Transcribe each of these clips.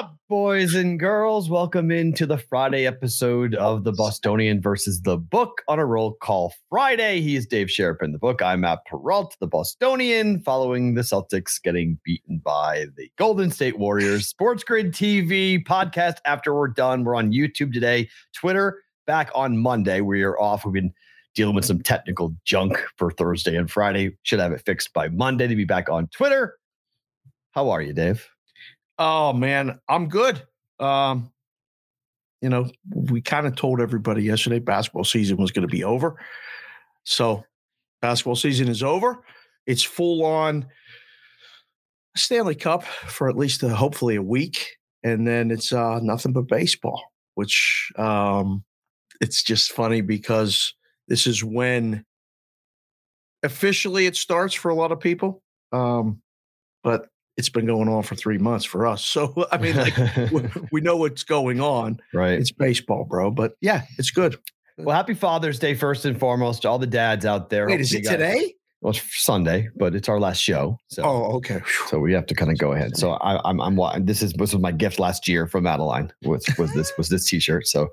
Up, boys and girls? Welcome into the Friday episode of the Bostonian versus the Book on a Roll Call Friday. He is Dave Sheriff the book. I'm Matt Perrault, the Bostonian, following the Celtics getting beaten by the Golden State Warriors. Sports Grid TV podcast after we're done. We're on YouTube today, Twitter back on Monday. We are off. We've been dealing with some technical junk for Thursday and Friday. Should have it fixed by Monday to be back on Twitter. How are you, Dave? Oh man, I'm good. Um, you know, we kind of told everybody yesterday basketball season was going to be over. So, basketball season is over. It's full on Stanley Cup for at least uh, hopefully a week, and then it's uh, nothing but baseball. Which um, it's just funny because this is when officially it starts for a lot of people. Um, but it's been going on for three months for us. So I mean, like we, we know what's going on. right. It's baseball, bro. But yeah, it's good. Well, happy Father's Day first and foremost to all the dads out there. Wait, is it guys- today? Well, it's Sunday, but it's our last show. So, Oh, okay. so we have to kind of go ahead. So I, I'm, I'm, this is this was my gift last year from Madeline. Was was this was this T-shirt? So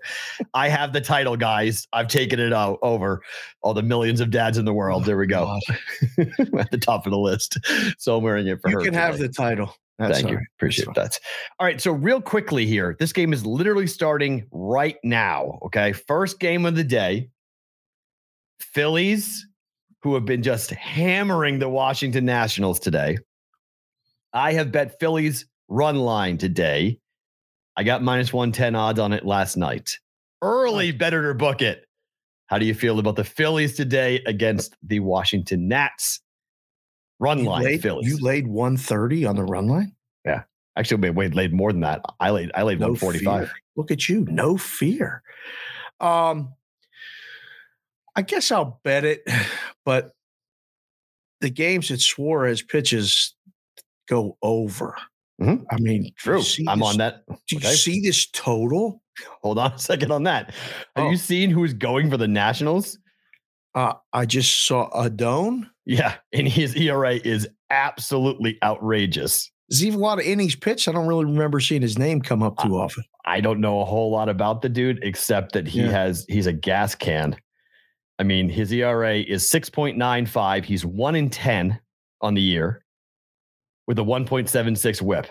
I have the title, guys. I've taken it out over all the millions of dads in the world. There we go, oh at the top of the list. So I'm wearing it for You her. can have the title. That's Thank you. right. Appreciate that. All right. So, real quickly here, this game is literally starting right now. Okay. First game of the day Phillies, who have been just hammering the Washington Nationals today. I have bet Phillies run line today. I got minus 110 odds on it last night. Early, better to book it. How do you feel about the Phillies today against the Washington Nats? Run You line, laid, Phillies. you laid 130 on the run line? Yeah. Actually, wait, laid more than that. I laid, I laid No 145. fear. Look at you. No fear. Um, I guess I'll bet it, but the games that Suarez pitches go over. Mhm. I mean, True. I'm this- on that. Do you see this total? Hold on a second on that. Have Oh. you seen who's going for the Nationals? Uh, I just saw Adon. Yeah, and his ERA is absolutely outrageous. There's even a lot of innings pitched. I don't really remember seeing his name come up too often. I don't know a whole lot about the dude except that he Yeah. has he's a gas can. I mean, his ERA is 6.95. He's 1 in 10 on the year with a 1.76 whip.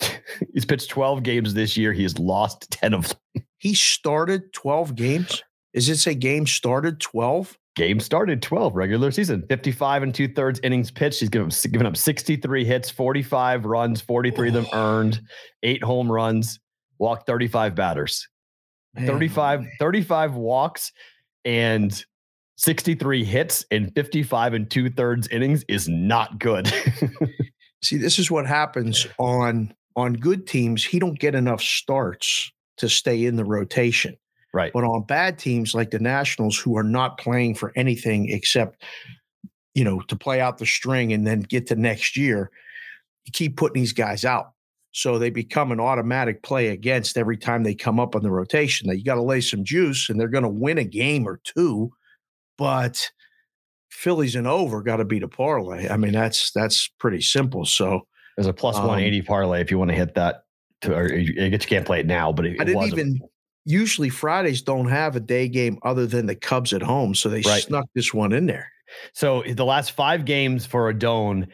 he's pitched 12 games this year. He has lost 10 of them. He started 12 games. Is it say game started 12? Game started 12 regular season, 55 and two thirds innings pitched. He's given, given up 63 hits, 45 runs, 43 of them earned, eight home runs, walked 35 batters. Man, 35, 35 walks and 63 hits in 55 and two thirds innings is not good. See, this is what happens on on good teams. He don't get enough starts to stay in the rotation. right. But on bad teams like the Nationals, who are not playing for anything except, you know, to play out the string and then get to next year, you keep putting these guys out. So they become an automatic play against every time they come up on the rotation. Now you got to lay some juice and they're going to win a game or two, but Phillies and over got to beat a parlay. I mean, that's that's pretty simple. So There's a plus Um, 180 parlay if you want to hit that. To, or you, I guess you can't play it now, but it, I didn't even usually Fridays don't have a day game other than the Cubs at home. So they Right. snuck this one in there. So the last five games for Adon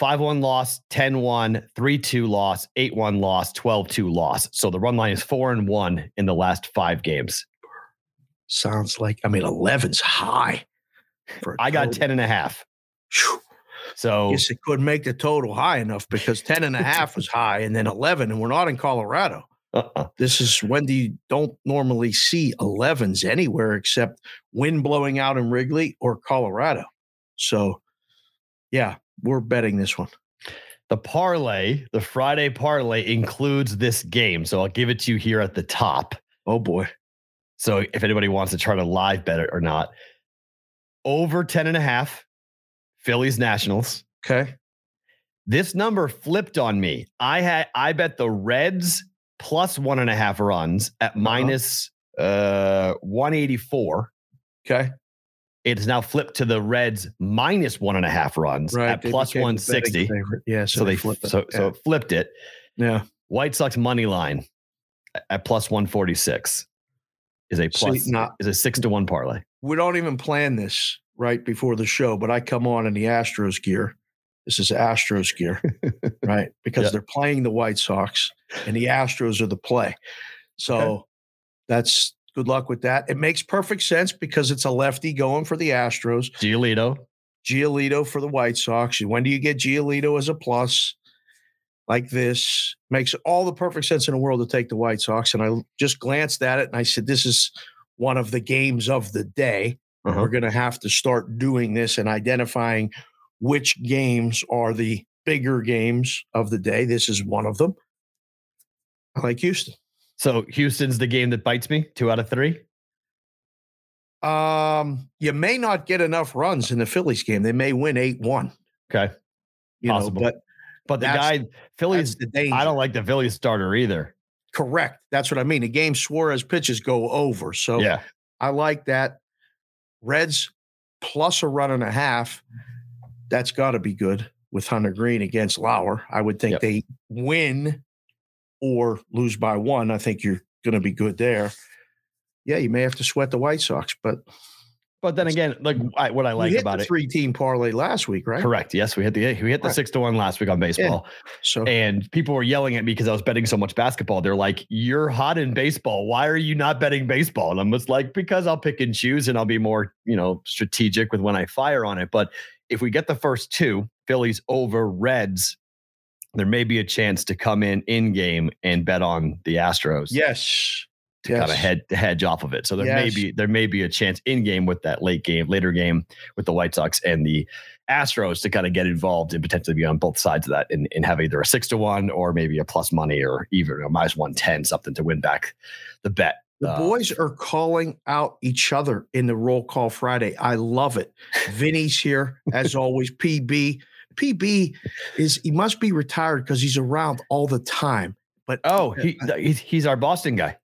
5 1 loss, 10 1, 3 2 loss, 8 1 loss, 12 2 loss. So the run line is 4 and 1 in the last five games. Sounds like I mean 11's high. I got total. 10 and a half. Phew. So guess it couldn't make the total high enough because 10 and a half was high and then 11, and we're not in Colorado. uh-uh. This is when you don't normally see 11s anywhere except wind blowing out in Wrigley or Colorado. So, yeah, we're betting this one. the parlay, the Friday parlay includes this game. So I'll give it to you here at the top. Oh boy. So if anybody wants to try to live bet it or not, over 10 and a half, Phillies Nationals. Okay. This number flipped on me. I had I bet the Reds plus one and a half runs at Uh-huh. minus uh 184. Okay. It's now flipped to the Reds minus one and a half runs at they plus became the betting 160. favorite. Yeah. So, So they flipped it. so so it flipped it. yeah. White Sox money line at plus 146 is a See, plus not- is a six to one parlay. we don't even plan this right before the show, but I come on in the Astros gear. This is Astros gear, right? Because Yeah. they're playing the White Sox and the Astros are the play. So Okay. that's good luck with that. It makes perfect sense because it's a lefty going for the Astros, Giolito. Giolito for the White Sox. When do you get Giolito as a plus? Like this makes all the perfect sense in the world to take the White Sox. And I just glanced at it and I said, This is one of the games of the day Uh-huh. we're going to have to start doing this and identifying which games are the bigger games of the day. This is one of them. I like Houston. So Houston's the game that bites me. Two out of three. Um, you may not get enough runs in the Phillies game. They may win 8 1. Okay. You Possible. know, but But the guy, Phillies, the danger. I don't like the Phillies starter either. correct. That's what I mean. The game Suarez pitches go over. So yeah. I like that. Reds plus a run and a half. That's got to be good with Hunter Greene against Lauer. I would think Yep. they win or lose by one. I think you're going to be good there. Yeah, you may have to sweat the White Sox, but But then again, like I, what I like about it. three team parlay last week, right? Correct. Yes, we hit the we hit the Right. six to one last week on baseball. So And people were yelling at me because I was betting so much basketball. They're like, "You're hot in baseball. Why are you not betting baseball?" And I'm just like, "Because I'll pick and choose, and I'll be more, you know, strategic with when I fire on it." But if we get the first two, Phillies over Reds, there may be a chance to come in in game and bet on the Astros yes, to kind of head hedge off of it. So there may be there may be a chance in game with that late game, later game with the White Sox and the Astros to kind of get involved and potentially be on both sides of that and, and have either a six to one or maybe a plus money or even a minus one ten something to win back the bet. The Uh, boys are calling out each other in the roll call Friday. I love it. Vinny's here as always. PB. PB is he must be retired because he's around all the time. But Oh, he, he's, he's our Boston guy.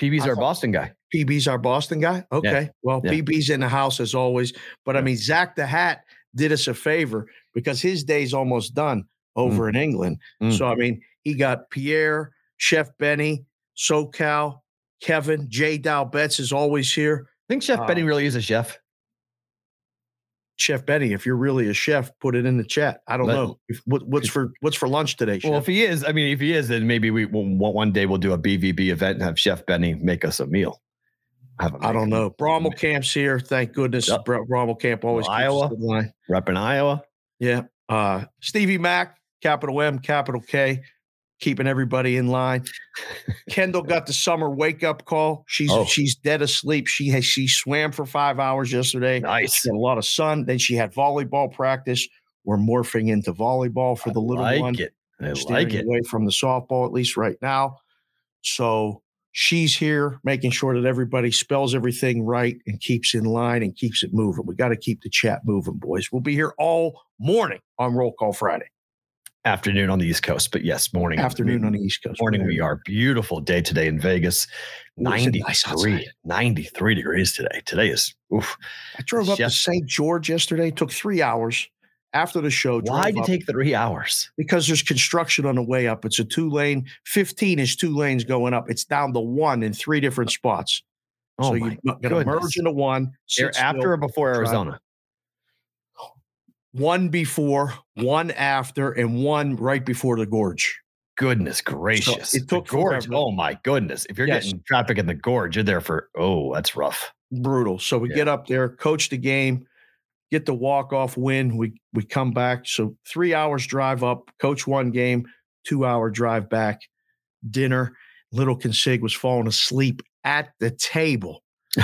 PB's our Boston guy. PB's our Boston guy. Okay. Well, Yeah. PB's in the house as always. But I mean, Zach the Hat did us a favor because his day's almost done over in England. Mm. So I mean, he got Pierre, Chef Benny, SoCal, Kevin, Jay Dow Betts is always here. I think Chef Uh, Benny really is a chef. Chef Benny, if you're really a chef, put it in the chat. I don't Let- know if, what, what's for what's for lunch today. Chef? Well, if he is, I mean, if he is, then maybe we will one day we'll do a BVB event and have Chef Benny make us a meal. Have him I don't know. Brommel Camp's here. Thank goodness. Yep. Brommel Camp always Well, Iowa. in line. Rep in Iowa. Yeah. Uh, Stevie Mack, capital M, capital K, keeping everybody in line. Kendall got the summer wake up call. She's Oh. she's dead asleep. She has she swam for five hours yesterday. Nice. She had a lot of sun. Then she had volleyball practice. We're morphing into volleyball for the little like one. it. I steering like it. away from the softball at least right now. So she's here making sure that everybody spells everything right and keeps in line and keeps it moving. We got to keep the chat moving, boys. We'll be here all morning on Roll Call Friday. Afternoon on the East Coast, but yes, morning. Afternoon on the East Coast. morning. We are beautiful day today in Vegas. Ooh, it's nice 93, 93 degrees today. Today is oof. I drove up to St. George yesterday. Took three hours after the show. Why'd you take three hours? because there's construction on the way up. It's a two lane, 15 is two lanes going up. It's down to one in three different spots. Oh so you're going to merge into one. You're after still, or before. Arizona? One before, one after, and one right before the gorge. Goodness gracious. it took the gorge. forever. Oh my goodness. If you're Yes. getting traffic in the gorge, you're there for oh, that's rough. Brutal. So we Yeah. get up there, coach the game. get the walk off win. We we come back. So three hours drive up, coach one game, two hour drive back, dinner. Little Consig was falling asleep at the table.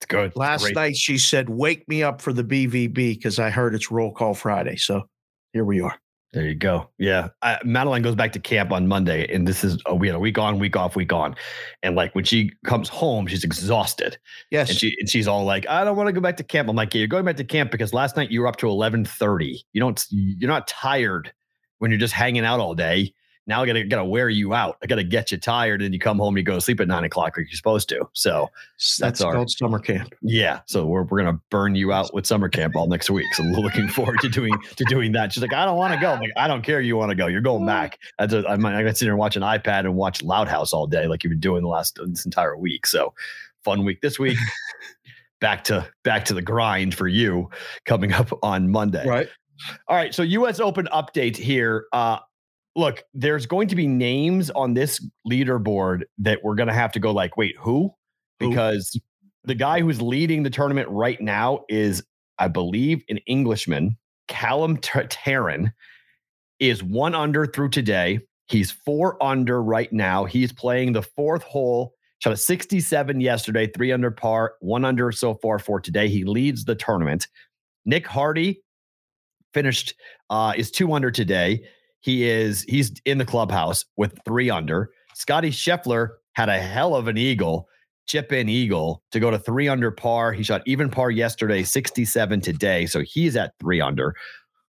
It's good. Last Great. night she said, "Wake me up for the BVB because I heard it's roll call Friday." So here we are. There you go. Yeah. I, Madeline goes back to camp on Monday, and this is a, we had a week on, week off, week on. And like when she comes home, she's exhausted. Yes, And she and she's all like, I don't want to go back to camp. I'm like, yeah, you're going back to camp because last night you were up to 11:30. You don't you're not tired when you're just hanging out all day. Now I gotta gotta wear you out. I gotta get you tired, and you come home, you go to sleep at nine o'clock like you're supposed to. So that's, that's our- called summer camp. yeah, so we're, we're gonna burn you out with summer camp all next week. So looking forward to doing to doing that. She's like, I don't want to go. I'm like, I don't care. You want to go? You're going back. That's a, I might I got to sit there and watch an iPad and watch Loud House all day, like you've been doing the last this entire week. So fun week this week. back to back to the grind for you coming up on Monday. Right. All right. So US Open update here. Uh look, there's going to be names on this leaderboard that we're gonna have to go like, wait, who? Who? Because the guy who's leading the tournament right now is, I believe, an Englishman. Callum T- is one under through today. He's four under right now. He's playing the fourth hole. Shot a 67 yesterday, three under par, one under so far for today. He leads the tournament. Nick Hardy finished uh, is two under today. He is he's in the clubhouse with three under. Scotty Scheffler had a hell of an eagle, chip in eagle to go to three under par. He shot even par yesterday, 67 today. So he's at three under.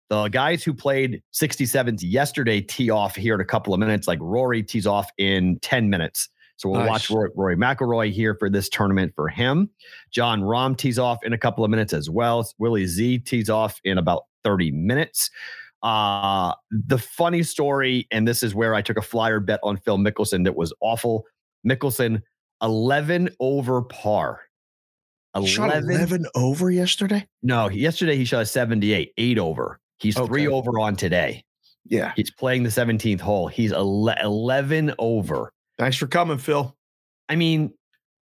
The guys who played 67s yesterday tee off here in a couple of minutes, like Rory tees off in 10 minutes. So we'll Nice. watch Rory, Rory McIlroy here for this tournament for him. Jon Rahm tees off in a couple of minutes as well. Willie Z tees off in about 30 minutes. Uh, the funny story, and this is where I took a flyer bet on Phil Mickelson that was awful. Mickelson, 11 over par. He shot 11 over yesterday. No, yesterday he shot a 78, eight over. He's three over on today. Yeah. He's playing the 17th hole. He's 11 over. Thanks for coming, Phil. I mean,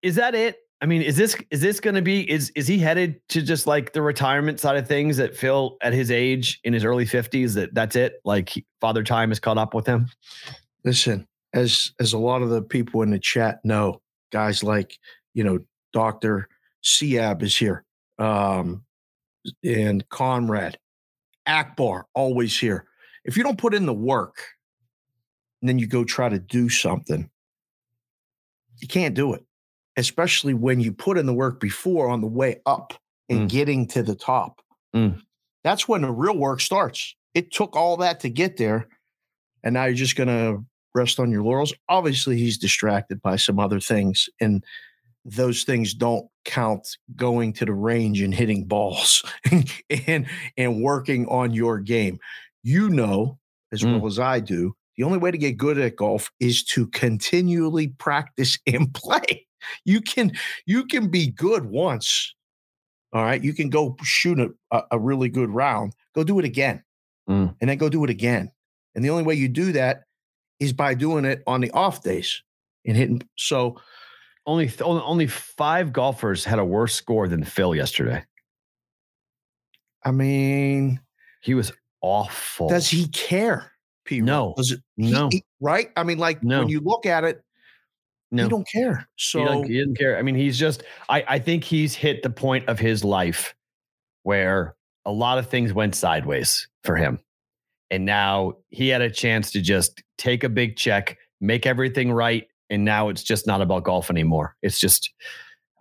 is that it? I mean, is this is this going to be is is he headed to just like the retirement side of things that Phil at his age in his early 50s that that's it? Like he- father time has caught up with him? Listen, as as a lot of the people in the chat know, guys like you know Doctor Siab is here, um, and Conrad, Akbar always here. If you don't put in the work, and then you go try to do something, you can't do it. Especially when you put in the work before on the way up and Mm. getting to the top. Mm. That's when the real work starts. It took all that to get there, and now you're just gonna rest on your laurels. Obviously, he's distracted by some other things, and those things don't count going to the range and hitting balls and and working on your game. You know as Mm. well as I do, the only way to get good at golf is to continually practice and play. You can you can be good once. All right, you can go shoot a, a, really good round. Go do it again, Mm. and then go do it again. And the only way you do that is by doing it on the off days and hitting. So Only th- only five golfers had a worse score than Phil yesterday. I mean, He was awful. does he care? P. No. does it? he- No. he- right? I mean, like No. when you look at it, No. you don't care. he, So doesn't, he didn't care. I mean, he's just. I I think he's hit the point of his life where a lot of things went sideways for him, and now he had a chance to just take a big check, make everything right, and now it's just not about golf anymore. It's just.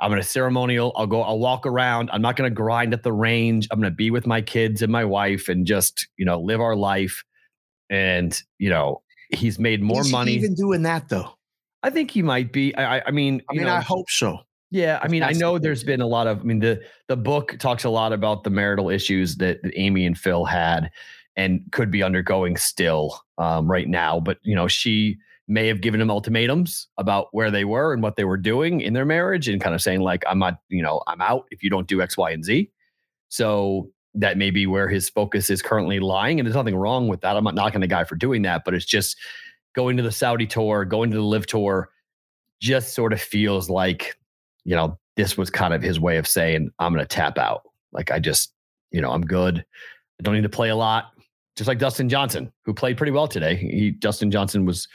I'm gonna ceremonial. I'll go. I'll walk around. I'm not gonna grind at the range. I'm gonna be with my kids and my wife and just you know live our life. And you know he's made more is he money. even doing that though. I think he might be. I, I, mean, I you mean, know, I hope so. yeah, I mean, I know there's been a lot of. I mean, the the book talks a lot about the marital issues that, that Amy and Phil had, and could be undergoing still um, right now. But you know, she may have given him ultimatums about where they were and what they were doing in their marriage, and kind of saying like, "I'm not, you know, I'm out if you don't do X, Y, and Z." So that may be where his focus is currently lying, and there's nothing wrong with that. I'm not knocking the guy for doing that, but it's just going to the Saudi tour, going to the LIV tour, just sort of feels like, you know, this was kind of his way of saying, I'm going to tap out. Like, I just, you know, I'm good. I don't need to play a lot. Just like Dustin Johnson, who played pretty well today. He Dustin Johnson was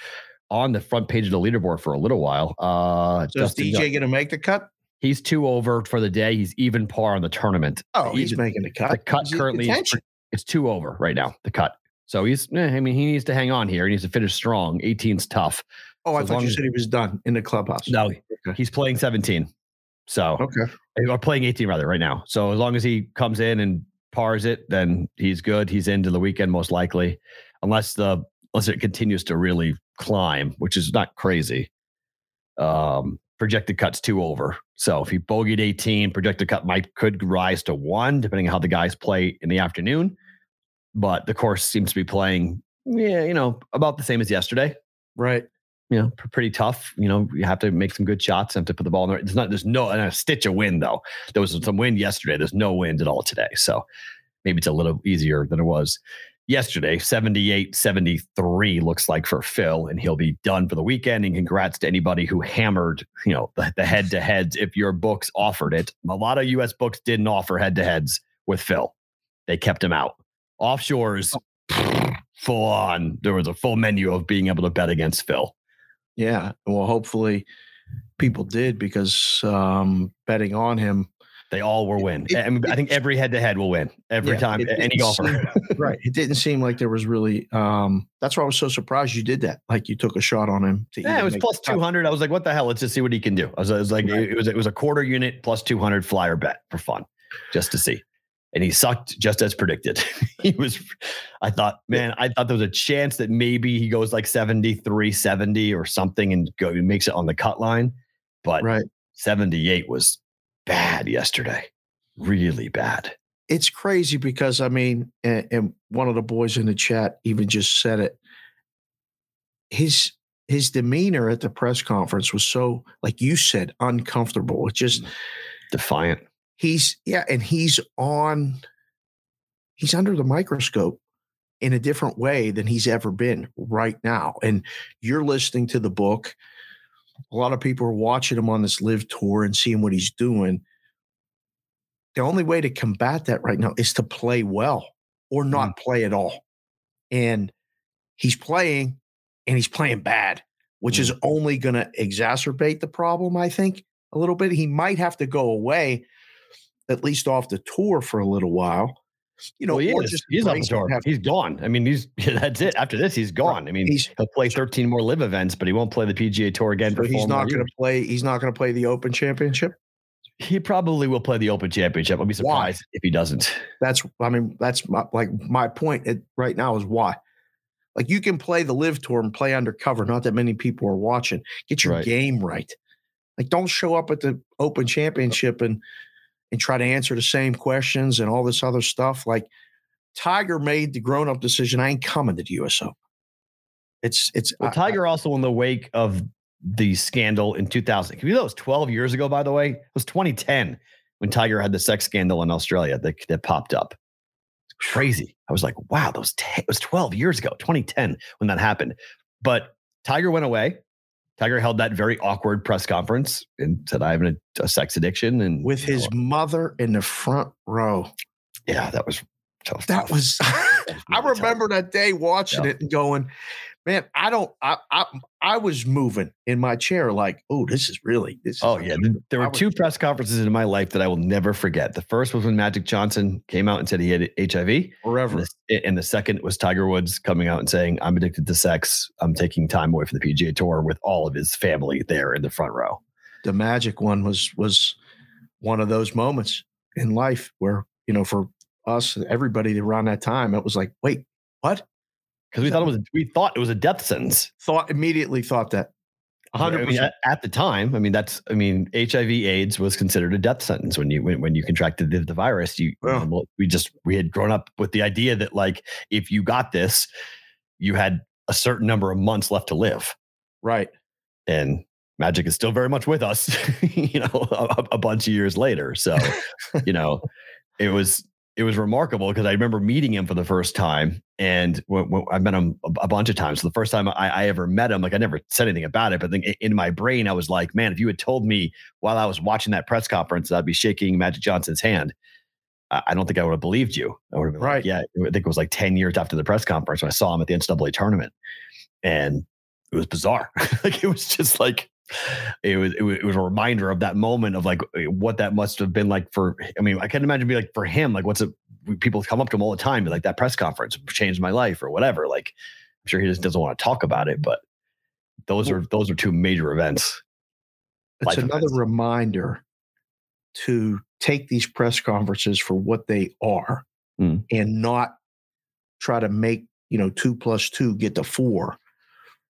on the front page of the leaderboard for a little while. Uh, Dustin DJ to make the cut? he's two over for the day. He's even par on the tournament. Oh, he's Even- making the cut. the cut He's currently is, it's two over right now. The cut. So he's. eh, I mean, he needs to hang on here. He needs to finish strong. 18's tough. Oh, I thought you said he was done in the clubhouse. No, Okay. he's playing 17. So Okay. or playing 18 rather right now. So as long as he comes in and pars it, then he's good. He's into the weekend most likely, unless the unless it continues to really climb, which is not crazy. Um, projected cuts two over. So if he bogeyed 18, projected cut might could rise to one, depending on how the guys play in the afternoon. But the course seems to be playing, yeah, you know, about the same as yesterday Right. you know, pr- pretty tough. You know, you have to make some good shots. And have to put the ball in there. There's not, there's no, and a stitch of wind though. There was some wind yesterday. There's no wind at all today. So maybe it's a little easier than it was yesterday. 78, 73 looks like for Phil, and he'll be done for the weekend. And congrats to anybody who hammered, you know, the, the head to heads. If your books offered it, a lot of US books didn't offer head to heads with Phil. They kept him out. Offshores, full on. There was a full menu of being able to bet against Phil. Yeah. Well, hopefully people did because um, betting on him. They all were win. It- I, mean, I think every head to head will win every Yeah, time. Any golfer. seem- right. It didn't seem like there was really. Um, that's why I was so surprised you did that. Like you took a shot on him. To yeah, it was plus two hundred. I was like, what the hell? Let's just see what he can do. I was, I was like, Right. it was it was a quarter unit plus two hundred flyer bet for fun, just to see. And he sucked just as predicted. he was. I thought, man, I thought there was a chance that maybe he goes like 73, 70 or something and go he makes it on the cut line, but Right. seventy eight was bad yesterday, really bad. It's crazy because I mean, and, and one of the boys in the chat even just said it. His his demeanor at the press conference was so, like you said, uncomfortable. It just Defiant. He's yeah, and he's on. He's under the microscope in a different way than he's ever been right now. And you're listening to the book. A lot of people are watching him on this LIV tour and seeing what he's doing. The only way to combat that right now is to play well or not mm. play at all. And he's playing and he's playing bad, which is mm. only going to exacerbate the problem, I think, a little bit. He might have to go away, at least off the tour for a little while. You know, well, he is. he's off the tour. Have, he's gone. I mean, he's that's it. After this, he's gone. I mean, he's he'll play 13 more LIV events, but he won't play the PGA Tour again so for he's not going to play. He's not going to play the Open Championship. He probably will play the Open Championship. I'll be Why? surprised if he doesn't. That's I mean that's my, like my point at, right now is why. Like you can play the LIV tour and play undercover. Not that many people are watching. Get your Right. game right. Like don't show up at the Open Championship and and try to answer the same questions and all this other stuff. Like Tiger made the grown up decision. I ain't coming to the US Open. It's it's Well, I- I- Tiger also in the wake of the scandal in 2000. Can you know that was 12 years ago, by the way? It was 2010 when Tiger had the sex scandal in Australia that, that popped up. It's crazy. I was like, wow, those te- it was 12 years ago, 2010 when that happened. But Tiger went away. Tiger held that very awkward press conference and said, I have a, a sex addiction. And with his know, mother in the front row. yeah, that was tough. That was I really tough. remember that day watching Yeah. it and going, man, I don't I I I was moving in my chair like, oh, this is really this is Oh yeah, th- there were two press conferences in my life that I will never forget. The first was when Magic Johnson came out and said he had HIV, and forever. the, and the second was Tiger Woods coming out and saying, "I'm addicted to sex. I'm taking time away from the PGA Tour with all of his family there in the front row." The magic one was was one of those moments in life where, you know, for us, everybody around that time, it was like, wait, what? Because we thought it was we thought it was a death sentence. Thought immediately thought that. I hundred mean, percent. at, at the time, I mean that's I mean HIV/AIDS was considered a death sentence when you when, when you contracted the, the virus. You Yeah. well, we just we had grown up with the idea that like if you got this, you had a certain number of months left to live. Right. and magic is still very much with us you know a, a bunch of years later so you know it was it was remarkable because i remember meeting him for the first time and i met him a, a bunch of times so the first time I, I ever met him like i never said anything about it but then in my brain i was like man if you had told me while i was watching that press conference that i'd be shaking magic johnson's hand I, I don't think I would have believed you. I would have been Right. like, yeah, I think it was like 10 years after the press conference when I saw him at the NCAA tournament. And it was bizarre. like it was just like it was, it was it was a reminder of that moment of like what that must have been like for I mean, I can't imagine be like for him, like what's it people come up to him all the time, like that press conference changed my life or whatever. Like I'm sure he just doesn't want to talk about it, but those are those are two major events. It's another events. reminder to take these press conferences for what they are Mm. and not try to make, you know, two plus two get to four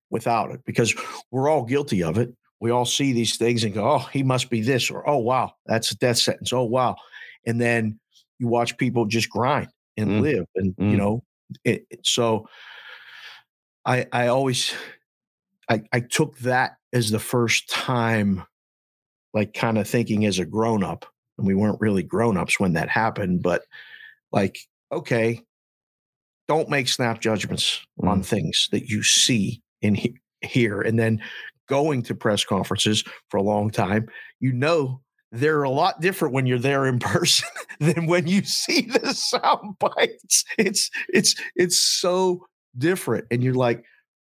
without it because we're all guilty of it. We all see these things and go, oh, he must be this, or oh, wow, that's a death sentence. Oh, wow. And then you watch people just grind and Mm. live. And, Mm. you know, it, it- so I, I always, I, I took that as the first time like kind of thinking as a grown up and we weren't really grown ups when that happened but like okay don't make snap judgments on things that you see and he- hear and then going to press conferences for a long time you know they're a lot different when you're there in person than when you see the sound bites it's it's it's so different and you're like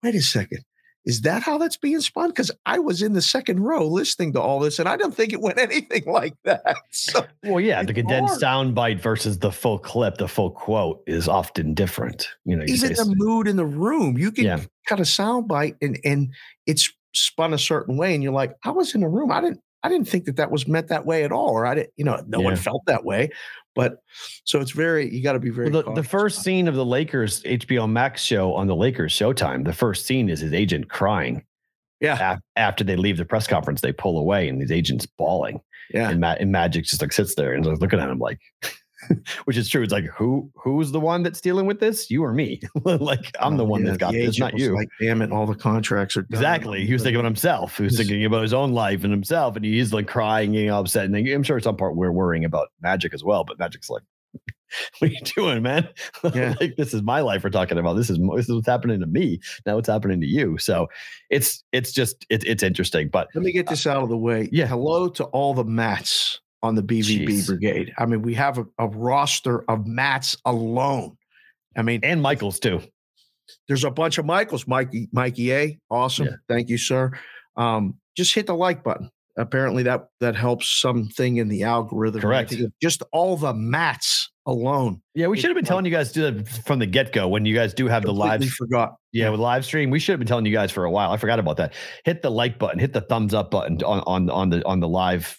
wait a second is that how that's being spun? Because I was in the second row listening to all this, and I don't think it went anything like that. So Well, yeah, the condensed sound bite versus the full clip, the full quote is often different. You know, even the mood in the room, you can Yeah. cut a sound bite, and and it's spun a certain way, and you're like, I was in a room, I didn't. I didn't think that that was meant that way at all, or I didn't, you know, no one felt that way. But so it's very, you got to be very. Well, the, the first scene of the Lakers HBO Max show on the Lakers Showtime, the first scene is his agent crying. Yeah. Af- After they leave the press conference, they pull away and his agent's bawling. yeah, And, Ma- and Magic just like sits there and is looking at him like, which is true. It's like, who who's the one that's dealing with this? You or me? like, I'm oh, the one yeah, that's got this, not you. Like, damn it, all the contracts are done. Exactly. He was thinking about himself. He was thinking about his own life and himself, and he's like crying, getting upset. And I'm sure at some part we're worrying about Magic as well. But Magic's like, "What are you doing, man? Yeah. like this is my life we're talking about. This is this is what's happening to me. Now what's happening to you? So it's it's just it's it's interesting. But Let me get this out of the way. yeah. Hello to all the Mats on the BVB Jeez. brigade. I mean, we have a, a roster of Mats alone. I mean, and Michaels too. there's a bunch of Michaels. Mikey, Mikey A, awesome. Yeah. Thank you, sir. Um, just hit the like button. Apparently that that helps something in the algorithm. Correct. Just all the Mats alone. Yeah, we should have been like- telling you guys to do that from the get go when you guys do have the live. Forgot. Yeah, with live stream, we should have been telling you guys for a while. I forgot about that. Hit the like button, hit the thumbs up button on on on the on the live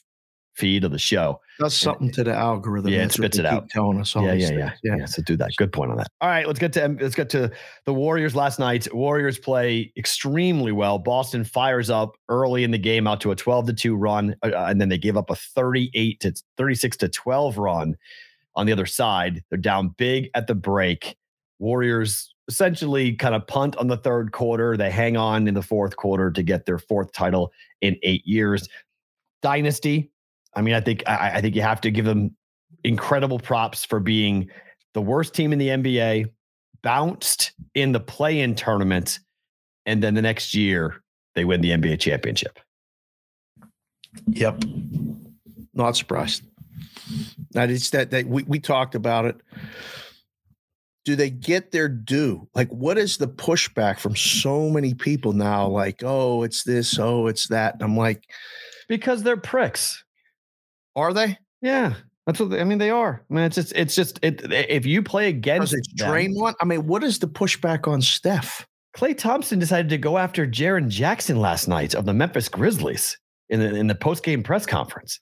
feed of the show. Does something to the algorithm. Yeah, it spits it out. Telling us all yeah, these yeah, yeah, yeah, So do that. Good point on that. All right, let's get to let's get to the Warriors last night. Warriors play extremely well. Boston fires up early in the game out to a 12 to 2 run uh, and then they gave up a 38 to 36 to 12 run on the other side. They're down big at the break. Warriors essentially kind of punt on the third quarter. They hang on in the fourth quarter to get their fourth title in 8 years. Dynasty I mean, I think I, I think you have to give them incredible props for being the worst team in the NBA, bounced in the play-in tournament, and then the next year they win the NBA championship. Yep. Not surprised. That it's that that we, we talked about it. Do they get their due? Like, what is the pushback from so many people now? Like, oh, it's this, oh, it's that. And I'm like, Because they're pricks. Are they? Yeah. That's what they, I mean. They are. I mean, it's just, it's just, it, if you play against is it them, Draymond? I mean, what is the pushback on Steph? Klay Thompson decided to go after Jaren Jackson last night of the Memphis Grizzlies in the in the post game press conference.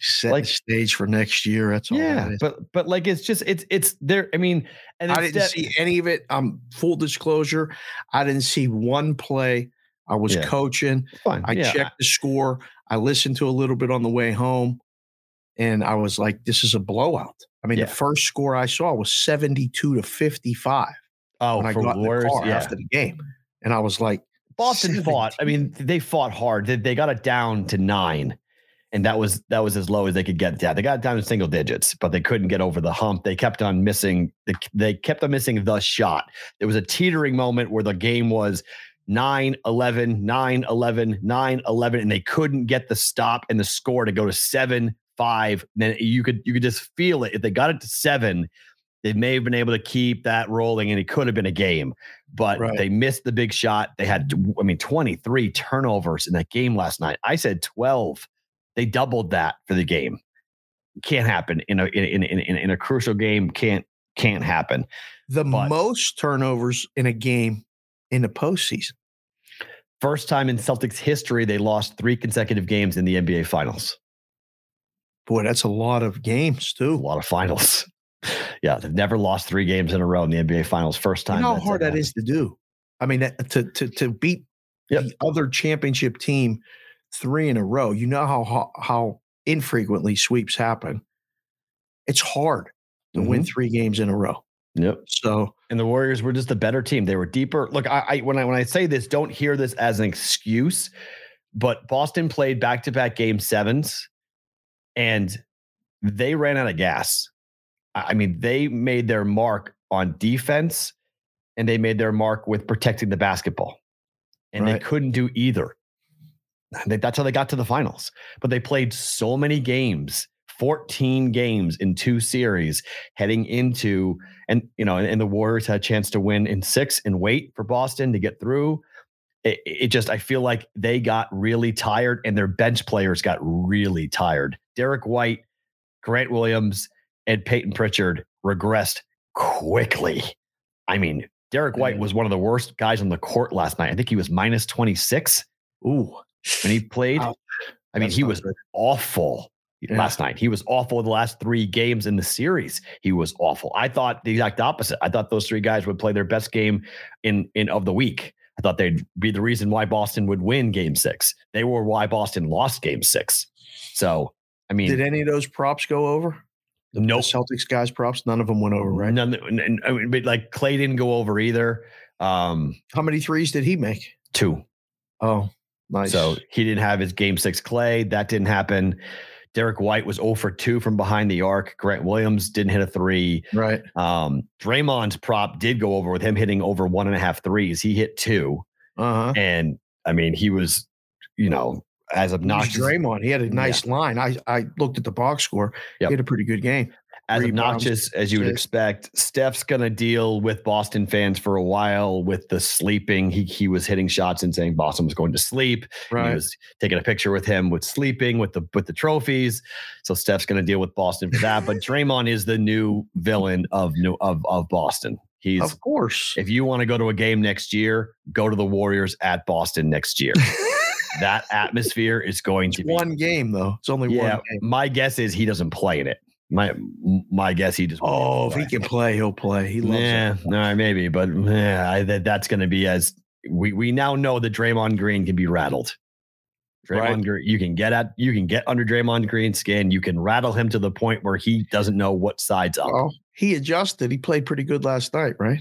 Set Like- stage for next year. That's all. yeah, that but but like it's just it's it's there. I mean, and I didn't see any of it. Um, full disclosure, I didn't see one play. I was Yeah. coaching. fine. I yeah, checked the score. I listened to a little bit on the way home, and I was like, "This is a blowout." I mean, Yeah. the first score I saw was seventy-two to fifty-five Oh, when I for got in the Warriors, car yeah. after the game, and I was like, Boston fought. I mean, they fought hard. They, they got it down to nine, and that was that was as low as they could get. Yeah, they got it down to single digits, but they couldn't get over the hump. They kept on missing. They, they kept on missing the shot. There was a teetering moment where the game was 9 11, 9 11, 9 11, and they couldn't get the stop and the score to go to 7 five, then you could you could just feel it. If they got it to seven, they may have been able to keep that rolling, and it could have been a game. But Right. they missed the big shot. They had, I mean, 23 turnovers in that game last night. I said 12. They doubled that for the game. Can't happen in a in in in, in a crucial game. Can't can't happen. The But- most turnovers in a game in the postseason. First time in Celtics history they lost three consecutive games in the NBA Finals. Boy, that's a lot of games too. A lot of finals. Yeah, they've never lost three games in a row in the NBA Finals. First You time. know how hard that is to do. I mean, that, to to to beat Yep. the other championship team three in a row. You know how how, how infrequently sweeps happen. It's hard to win Mhm. three games in a row. Yep. So And the Warriors were just a better team. They were deeper. Look, I, I when I when I say this, don't hear this as an excuse, but Boston played back to back game sevens, and they ran out of gas. I mean, they made their mark on defense, and they made their mark with protecting the basketball, and they couldn't do either. That's how they got to the finals. But they played so many games, 14 games in two series heading into and you know, and, and the Warriors had a chance to win in six and wait for Boston to get through. It, it just, I feel like they got really tired, and their bench players got really tired. Derrick White, Grant Williams, and Payton Pritchard regressed quickly. I mean, Derrick White was one of the worst guys on the court last night. I think he was minus 26 ooh, when he played. Ouch. I mean, That's he was good. awful Yeah. last night. He was awful the last three games in the series. He was awful. I thought the exact opposite. I thought those three guys would play their best game in in of the week. I thought they'd be the reason why Boston would win game six. They were why Boston lost game six. So I mean, Did any of those props go over? The no, Celtics guys props, none of them went over, right? none. and- and- I mean, but like Klay didn't go over either. Um, How many threes did he make? two. Oh, nice. So he didn't have his game six Klay. That didn't happen. Derrick White was 0 for 2 from behind the arc. Grant Williams didn't hit a three. right. Um, Draymond's prop did go over with him hitting over one and a half threes. He hit two. Uh huh. And I mean, he was, you know, as obnoxious, Draymond, he had a nice line. I I looked at the box score. Yep. He had a pretty good game. As obnoxious as you would expect. Steph's going to deal with Boston fans for a while with the sleeping. He, he was hitting shots and saying Boston was going to sleep. He was taking a picture with him with sleeping with the with the trophies. So Steph's going to deal with Boston for that. But Draymond is the new villain of new of of Boston. He's Of course. if you want to go to a game next year, go to the Warriors at Boston next year. that atmosphere is going to be one game though. It's only Yeah, one game. my guess is he doesn't play in it. My my guess he just Oh, if he can play, he'll play. He loves yeah, it. all right, maybe, but yeah, I, that, that's going to be as we we now know that Draymond Green can be rattled. Draymond Right. Green, you can get at you can get under Draymond Green's skin. You can rattle him to the point where he doesn't know what side's up. Well, he adjusted. He played pretty good last night, right?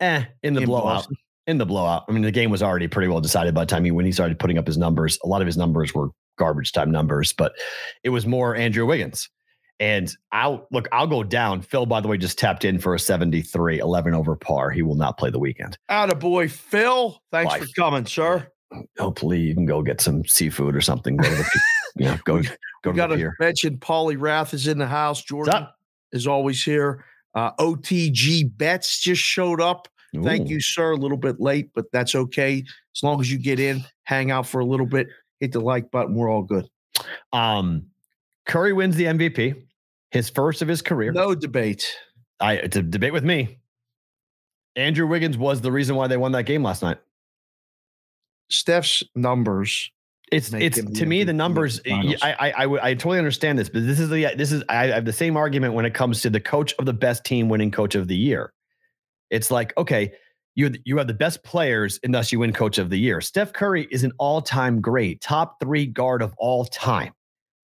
eh, in the In blowout. Boston. In the blowout. I mean, the game was already pretty well decided by the time he when he started putting up his numbers. A lot of his numbers were garbage time numbers, but it was more Andrew Wiggins. And I'll look, I'll go down. Phil, by the way, just tapped in for a 73, 11 over par. He will not play the weekend. Outta boy, Phil. Thanks Bye. for coming, sir. Hopefully, you can go get some seafood or something. Go to the, you know, go, go to got the to pier. mention Paulie Rath is in the house. Jordan is always here. Uh, OTG Bets just showed up. Thank you, sir. A little bit late, but that's okay. As long as you get in, hang out for a little bit, hit the like button. We're all good. Um, Curry wins the MVP, his first of his career. No debate. I to debate with me. Andrew Wiggins was the reason why they won that game last night. Steph's numbers. It's it's to me the numbers. the finals. I I I, I totally understand this, but this is the this is I have the same argument when it comes to the coach of the best team winning coach of the year. It's like okay, you you have the best players, and thus you win coach of the year. Steph Curry is an all time great, top three guard of all time.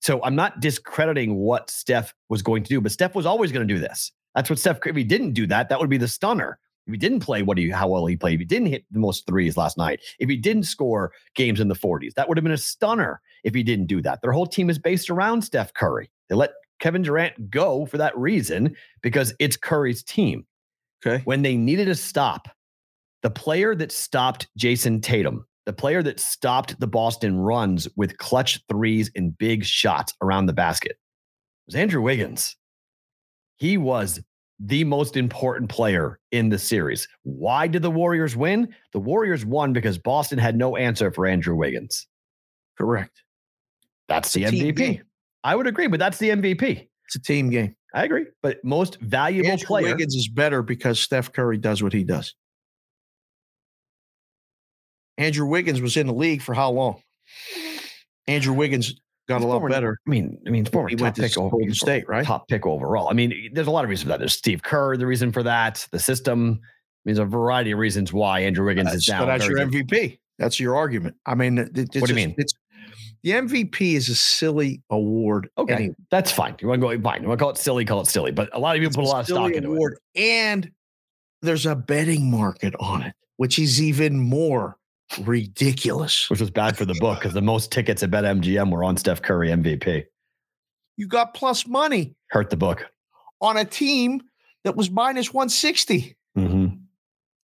So I'm not discrediting what Steph was going to do, but Steph was always going to do this. That's what Steph. If he didn't do that, that would be the stunner. If he didn't play what he how well he played, if he didn't hit the most threes last night, if he didn't score games in the 40s, that would have been a stunner if he didn't do that. Their whole team is based around Steph Curry. They let Kevin Durant go for that reason because it's Curry's team. Okay. When they needed a stop, the player that stopped Jayson Tatum, the player that stopped the Boston runs with clutch threes and big shots around the basket, was Andrew Wiggins. He was the most important player in the series. Why did the Warriors win? The Warriors won because Boston had no answer for Andrew Wiggins. Correct. That's the MVP. I would agree, but that's the MVP. It's a team game. I agree. But most valuable Andrew player. Wiggins is better because Steph Curry does what he does. Andrew Wiggins was in the league for how long? Andrew Wiggins got He's a lot former- better. I mean, I mean, former He top went to pick over Golden State, right? Top pick overall. I mean, there's a lot of reasons for that. There's Steve Kerr, the reason for that. The system. I mean, There's a variety of reasons why Andrew Wiggins is down. but that's your good. MVP. That's your argument. I mean, it- it's What do you just- mean? It's the MVP is a silly award. Okay, anyway. that's fine. You want to go fine. You want to call it silly? Call it silly. But a lot of people It's put a lot of stock into it. award, and there's a betting market on it, which is even more ridiculous. which was bad for the book because the most tickets at BetMGM were on Steph Curry MVP. You got plus money Hurt the book. on a team that was minus 160. Mm-hmm.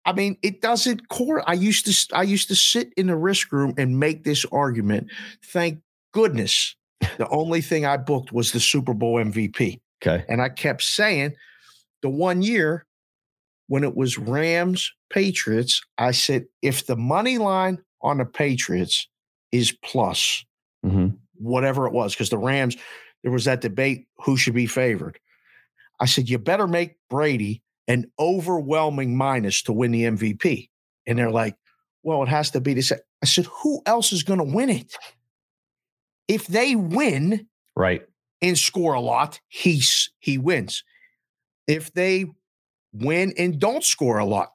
I mean, it doesn't core. I used to I used to sit in the risk room and make this argument. Thank goodness. The only thing I booked was the Super Bowl MVP. Okay. And I kept saying the one year when it was Rams Patriots, I said, if the money line on the Patriots is plus, Mm-hmm. whatever it was, because the Rams, there was that debate who should be favored. I said, you better make Brady an overwhelming minus to win the MVP. And they're like, well, it has to be this. I said, who else is going to win it? If they win, Right. and score a lot, he's he wins. If they win and don't score a lot,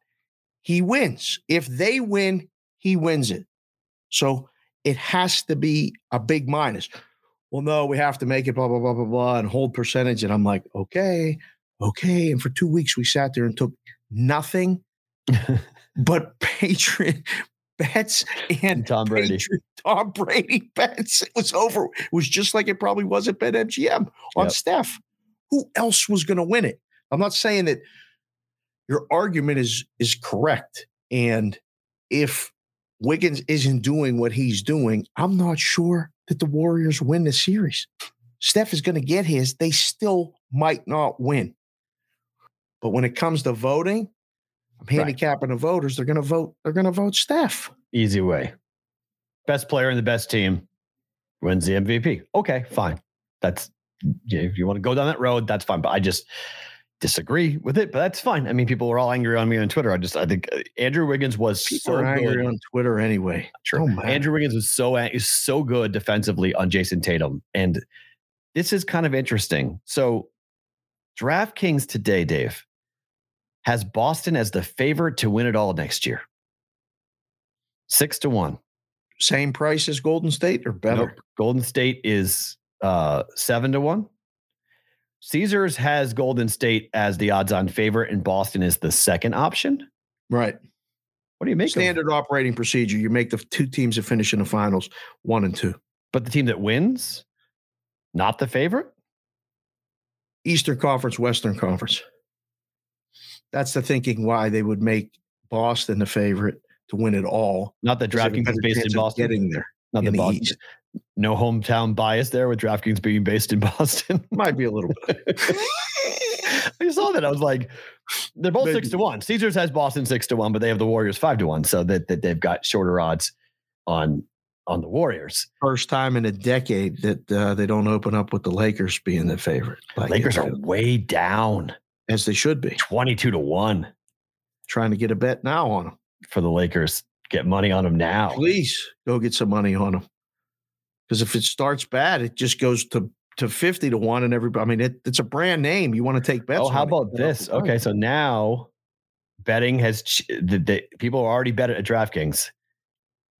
he wins. If they win, he wins it. So it has to be a big minus. Well, no, we have to make it blah blah blah blah blah and hold percentage. And I'm like, okay, okay. And for two weeks we sat there and took nothing but Patriot bets and Tom Brady. Tom Brady bets. It was over. It was just like it probably was at BetMGM on Yep. Steph. Who else was going to win it? I'm not saying that your argument is is correct. And if Wiggins isn't doing what he's doing, I'm not sure that the Warriors win the series. Steph is going to get his. They still might not win. But when it comes to voting, I'm Right. handicapping the voters. They're going to vote. They're going to vote Steph. Easy way. Best player in the best team wins the MVP. Okay, fine. That's if you want to go down that road, that's fine. But I just disagree with it. But that's fine. I mean, people were all angry on me on Twitter. I just I think uh, Andrew Wiggins was People so angry good. on Twitter anyway. True. Don't. Andrew Wiggins was so is so good defensively on Jayson Tatum, and this is kind of interesting. So, DraftKings today, Dave, has Boston as the favorite to win it all next year. Six to one. Same price as Golden State or better? Nope. Golden State is uh, seven to one. Caesars has Golden State as the odds-on favorite, and Boston is the second option. Right. What do you make of? Standard operating procedure. You make the two teams that finish in the finals one and two. But the team that wins, not the favorite. Eastern Conference, Western Conference. That's the thinking why they would make Boston the favorite to win it all. Not the Because they have a DraftKings is based in Boston. Getting there. Not the the Boston. East. No hometown bias there with DraftKings being based in Boston. Might be a little bit. I saw that. I was like, they're both six to one. Caesars has Boston six to one, but they have the Warriors five to one. So that, that they've got shorter odds on on the Warriors. First time in a decade that uh, they don't open up with the Lakers being the favorite. Like, Lakers uh, are way down, as they should be. 22 to one Trying to get a bet now on them. for the Lakers. Get money on them now. Please go get some money on them. Because if it starts bad, it just goes to to 50 to 1 and everybody I mean it, it's a brand name. You want to take bets. Oh, how about this? Okay, so now betting has the, the people are already bet at DraftKings.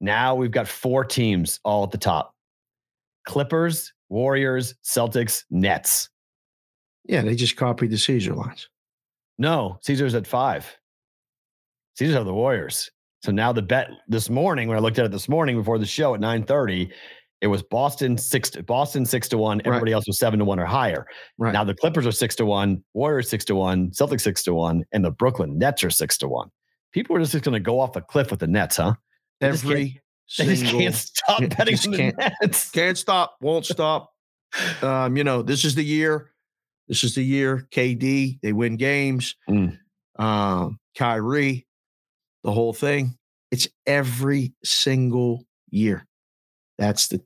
Now we've got four teams all at the top: Clippers, Warriors, Celtics, Nets. Yeah, they just copied the Caesar lines. No, Caesars at five. Caesars have the Warriors. So now the bet this morning, when I looked at it this morning before the show at nine thirty, it was Boston six to Boston six to one. Everybody else was seven to one or higher. Right. Now the Clippers are six to one, Warriors six to one, Celtics six to one, and the Brooklyn Nets are six to one. People are just going to go off a cliff with the Nets, huh? They just Every They just can't stop betting on the can't. Nets. can't stop, won't stop. um, you know, this is the year. This is the year. KD, they win games. Mm. Um, Kyrie, the whole thing. It's every single year. That's the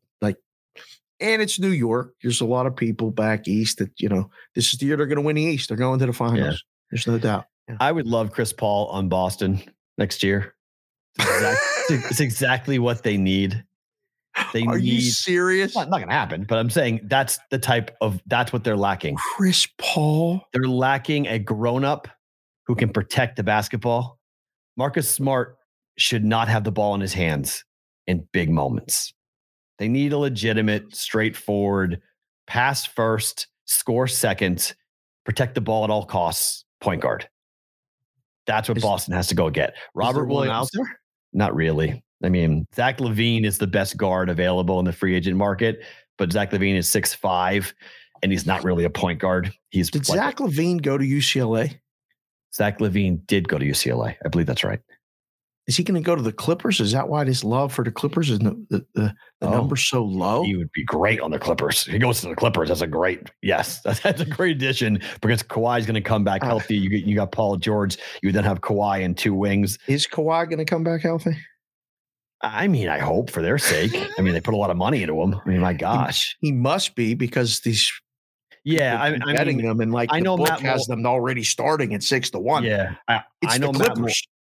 and it's New York. There's a lot of people back east that you know. This is the year they're going to win the East. They're going to the finals. There's no doubt. I would love Chris Paul on Boston next year. It's, exact- it's exactly what they need. They Are you serious? Not, not going to happen, but I'm saying that's the type of that's what they're lacking. Chris Paul. They're lacking a grown up who can protect the basketball. Marcus Smart should not have the ball in his hands in big moments. They need a legitimate, straightforward, pass first, score second, protect the ball at all costs point guard. That's what Is- Boston has to go get. Robert Williams, out there. not really. I mean, Zach LaVine is the best guard available in the free agent market, but Zach LaVine is six five, and he's not really a point guard. He's Did like- Zach LaVine go to UCLA? Zach LaVine did go to UCLA. I believe that's right. Is he going to go to the Clippers? Is that why this love for the Clippers is the the, the, the Oh. number so low? He would be great on the Clippers. He goes to the Clippers. That's a great yes. That's, that's a great addition because Kawhi's going to come back Ah. healthy. You get, you got Paul George. You then have Kawhi and two wings. Is Kawhi going to come back healthy? I mean, I hope for their sake. I mean, they put a lot of money into him. I mean, my gosh. He must be because these Yeah, I, people I betting mean, them and like I the know book Matt has them already starting at six to one. yeah, I, it's I know Matt.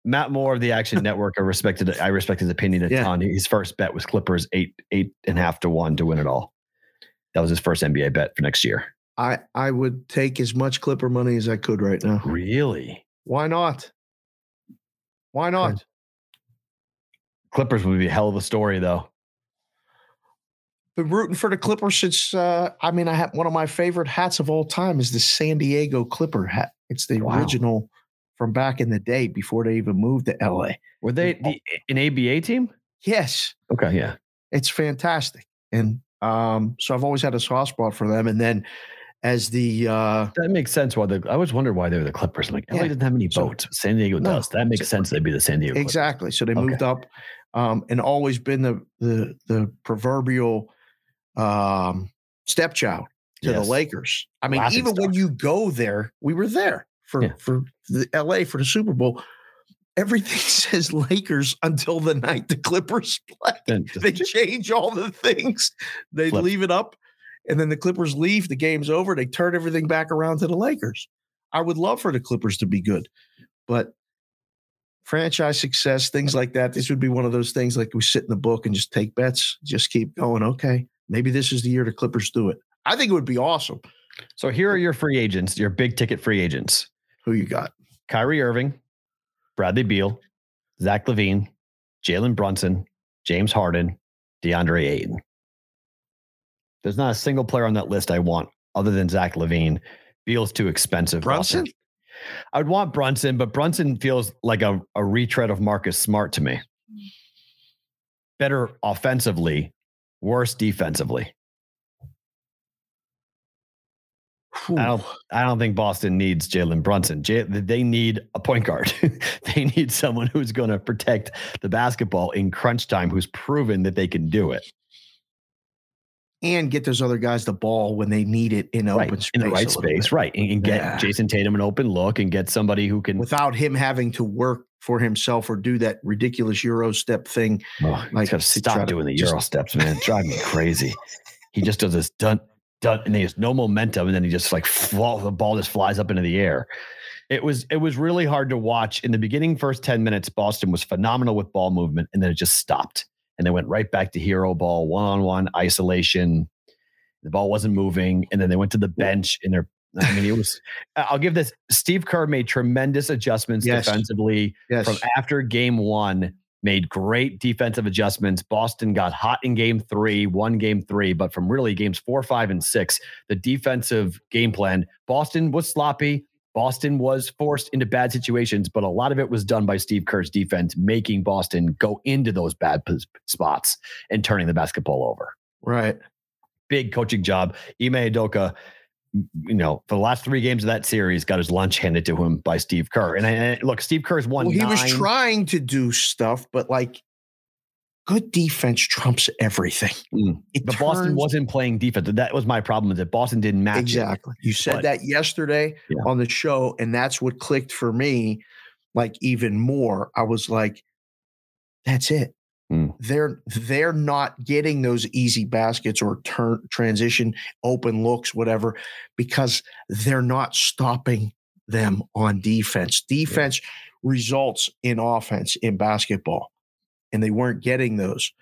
Matt Moore of the Action Network. I respected. I respect his opinion a Yeah. ton. His first bet was Clippers eight eight and a half to one to win it all. That was his first NBA bet for next year. I I would take as much Clipper money as I could right now. Really? Why not? Why not? Clippers would be a hell of a story, though. Been rooting for the Clippers since uh, I mean I have one of my favorite hats of all time is the San Diego Clipper hat. It's the Wow. original from back in the day before they even moved to LA. Were they the, an ABA team? Yes, Okay, yeah. it's fantastic. And um, so I've always had a soft spot for them. And then as the uh, That makes sense. Why the I always wondered why they were the Clippers. I'm like, LA Yeah. doesn't have any So- boats. San Diego No. does. That makes So- sense. They'd be the San Diego. Clippers. exactly, so they Okay. moved up um, and always been the the the proverbial um, stepchild to Yes. the Lakers. I mean, even when you go there, we were there for Yeah. for the LA for the Super Bowl. Everything says Lakers until the night the Clippers play. They change all the things. They Flip. leave it up, and then the Clippers leave. The game's over. They turn everything back around to the Lakers. I would love for the Clippers to be good, but franchise success, things like that. This would be one of those things like we sit in the book and just take bets, just keep going. Okay, maybe this is the year the Clippers do it. I think it would be awesome. so here are your free agents, your big ticket free agents: Who you got? Kyrie Irving, Bradley Beal, Zach LaVine, Jalen Brunson, James Harden, DeAndre Ayton. There's not a single player on that list I want other than Zach LaVine. Beal's too expensive. Brunson? I would want Brunson, but Brunson feels like a, a retread of Marcus Smart to me. Better offensively, worse defensively. I don't. I don't think Boston needs Jalen Brunson. J- they need a point guard. they need someone who's going to protect the basketball in crunch time, who's proven that they can do it. and get those other guys the ball when they need it in open right space. in the right space, bit. right, and, and get Yeah. Jayson Tatum an open look and get somebody who can. Without him having to work for himself or do that ridiculous Euro step thing. Oh, like, like got to to try stop doing the just- Euro steps, man. Drive me crazy. He just does this dun dun, and he has no momentum, and then he just like fall, the ball just flies up into the air. It was it was really hard to watch in the beginning. First ten minutes, Boston was phenomenal with ball movement, and then it just stopped, and they went right back to hero ball, one on one isolation. The ball wasn't moving, and then they went to the bench, and they're. I mean, it was. I'll give this. Steve Kerr made tremendous adjustments Yes. defensively Yes. from after game one, made great defensive adjustments. Boston got hot in game three, won game three, but from really games four, five, and six, the defensive game plan, Boston was sloppy. Boston was forced into bad situations, but a lot of it was done by Steve Kerr's defense, making Boston go into those bad p- spots and turning the basketball over. right. Big coaching job. Ime Udoka, you know, for the last three games of that series, got his lunch handed to him by Steve Kerr. And, I, and look, Steve Kerr's won. Well, he was trying to do stuff, but like good defense trumps everything. Mm. But Boston wasn't playing defense. That was my problem is that Boston didn't match. Exactly. It. You said but, that yesterday yeah. on the show, and that's what clicked for me. Like even more, I was like, "That's it." Mm. They're they're not getting those easy baskets or turn transition open looks, whatever, because they're not stopping them on defense. Defense yeah. results in offense in basketball and they weren't getting those.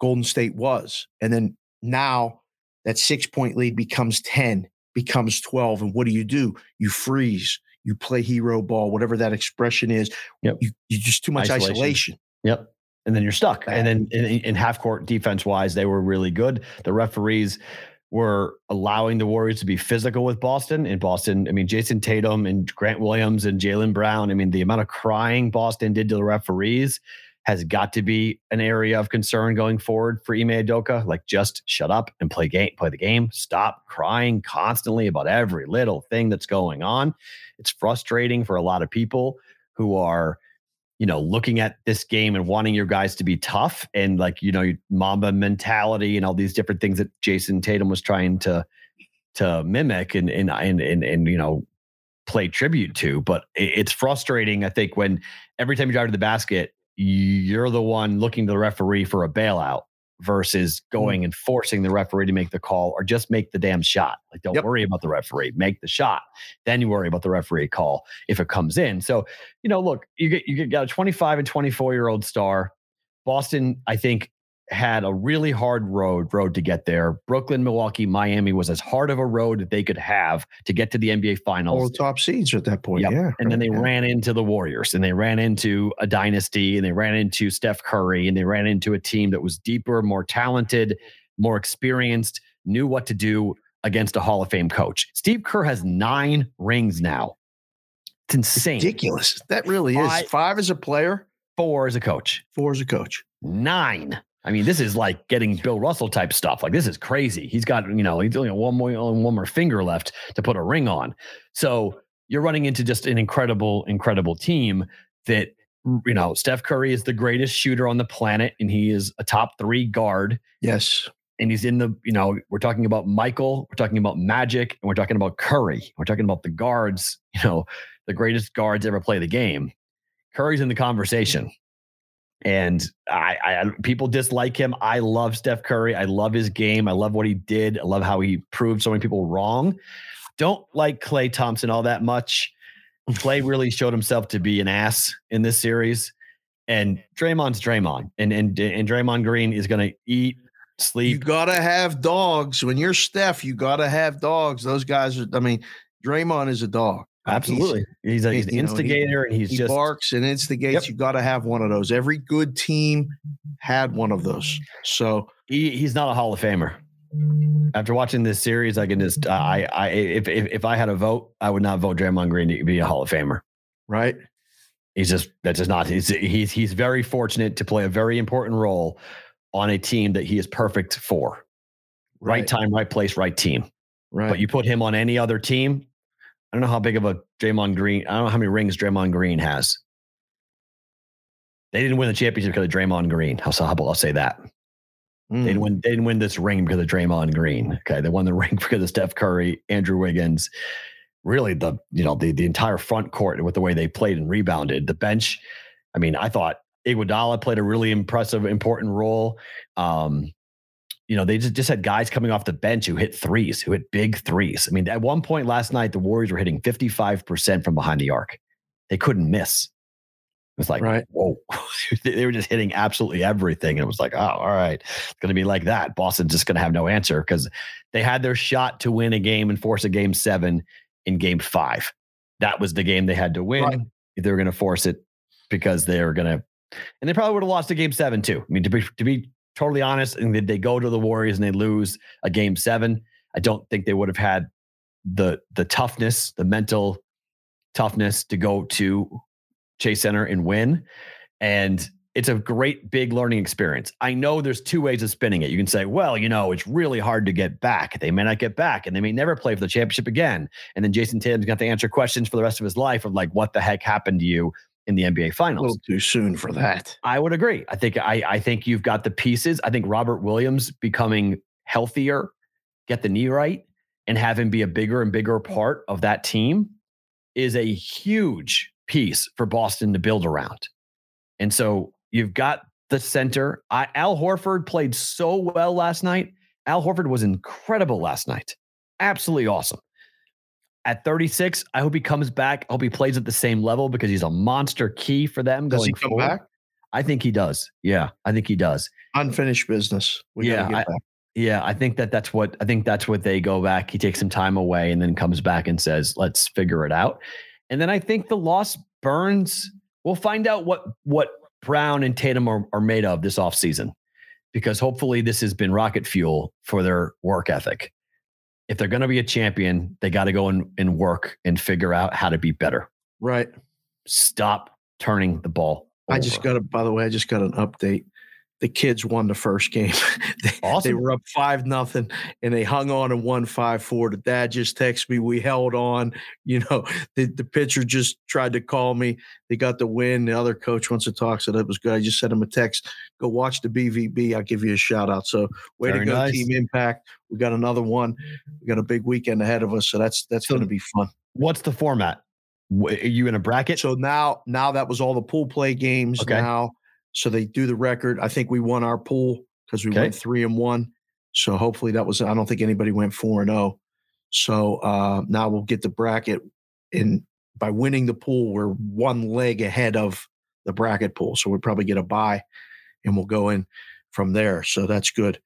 Golden State was. And then now that six point lead becomes 10, becomes 12. And what do you do? You freeze, you play hero ball, whatever that expression is. Yep. You, you just too much isolation. isolation. Yep. And then you're stuck. And then in, in half court defense wise, they were really good. The referees were allowing the Warriors to be physical with Boston. In Boston, I mean, Jayson Tatum and Grant Williams and Jaylen Brown. I mean, the amount of crying Boston did to the referees has got to be an area of concern going forward for Ime Udoka. Like, just shut up and play game, play the game. Stop crying constantly about every little thing that's going on. It's frustrating for a lot of people who are, you know, looking at this game and wanting your guys to be tough and like, you know, Mamba mentality and all these different things that Jayson Tatum was trying to to mimic and and and and, and you know play tribute to. But it's frustrating, I think, when every time you drive to the basket you're the one looking to the referee for a bailout versus going mm-hmm. and forcing the referee to make the call or just make the damn shot. Like, don't yep. worry about the referee, make the shot. Then you worry about the referee call if it comes in. So, you know, look, you get you get got a 25 and 24 year old star. Boston, I think, had a really hard road road to get there. Brooklyn, Milwaukee, Miami was as hard of a road that they could have to get to the NBA Finals. All top seeds at that point, yep. yeah. And then they yeah. ran into the Warriors, and they ran into a dynasty, and they ran into Steph Curry, and they ran into a team that was deeper, more talented, more experienced, knew what to do against a Hall of Fame coach. Steve Kerr has nine rings now. It's insane, ridiculous. That really Five, is five as a player, four as a coach, four as a coach, nine I mean, this is like getting Bill Russell type stuff. Like this is crazy. He's got you know he's only one more only one more finger left to put a ring on. So you're running into just an incredible, incredible team that you know Steph Curry is the greatest shooter on the planet, and he is a top three guard. Yes. And he's in the, you know, we're talking about Michael, we're talking about Magic, and we're talking about Curry. We're talking about the guards, you know, the greatest guards ever play the game. Curry's in the conversation. And I, I, people dislike him. I love Steph Curry. I love his game. I love what he did. I love how he proved so many people wrong. Don't like Klay Thompson all that much. Klay really showed himself to be an ass in this series. And Draymond's Draymond. And and and Draymond Green is gonna eat, sleep. You gotta have dogs. When you're Steph, you gotta have dogs. Those guys are, I mean, Draymond is a dog. Absolutely. He's, he's, a, he's an instigator know, he, and he's he just barks and instigates. Yep. You got to have one of those. Every good team had one of those. So he, he's not a Hall of Famer. After watching this series, I can just I I if, if if I had a vote, I would not vote Draymond Green to be a Hall of Famer. Right. He's just that's just not he's he's he's very fortunate to play a very important role on a team that he is perfect for. Right, right time, right place, right team. Right. But you put him on any other team, don't know how big of a Draymond Green. I don't know how many rings Draymond Green has. They didn't win the championship because of Draymond Green. I'll, I'll say that. Mm. They, didn't hmm. win, they didn't win this ring because of Draymond Green. Okay. They won the ring because of Steph Curry, Andrew Wiggins, really the, you know, the, the entire front court with the way they played and rebounded. The bench, I mean, I thought Iguodala played a really impressive, important role. Um, you know, they just, just had guys coming off the bench who hit threes, who hit big threes. I mean, at one point last night, the Warriors were hitting 55% from behind the arc. They couldn't miss. It was like, right. whoa. they were just hitting absolutely everything. And it was like, oh, all right. It's going to be like that. Boston's just going to have no answer because they had their shot to win a game and force a game seven in game five. That was the game they had to win. Right. They were going to force it because they were going to, and they probably would have lost a game seven too. I mean, to be, to be totally honest, and they go to the Warriors and they lose a game seven, I don't think they would have had the the toughness, the mental toughness to go to Chase Center and win. And it's a great big learning experience. I know there's two ways of spinning it. You can say, well, you know, it's really hard to get back. They may not get back and they may never play for the championship again. And then Jayson Tatum's going to have to answer questions for the rest of his life of like, what the heck happened to you in the NBA Finals. A little too soon for that. I would agree. I think I, I think you've got the pieces. I think Robert Williams becoming healthier, get the knee right, and have him be a bigger and bigger part of that team is a huge piece for Boston to build around. And so you've got the center. I, Al Horford played so well last night. Al Horford was incredible last night. Absolutely awesome. At 36, I hope he comes back. I hope he plays at the same level because he's a monster key for them Does going he come forward. back? I think he does. Yeah, I think he does. Unfinished business. We Yeah, get I- back. Yeah, I think that that's what I think that's what they go back. He takes some time away and then comes back and says, "Let's figure it out." And then I think the loss burns. We'll find out what what Brown and Tatum are, are made of this offseason because hopefully this has been rocket fuel for their work ethic. If they're going to be a champion, they got to go and, and work and figure out how to be better. Right. Stop turning the ball. I just got a. By the way, I just got an update. The kids won the first game. they, they were up five nothing, and they hung on and won five four. The dad just texted me. We held on. You know, the, the pitcher just tried to call me. They got the win. The other coach wants to talk, so that was good. I just sent him a text. Go watch the BVB. I'll give you a shout out. So way Very to go, nice. Team Impact. We got another one. We got a big weekend ahead of us, so that's that's So- going to be fun. What's the format? Are you in a bracket? So now, now that was all the pool play games. Okay. Now, so they do the record. I think we won our pool because we Okay. went three and one. So hopefully that was. I don't think anybody went four and zero. So uh, now we'll get the bracket, and by winning the pool, we're one leg ahead of the bracket pool. So we'll probably get a bye, and we'll go in from there. So that's good.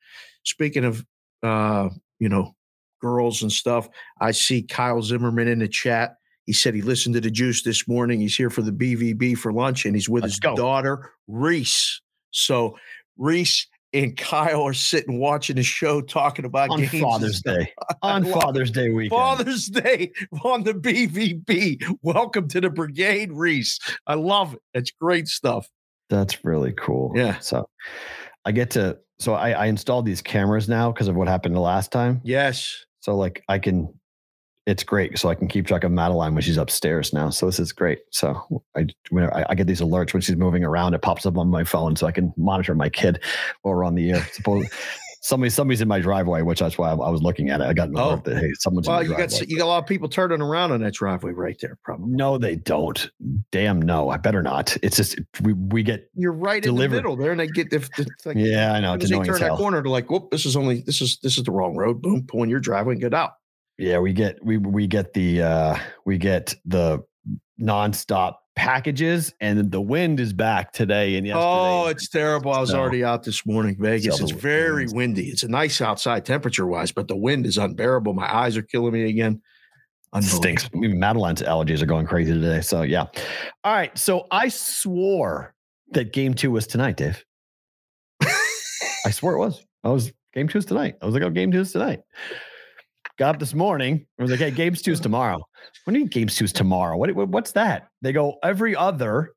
Speaking of, uh, you know, girls and stuff, I see Kyle Zimmerman in the chat. He said he listened to the juice this morning. He's here for the BVB for lunch and he's with Let's his go. daughter, Reese. So Reese and Kyle are sitting watching the show talking about on Father's. Day. On Father's Day weekend. Father's Day on the BVB. Welcome to the brigade, Reese. I love it. It's great stuff. That's really cool. Yeah. So I get to so I, I installed these cameras now because of what happened the last time. Yes. So like I can it's great. So I can keep track of Madeline when she's upstairs now. So this is great. So I when I, I get these alerts when she's moving around, it pops up on my phone so I can monitor my kid while we're on the air. Suppose somebody somebody's in my driveway, which that's why I, I was looking at it. I got an Oh. alert that hey, someone's Well, in you got driveway. you got a lot of people turning around on that driveway right there, probably. no, they don't. Damn no. I better not. It's just we we get You're right Delivered. in the middle there, and they get if like yeah, I know. It's they turn that corner, they're like, "Whoop! This is only this is this is the wrong road." Boom, pull in your driveway and get out. Yeah, we get we we get the uh we get the nonstop packages and the wind is back today and yesterday. Oh, it's terrible. I was So- already out this morning, Vegas. It's very windy. It's a nice outside temperature wise, but the wind is unbearable. My eyes are killing me again. stinks. Even Madeline's allergies are going crazy today. So yeah. All right. So I swore that game two was tonight, Dave. I swore it was. I was game two is tonight. I was like, oh, game two is tonight. Got up this morning. I was like, hey, games two is tomorrow. What do you mean games two is tomorrow? What, what what's that? They go every other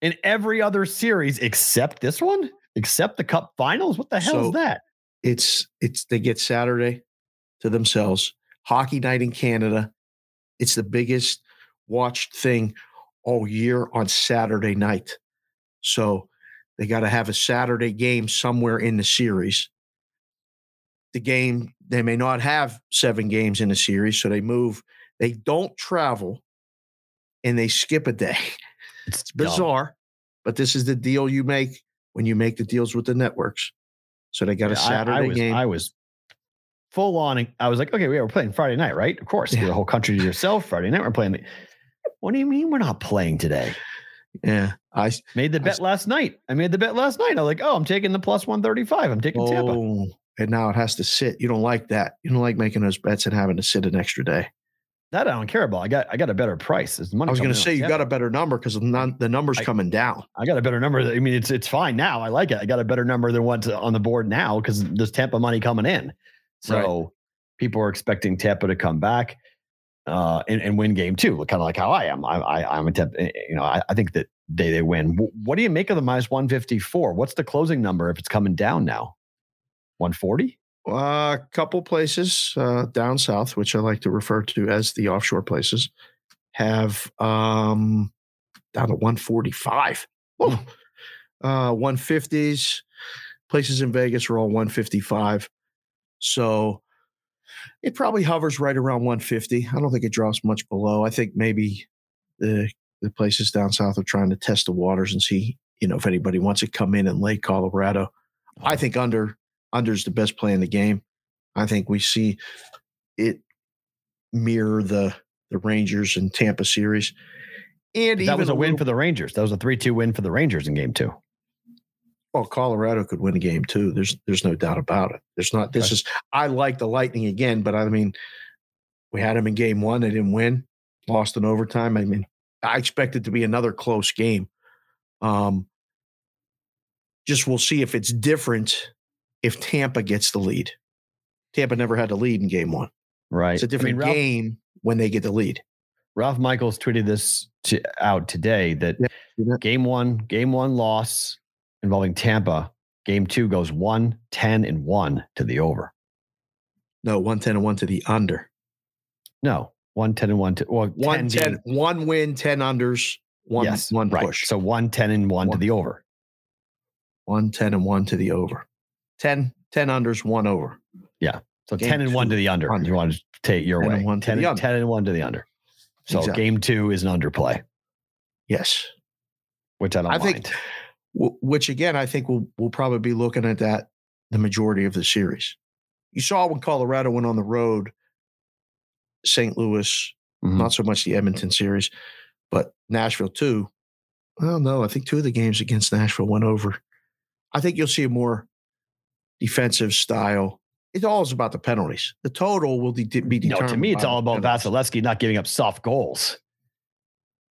in every other series except this one, except the cup finals. What the hell So- is that? It's it's they get Saturday to themselves. Hockey night in Canada. It's the biggest watched thing all year on Saturday night. So they got to have a Saturday game somewhere in the series. The game, they may not have seven games in a series, so they move. They don't travel and they skip a day. It's It's bizarre, but this is the deal you make when you make the deals with the networks. So they got a Yeah, I- Saturday I, was, game. I was full on. I was like, okay, we are playing Friday night, right? Of course, Yeah. the whole country to yourself. Friday night, we're playing. The, what do you mean we're not playing today? yeah, I Made the bet s- last night. I made the bet last night. I'm like, oh, I'm taking the plus one thirty five. I'm taking Tampa. Oh. And now it has to sit. You don't like that. You don't like making those bets and having to sit an extra day. That I don't care about. I got I got a better price. I was going to say you Tampa. got a better number because the numbers I- coming down. I got a better number. I mean, it's it's fine now. I like it. I got a better number than what's on the board now because there's Tampa money coming in. So people are expecting Tampa to come back uh, and, and win game two, kind of like how I am. I, I I'm a temp, you know, I, I think that they they win. What do you make of the minus 154? What's the closing number if it's coming down now? 140? A couple places uh, down south, which I like to refer to as the offshore places, have um, down to 145. Hmm. Uh, 150s. Places in Vegas are all 155. So it probably hovers right around 150. I don't think it drops much below. I think maybe the the places down south are trying to test the waters and see, you know, if anybody wants to come in and Lake Colorado. I think under under is the best play in the game. I think we see it mirror the the Rangers and Tampa series. And That was a win little- for the Rangers. That was a 3 2 win for the Rangers in game two. Well, Colorado could win a game too. There's there's no doubt about it. There's not. This Okay. is. I like the Lightning again, but I mean, we had them in game one. They didn't win. Lost in overtime. I mean, I expect it to be another close game. Um, just we'll see if it's different if Tampa gets the lead. Tampa never had the lead in game one. Right. It's a I mean, different Ralph, game when they get the lead. Ralph Michaels tweeted this to, out today that Yeah, game one, game one loss involving Tampa. Game two goes 1, 10, and 1 to the over. No, one ten and one to the under. No, 1, 10, and 1 to well, 1 10 10, one win, ten unders, one yes, one right. push. So 1, 10, and 1 to the over. One, 10, and one to the over. 10, 10 unders, one over. Yeah. So Game 10 and 1 to the under. under. You want to take your 10 way. and one 10, and, 10 and 1 to the under. So Exactly. game two is an underplay, Yes. which I don't I mind. think, w- which again, I think we'll, we'll probably be looking at that the majority of the series. You saw when Colorado went on the road, St. Louis, Mhm. not so much the Edmonton series, but Nashville too. Well, no, I think two of the games against Nashville went over. I think you'll see a more defensive style. It all is about the penalties. The total will de- be No, to me, it's all about. Vasilevskiy not giving up soft goals.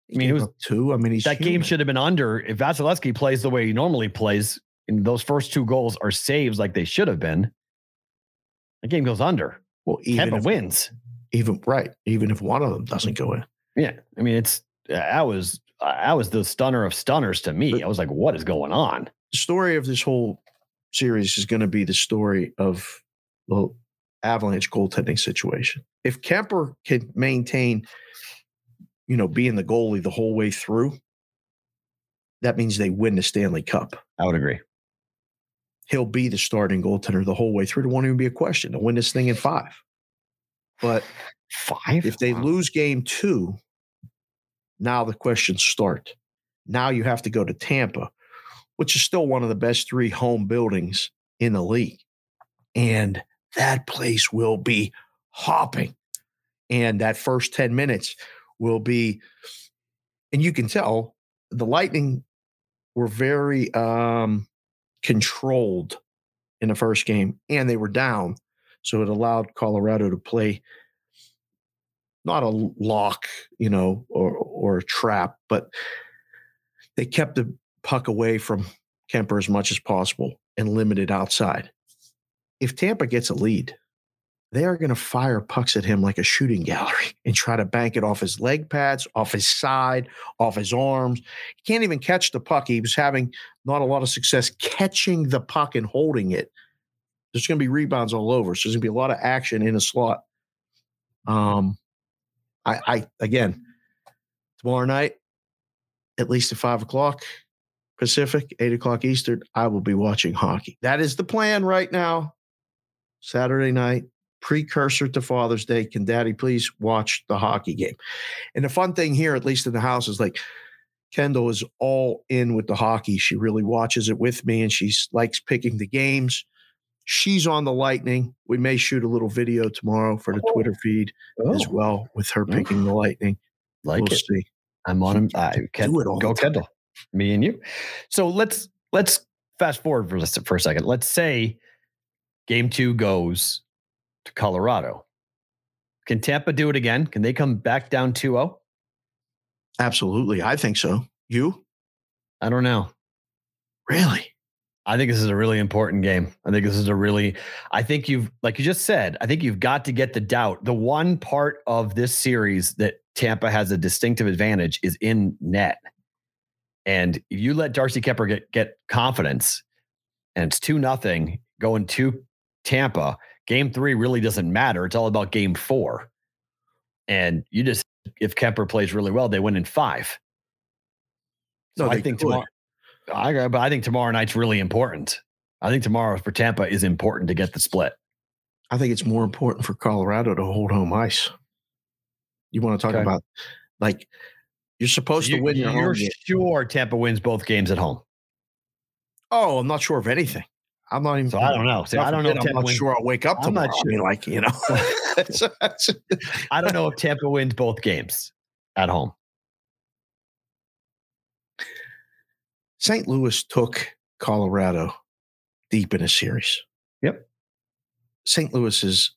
He I mean, it was- two. I mean, that game should have been under. If Vasilevskiy plays the way he normally plays, and those first two goals are saves like they should have been, the game goes under. well, even Tampa if, wins. even right, even if one of them doesn't go in. Yeah, I mean, it's I was I was the stunner of stunners to me. I was like, what is going on? the story of this whole series is going to be the story of the Avalanche goaltending situation. If Kuemper can maintain, you know, being the goalie the whole way through, that means they win the Stanley Cup. I would agree. He'll be the starting goaltender the whole way through. There won't even be a question. They'll win this thing in five. But Five. if they Wow. lose game two, now the questions start. Now you have to go to Tampa, which is still one of the best three home buildings in the league. And that place will be hopping. And that first 10 minutes will be, and you can tell the Lightning were very um, controlled in the first game and they were down. So it allowed Colorado to play not a lock, you know, or or a trap, but they kept the puck away from Kuemper as much as possible and limited outside. If Tampa gets a lead, they are going to fire pucks at him like a shooting gallery and try to bank it off his leg pads, off his side, off his arms. He can't even catch the puck. He was having not a lot of success catching the puck and holding it. There's going to be rebounds all over. So there's going to be a lot of action in a slot. Um, I, I again tomorrow night, at least at five o'clock Pacific, eight o'clock Eastern, I will be watching hockey. That is the plan right now. Saturday night, precursor to Father's Day. Can Daddy please watch the hockey game? And the fun thing here, at least in the house, is like Kendall is all in with the hockey. She really watches it with me, and she likes picking the games. She's on the Lightning. We may shoot a little video tomorrow for the Oh. Twitter feed as Oh, well with her picking the Lightning. like we'll it. see. I'm on him. I can do it all go. Kendall. Me and you. So let's let's fast forward for, a- for a second. Let's say game two goes to Colorado. Can Tampa do it again? Can they come back down 2-0? Absolutely. I think so. You? I don't know. Really? I think this is a really important game. I think this is a really, I think you've, like you just said, I think you've got to get the doubt. The one part of this series that Tampa has a distinctive advantage is in net. And if you let Darcy Kuemper get, get confidence and it's 2 nothing going to Tampa, game three really doesn't matter. It's all about game four. And you just, if Kuemper plays really well, they win in five. So No, I think could. tomorrow. I, but I think tomorrow night's really important. I think tomorrow for Tampa is important to get the split. I think it's more important for Colorado to hold home ice. You want to talk Okay. about like you're supposed to You- win your home you're game. sure Tampa wins both games at home. Oh, I'm not sure of anything. I'm not even. So I don't know. See, I don't know if forbid, I'm not wins. sure I'll wake up tomorrow. I'm not tomorrow. I mean, like you know, I don't know if Tampa wins both games at home. St. Louis took Colorado deep in a series. Yep. St. Louis is,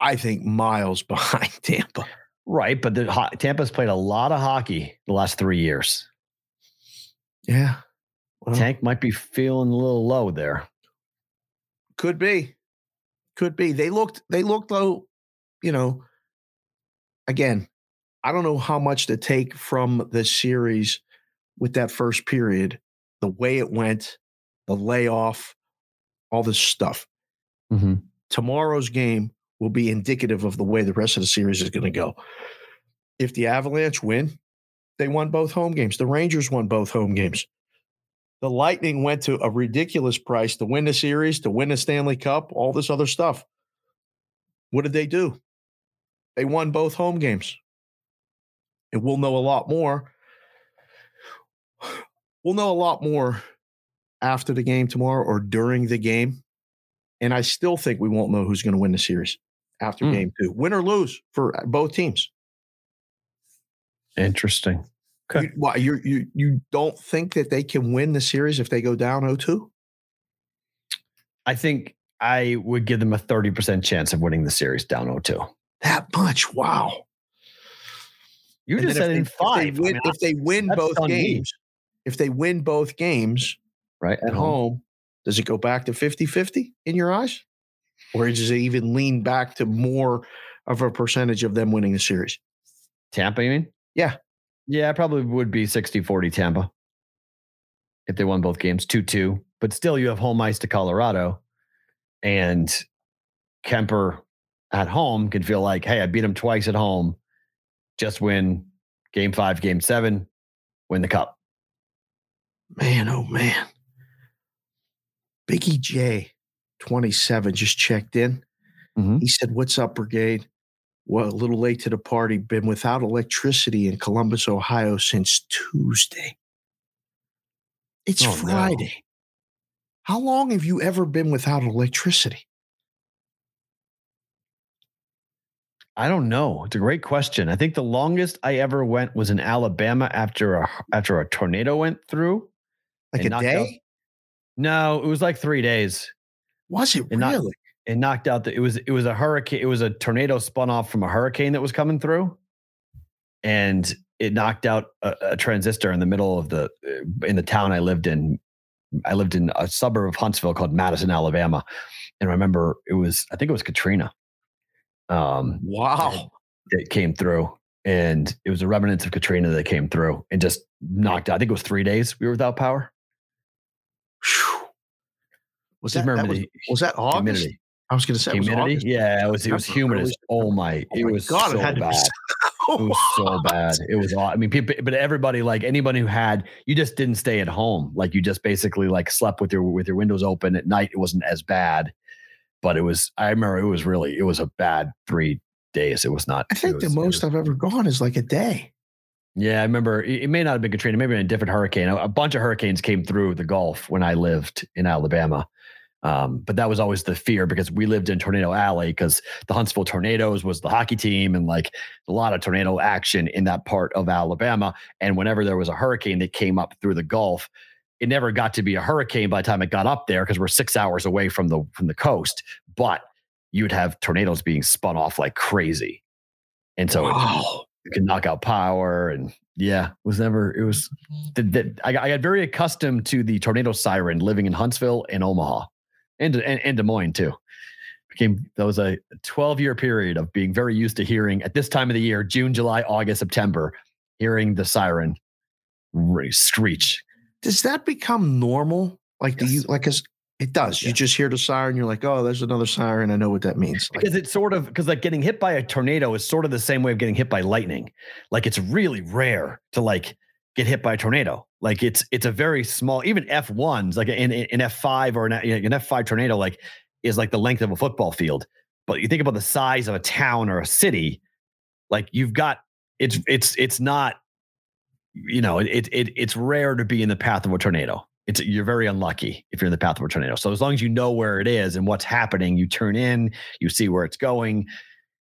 I think, miles behind Tampa. Right, but the ho- Tampa's played a lot of hockey the last three years. Yeah. Well, Tank might be feeling a little low there. could be. Could be. They looked, they looked though, you know, again, I don't know how much to take from the series with that first period, the way it went, the layoff, all this stuff. Mm-hmm. tomorrow's game will be indicative of the way the rest of the series is going to go. If the Avalanche win, they won both home games. The Rangers won both home games. The Lightning went to a ridiculous price to win the series, to win the Stanley Cup, all this other stuff. What did they do? They won both home games. And we'll know a lot more. We'll know a lot more after the game tomorrow or during the game. And I still think we won't know who's going to win the series after Hmm. game two, win or lose for both teams. Interesting. Okay. You, why, you you you don't think that they can win the series if they go down 0-2? I think I would give them a 30% chance of winning the series down 0-2. That much? Wow. You And just said in they- five. If they win, I mean, if they win both on me. games, if they win both games right at home, does it go back to 50-50 in your eyes? Or does it even lean back to more of a percentage of them winning the series? Tampa, you mean? Yeah. Yeah, it probably would be 60 40 Tampa if they won both games 2 2. But still, you have home ice to Colorado. And Kuemper at home can feel like, hey, I beat him twice at home. Just win game five, game seven, win the cup. Man, oh man. Biggie J, 27, just checked in. Mhm. He said, What's up, brigade? Well, a little late to the party. Been without electricity in Columbus, Ohio since Tuesday. It's Oh, no. Friday. How long have you ever been without electricity? I don't know. It's a great question. I think the longest I ever went was in Alabama after a after a tornado went through. Like a knocked out- day? No, it was like three days. Was it And not- really? it knocked out the it was it was a hurricane it was a tornado spun off from a hurricane that was coming through and it knocked out a, a transistor in the middle of the uh, in the town i lived in i lived in a suburb of huntsville called madison alabama and I remember it was i think it was katrina um wow. that came through and it was a remnants of katrina that came through and just knocked out i think it was three days we were without power Phew. Was that, that was, was that August? humidity I was going to say it was humidity yeah it was it was humid as oh my Oh it my was God, so it bad be It was so bad. It was I mean, people, but everybody, like anybody who had, you just didn't stay at home. Like you just basically like slept with your with your windows open at night. It wasn't as bad, but it was. I remember it was really it was a bad three days. It was not. I think it the most was- I've ever gone is like a day. yeah, I remember. It, may not have been Katrina. Maybe a different hurricane. A bunch of hurricanes came through the Gulf when I lived in Alabama. Um, but that was always the fear because we lived in Tornado Alley because the Huntsville Tornadoes was the hockey team and like a lot of tornado action in that part of Alabama. And whenever there was a hurricane that came up through the Gulf, it never got to be a hurricane by the time it got up there because we're six hours away from the from the coast. But you'd have tornadoes being spun off like crazy, and so it, Wow. it could knock out power. And yeah, it was never. It was. I, got- I got very accustomed to the tornado siren living in Huntsville and Omaha, and and, and Des Moines too became that was a 12 year period of being very used to hearing at this time of the year june july august september hearing the siren screech Does that become normal? Like, do you like? Cause it does. You just hear the siren. You're like, oh, there's another siren. I know what that means. Like, because it's sort of because like getting hit by a tornado is sort of the same way of getting hit by lightning like it's really rare to like get hit by a tornado. Like it's it's a very small, even F ones, like in in F five or an, an F five tornado, like is like the length of a football field. But you think about the size of a town or a city, like you've got it's it's it's not, you know, it it it's rare to be in the path of a tornado. It's you're very unlucky if you're in the path of a tornado. So as long as you know where it is and what's happening, you turn in, you see where it's going.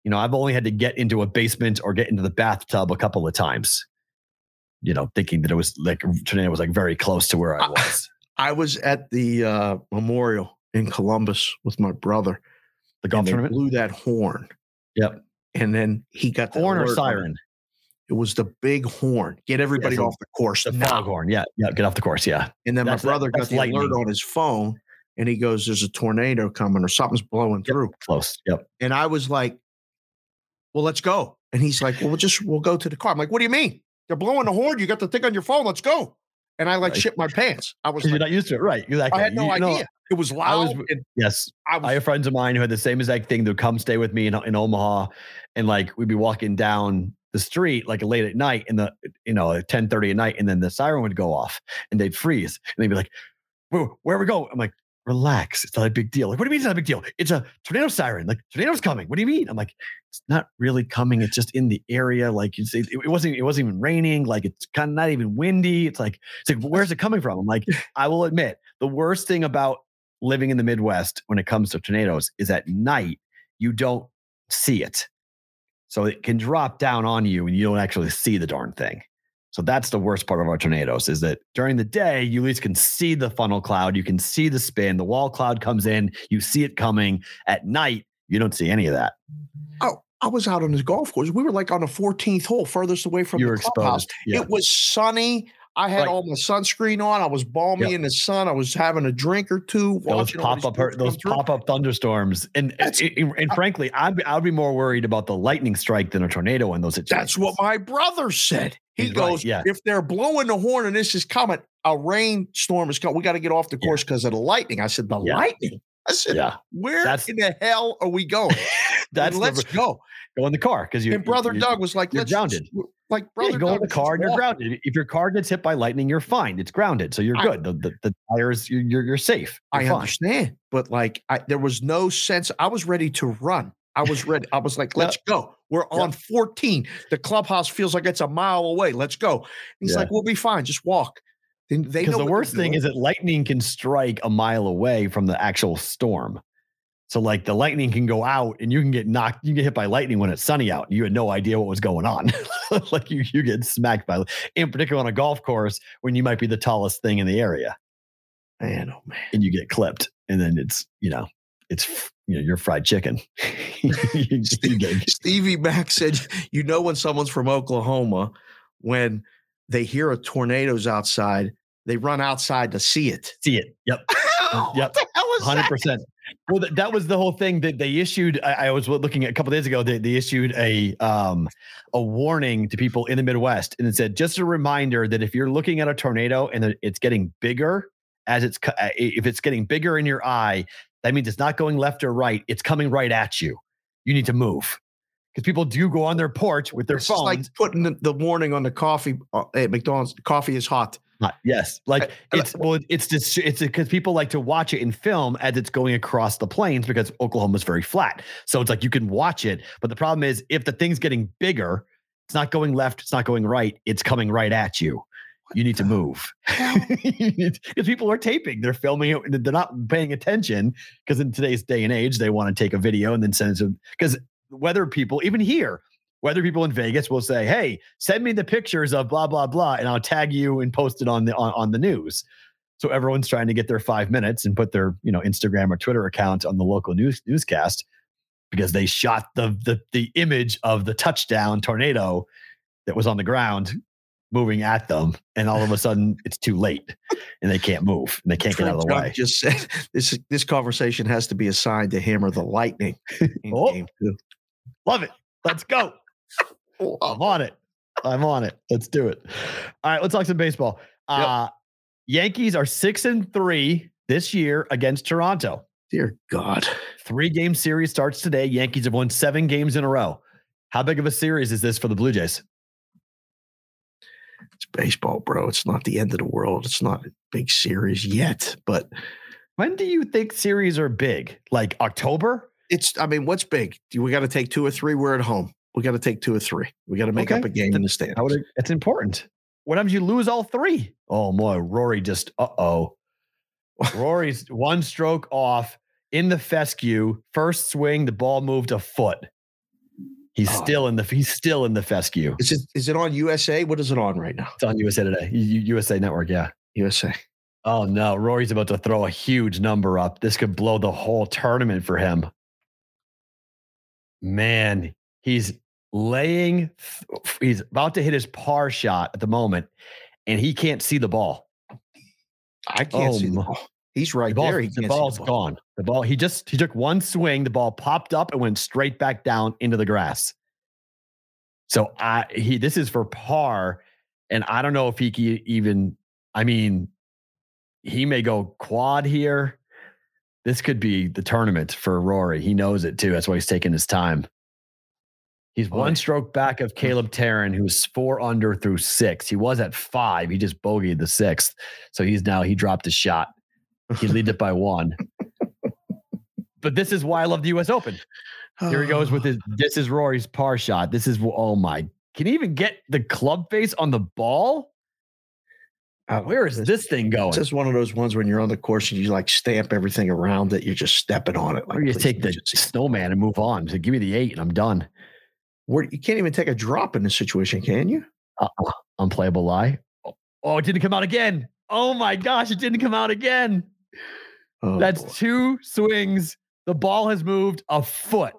You know, I've only had to get into a basement or get into the bathtub a couple of times you know, thinking that it was like tornado was like very close to where I was. I was at the uh, memorial in Columbus with my brother. The golf tournament blew that horn. Yep. And then he got the horn or siren. It was the big horn. Get everybody yeah, so off the course. The now. foghorn. Yeah. Yeah. Get off the course. Yeah. And then that's, my brother that, got the lightning. alert on his phone and he goes, There's a tornado coming or something's blowing yep. through. Close. Yep. And I was like, Well, let's go. And he's like, Well, we'll just we'll go to the car. I'm like, What do you mean? They're blowing the horn. You got the thing on your phone. Let's go. And I like right. shit my pants. I was like, you're not used to it, right? Exactly. I had no you, idea. Know, it was loud. I was, yes, I, was, I, have friends of mine who had the same exact thing. They'd come stay with me in, in Omaha, and like we'd be walking down the street like late at night in the you know 10 30 at night and then the siren would go off and they'd freeze and they'd be like where, where we go i'm like relax. It's not a big deal. Like, what do you mean it's not a big deal? It's a tornado siren. Like, tornado's coming. What do you mean? I'm like, it's not really coming. It's just in the area. Like, it, it wasn't. It wasn't even raining. Like, it's kind of not even windy. It's like, it's like, where's it coming from? I'm like, I will admit, the worst thing about living in the Midwest when it comes to tornadoes is at night you don't see it, so it can drop down on you and you don't actually see the darn thing. So that's the worst part of our tornadoes is that during the day, you at least can see the funnel cloud, you can see the spin, the wall cloud comes in, you see it coming. At night, you don't see any of that. Oh, I was out on this golf course. We were like on the 14th hole, furthest away from you the clubhouse. Yeah. It was sunny. I had right. all my sunscreen on. I was balmy yep. in the sun. I was having a drink or two. Those pop up, those pop up thunderstorms, and and, and frankly, I'd be, I'd be more worried about the lightning strike than a tornado in those situations. That's what my brother said. He He's goes, right, yeah. if they're blowing the horn and this is coming, a rainstorm is coming. We got to get off the course because yeah. of the lightning. I said, the yeah. lightning. I said, yeah. where that's, in the hell are we going? that's let's go. Go in the car because you. And brother Doug was like, "You're grounded." Like brother, yeah, go in the car and you're grounded. If your car gets hit by lightning, you're fine. It's grounded, so you're I, good. The, the, the tires, you're you're, you're safe. You're I fine. understand, but like, I, there was no sense. I was ready to run. I was ready. I was like, let's go. We're on 14. The clubhouse feels like it's a mile away. Let's go. He's yeah. like, we'll be fine. Just walk. Because the worst thing is that lightning can strike a mile away from the actual storm. So like the lightning can go out and you can get knocked, you get hit by lightning when it's sunny out. And you had no idea what was going on. like you you get smacked by in particular on a golf course when you might be the tallest thing in the area. Man, oh man. And you get clipped. And then it's, you know, it's you know, you're fried chicken. Stevie Mack said, you know, when someone's from Oklahoma, when they hear a tornado's outside, they run outside to see it. See it. Yep. yep. Hundred percent. Well, that, that was the whole thing that they issued. I, I was looking at a couple days ago. They, they issued a um, a warning to people in the Midwest, and it said just a reminder that if you're looking at a tornado and it's getting bigger as it's uh, if it's getting bigger in your eye, that means it's not going left or right. It's coming right at you. You need to move because people do go on their porch with their it's phones. like putting the, the, warning on the coffee uh, at McDonald's. Coffee is hot. Hot. Yes, like it's well, it's just it's because people like to watch it in film as it's going across the plains because Oklahoma is very flat. So it's like you can watch it, but the problem is if the thing's getting bigger, it's not going left, it's not going right, it's coming right at you you need to move because people are taping they're filming it they're not paying attention because in today's day and age they want to take a video and then send it to because weather people even here weather people in vegas will say hey send me the pictures of blah blah blah and i'll tag you and post it on the on, on the news so everyone's trying to get their five minutes and put their you know instagram or twitter account on the local news newscast because they shot the the, the image of the touchdown tornado that was on the ground moving at them, and all of a sudden it's too late, and they can't move, and they can't get out of the way. Just said this this conversation has to be assigned to him or the Lightning. oh, love it. Let's go. I'm on it. I'm on it. Let's do it. All right, let's talk some baseball. Yep. Uh, Yankees are six and three this year against Toronto. Dear God. Three game series starts today. Yankees have won seven games in a row. How big of a series is this for the Blue Jays? It's baseball, bro. It's not the end of the world. It's not a big series yet, but When do you think series are big? Like October? it's. I mean, what's big? Do we got to take two or three? We're at home. We got to take two or three. We got to make Okay. up a game in the stands. I would. It's important. What happens? You lose all three. Oh boy, Rory just. Uh oh. Rory's one stroke off in the fescue. First swing, the ball moved a foot. He's Oh. still in the. He's still in the fescue. Is it is it on USA? What is it on right now? It's on USA Today, U- USA Network. Yeah. USA. Oh no, Rory's about to throw a huge number up. This could blow the whole tournament for him. Man, he's laying, he's about to hit his par shot at the moment, and he can't see the ball. I can't Oh, see the ball. He's right The, ball, there. He the can't ball's the ball. gone. The ball, he just he took one swing, the ball popped up and went straight back down into the grass. So I he this is for par, and I don't know if he can even. I mean, he may go quad here. This could be the tournament for Rory. He knows it too. That's why he's taking his time. He's Boy. one stroke back of hmm. Callum Tarren, who's four under through six. He was at five. He just bogeyed the sixth. So he's now, he dropped a shot. He leads it by one. But this is why I love the US Open. Here he goes with his this is Rory's par shot. This is oh my. Can he even get the club face on the ball? Where is this thing going? It's just one of those ones when you're on the course and you like stamp everything around it. You're just stepping on it. Like, Or you take the snowman and move on. So give me the eight and I'm done. Where, you can't even take a drop in this situation, can you? Uh-uh. Unplayable lie. Oh, oh, it didn't come out again. Oh my gosh, it didn't come out again. Oh, That's boy. two swings. The ball has moved a foot.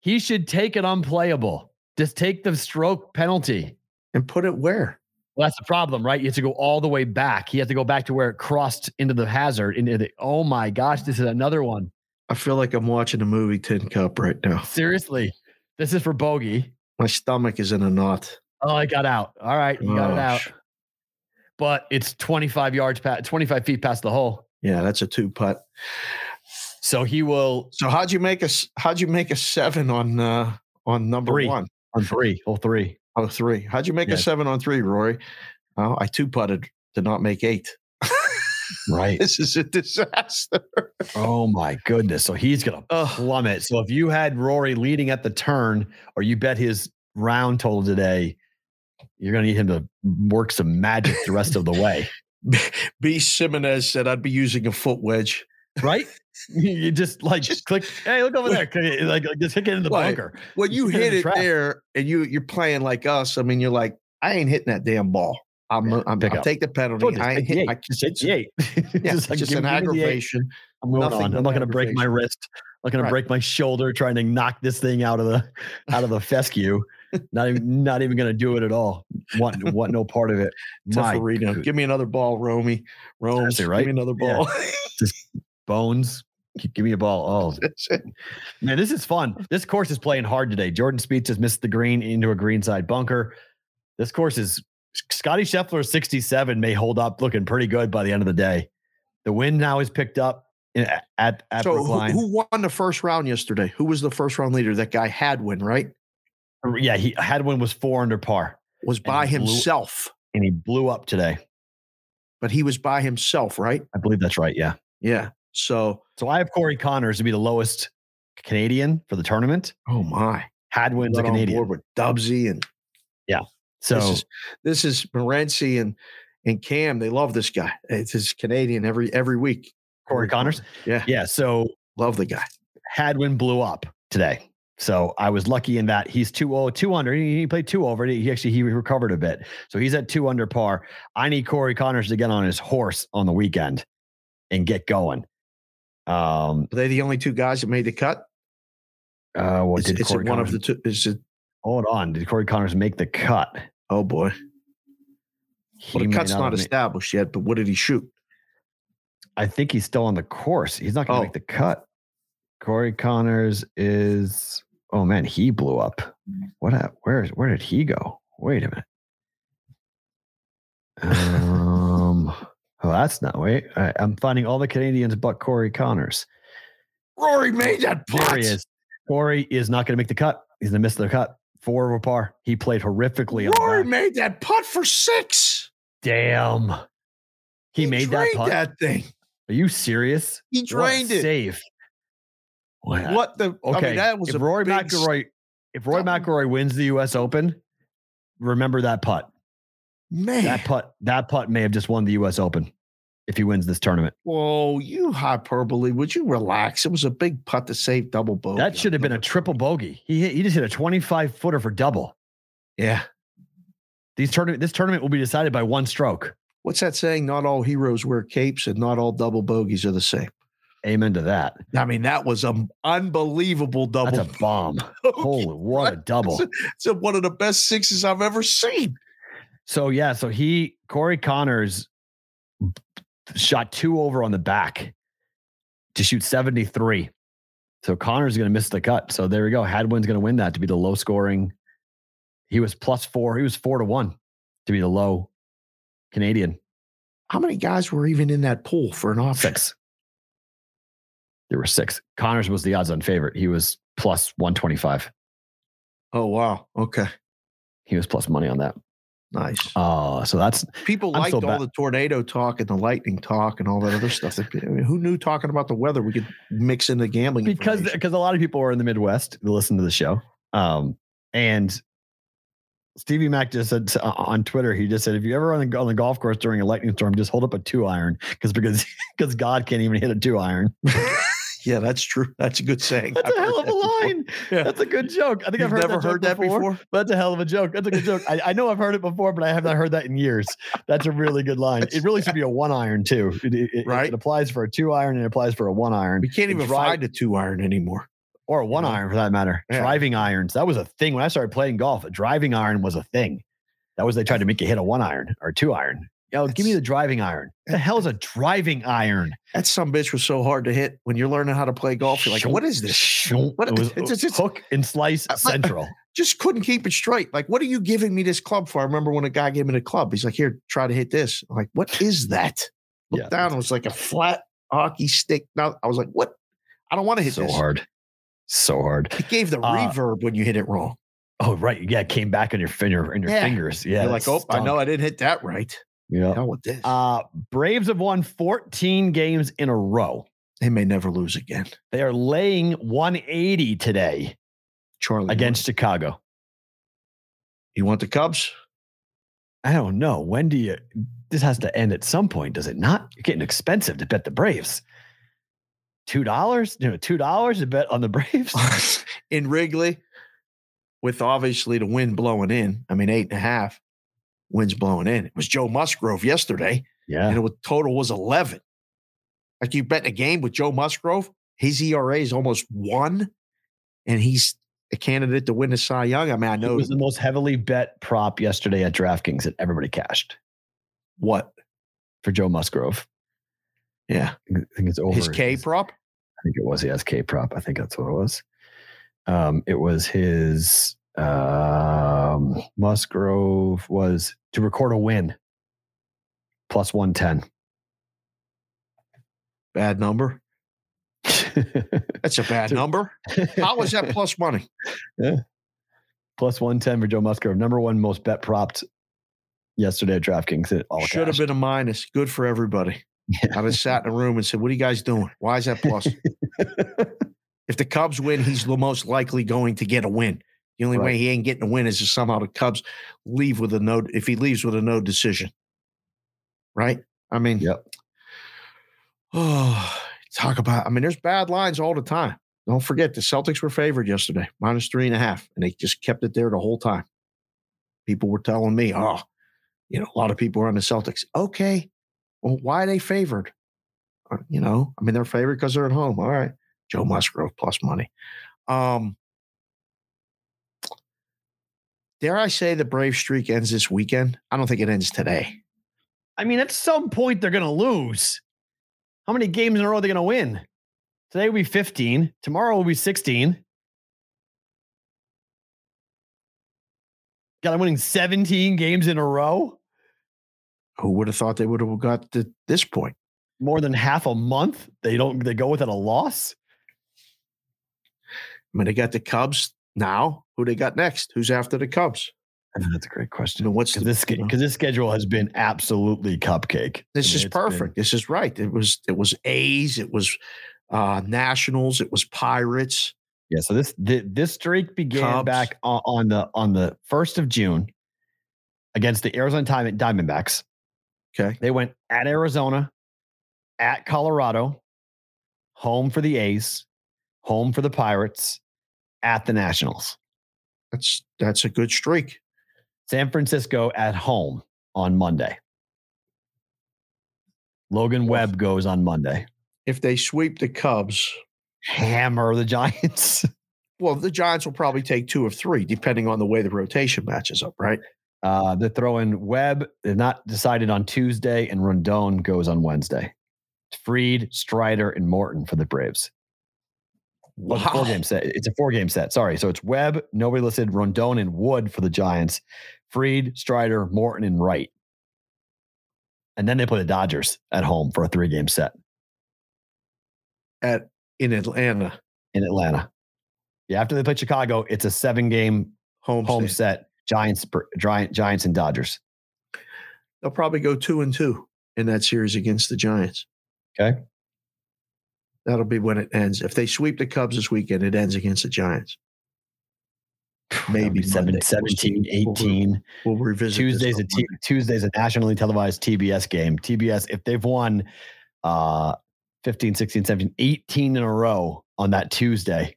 He should take it unplayable. Just take the stroke penalty. and put it where? Well, that's the problem, right? You have to go all the way back. He has to go back to where it crossed into the hazard. Into the oh my gosh, this is another one. I feel like I'm watching a movie Tin Cup right now. Seriously, this is for bogey. My stomach is in a knot. Oh, I got out. All right, you got it out. But it's 25 yards past, 25 feet past the hole. Yeah, that's a two putt. So he will So how'd you make us? How'd you make a seven on uh on number Three. one? on three, hole three. Oh, three. How'd you make Yeah. a seven on three, Rory? Oh, I two putted to not make eight. Right. This is a disaster. Oh my goodness. So he's gonna Oh, plummet. So if you had Rory leading at the turn, or you bet his round total today, you're gonna need him to work some magic the rest of the way. B. Simonez said I'd be using a foot wedge. Right? You just like Just- click, hey, look over there. Like, like just kick it in the Right. bunker. When you Just hit it the there and you you're playing like us, I mean, you're like, I ain't hitting that damn ball. I'm, Yeah, I'm pick I'll up. take the penalty. Oh, just I take ain't the hit, eight. I, Just take the eight. yeah, Just like, it's just give- an give me the eight. aggravation. I'm moving Nothing on. I'm not going to break my wrist. I'm not going Right. to break my shoulder trying to knock this thing out of the out of the fescue. Not even not even going to do it at all. Want want no part of it. My Teferino. Give me another ball, Romy. Rome's, Seriously, right? Give me another Yeah. ball. bones. Give me a ball. Oh man, this is fun. This course is playing hard today. Jordan Spieth just missed the green into a greenside bunker. This course is Scotty Scheffler 67 may hold up looking pretty good by the end of the day. The wind now is picked up in, at at so who, Brookline. who won the first round yesterday? Who was the first round leader? That guy Hadwin, right? yeah, he Hadwin was four under par Was And by he blew- himself, and he blew up today. but he was by himself, right? I believe that's right. Yeah. Yeah. So, So I have Corey Conners to be the lowest Canadian for the tournament. oh my, Hadwin's a Canadian. board with Dubsy and So this is this is Morency and and Cam. They love this guy. It's his Canadian every every week. Corey Conners. Yeah, Yeah. So love the guy. Hadwin blew up today. So I was lucky in that he's two oh two under. He, played two over. He actually he recovered a bit. So he's at two under par. I need Corey Conners to get on his horse on the weekend and get going. Um Are they the only two guys that made the cut? uh what Is, did is Corey it one Conners of the two? Is it? hold on. Did Corey Conners make the cut? Oh boy. He Well, the cut's not not have made- established yet. But what did he shoot? I think he's still on the course. He's not going to Oh. make the cut. Corey Conners is. Oh man, he blew up. What? hap- Where is? Where did he go? Wait a minute. Um. oh, that's not. Wait, I, I'm finding all the Canadians but Corey Conners. Rory made that There putt. he is. Corey is not going to make the cut. He's going to miss the cut. Four over par. He played horrifically. Rory made that putt for six. Damn. He, made that putt. that thing. Are you serious? He What a drained it. Save. What? What the? Okay. I mean, that was if a Rory McIlroy, if Roy. McIlroy wins the U.S. Open, remember that putt. Man, That putt. That putt may have just won the U.S. Open if he wins this tournament. whoa, you hyperbole. Would you relax? It was a big putt to save double bogey. that should have been a triple bogey. He hit, he just hit a 25 footer for double. Yeah. These tournament this tournament will be decided by one stroke. What's that saying? Not all heroes wear capes, and not all double bogeys are the same. Amen to that. I mean, that was an unbelievable double. That's a bomb. bogey. Holy, what a double. It's one of the best sixes I've ever seen. So yeah, so he Corey Conners shot two over on the back to shoot 73. So Conners is going to miss the cut. So there we go. Hadwin's going to win that to be the low scoring. He was plus four. He was four to one to be the low Canadian. How many guys were even in that pool for an option? Six. There were six. Conners was the odds on favorite. He was plus 125. Oh wow. Okay. He was plus money on that. Nice. Uh, so that's People liked all bad. the tornado talk and the lightning talk and all that other stuff. I mean, who knew talking about the weather we could mix in the gambling because because a lot of people are in the Midwest who listen to the show. Um, and Stevie Mac just said to- on Twitter, he just said, if you ever on the, on the golf course during a lightning storm, just hold up a two iron because because because God can't even hit a two iron. yeah, that's true. That's a good saying. That's I've a hell of a line. Yeah. That's a good joke. I think You've I've heard never that heard that before. But that's a hell of a joke. That's a good joke. I, I know I've heard it before, but I have not heard that in years. That's a really good line. It really should be a one iron too. It, it- Right. It applies for a two iron and it applies for a one iron. We can't even find a two iron anymore. or a one iron for that matter. Yeah. Driving irons. That was a thing when I started playing golf. A driving iron was a thing. That was they tried to make you hit a one iron or two iron. Yo, give me the driving iron. The hell's a driving iron? That some bitch was so hard to hit when you're learning how to play golf. You're like, what is this? What- It was it's- it's- it's- hook and slice uh, central. Just couldn't keep it straight. Like, what are you giving me this club for? I remember when a guy gave me the club. He's like, here, try to hit this. I'm like, what is that? Look Yeah. down. It was like a flat hockey stick. Now I was like, what? I don't want to hit so this. So hard. So hard. It gave the Uh, reverb when you hit it wrong. Oh, right. Yeah, it came back on your finger in your Yeah. fingers. Yeah. You're like, oh, I know. I didn't hit that right. Yeah. Hell with this. Uh, Braves have won 14 games in a row. they may never lose again. They are laying 180 today Charlie against Chicago. You want the Cubs? I don't know. When do you? This has to end at some point, does it not? You're getting expensive to bet the Braves. Two dollars, you know, two dollars to bet on the Braves. in Wrigley, with obviously the wind blowing in. I mean, eight and a half winds blowing in. It was Joe Musgrove yesterday, yeah, and the total was 11. Like you bet a game with Joe Musgrove, his ERA is almost one, and he's a candidate to win the Cy Young. I mean, I know it was the most heavily bet prop yesterday at DraftKings that everybody cashed what. for Joe Musgrove. Yeah. I think it's over His K prop? I think it was his K prop. I think that's what it was. Um, it was his um, Musgrove was to record a win plus one ten. Bad number. That's a bad number. How was that plus money? plus 110 for Joe Musgrove. Number one most bet propped yesterday at DraftKings. Should have been a minus. Good for everybody. I just sat in a room and said, What are you guys doing? Why is that plus? if the Cubs win, he's the most likely going to get a win. The only way he ain't getting a win is if somehow the Cubs leave with a no. If he leaves with a no decision, right? I mean, Yep. Oh, talk about. I mean, there's bad lines all the time. Don't forget the Celtics were favored yesterday, minus three and a half, and they just kept it there the whole time. People were telling me, "Oh, you know, a lot of people are on the Celtics." Okay, well, why are they favored? Uh, You know, I mean, they're favored because they're at home. All right, Joe Musgrove plus money. Um, dare I say the Brave streak ends this weekend? I don't think it ends today. I mean, at some point they're going to lose. How many games in a row are they going to win? Today will be 15. Tomorrow will be 16. Got them winning 17 games in a row, Who would have thought they would have got to this point? more than half a month. They don't. They go without a loss. I mean, they got the Cubs Now, who they got next? Who's after the Cubs? That's a great question. You know, what's Because the, this you know, because this schedule has been absolutely cupcake. I this mean, is it's been- perfect. This is right. It was it was A's, it was uh Nationals, it was Pirates. yeah. So this thi- this streak began Cubs. back on, on the on the first of June against the Arizona Diamond- Diamondbacks. Okay. They went at Arizona, at Colorado, home for the A's, home for the Pirates, at the Nationals. That's that's a good streak. San Francisco at home on Monday. Logan Webb goes on Monday. If they sweep the Cubs, Hammer the Giants. well, the Giants will probably take two of three, depending on the way the rotation matches up, right? Uh, they're throwing Webb. They're not decided on Tuesday, and Rondon goes on Wednesday. Fried, Strider, and Morton for the Braves. It's a four game set. It's a four game set. Sorry. So it's Webb, nobody listed, Rondon, and Wood for the Giants. Fried, Strider, Morton, and Wright. And then they play the Dodgers at home for a three game set At in Atlanta, in Atlanta. Yeah, after they play Chicago, it's a seven game home, home set. Giants, Giant, Giants, and Dodgers. They'll probably go two and two in that series against the Giants. Okay. That'll be when it ends. If they sweep the Cubs this weekend, it ends against the Giants. Maybe seven, Monday. We'll 17, We'll 18. We'll revisit Tuesday's a T- Tuesday's a nationally televised TBS game. TBS, if they've won uh 15, 16, 17, 18 in a row on that Tuesday,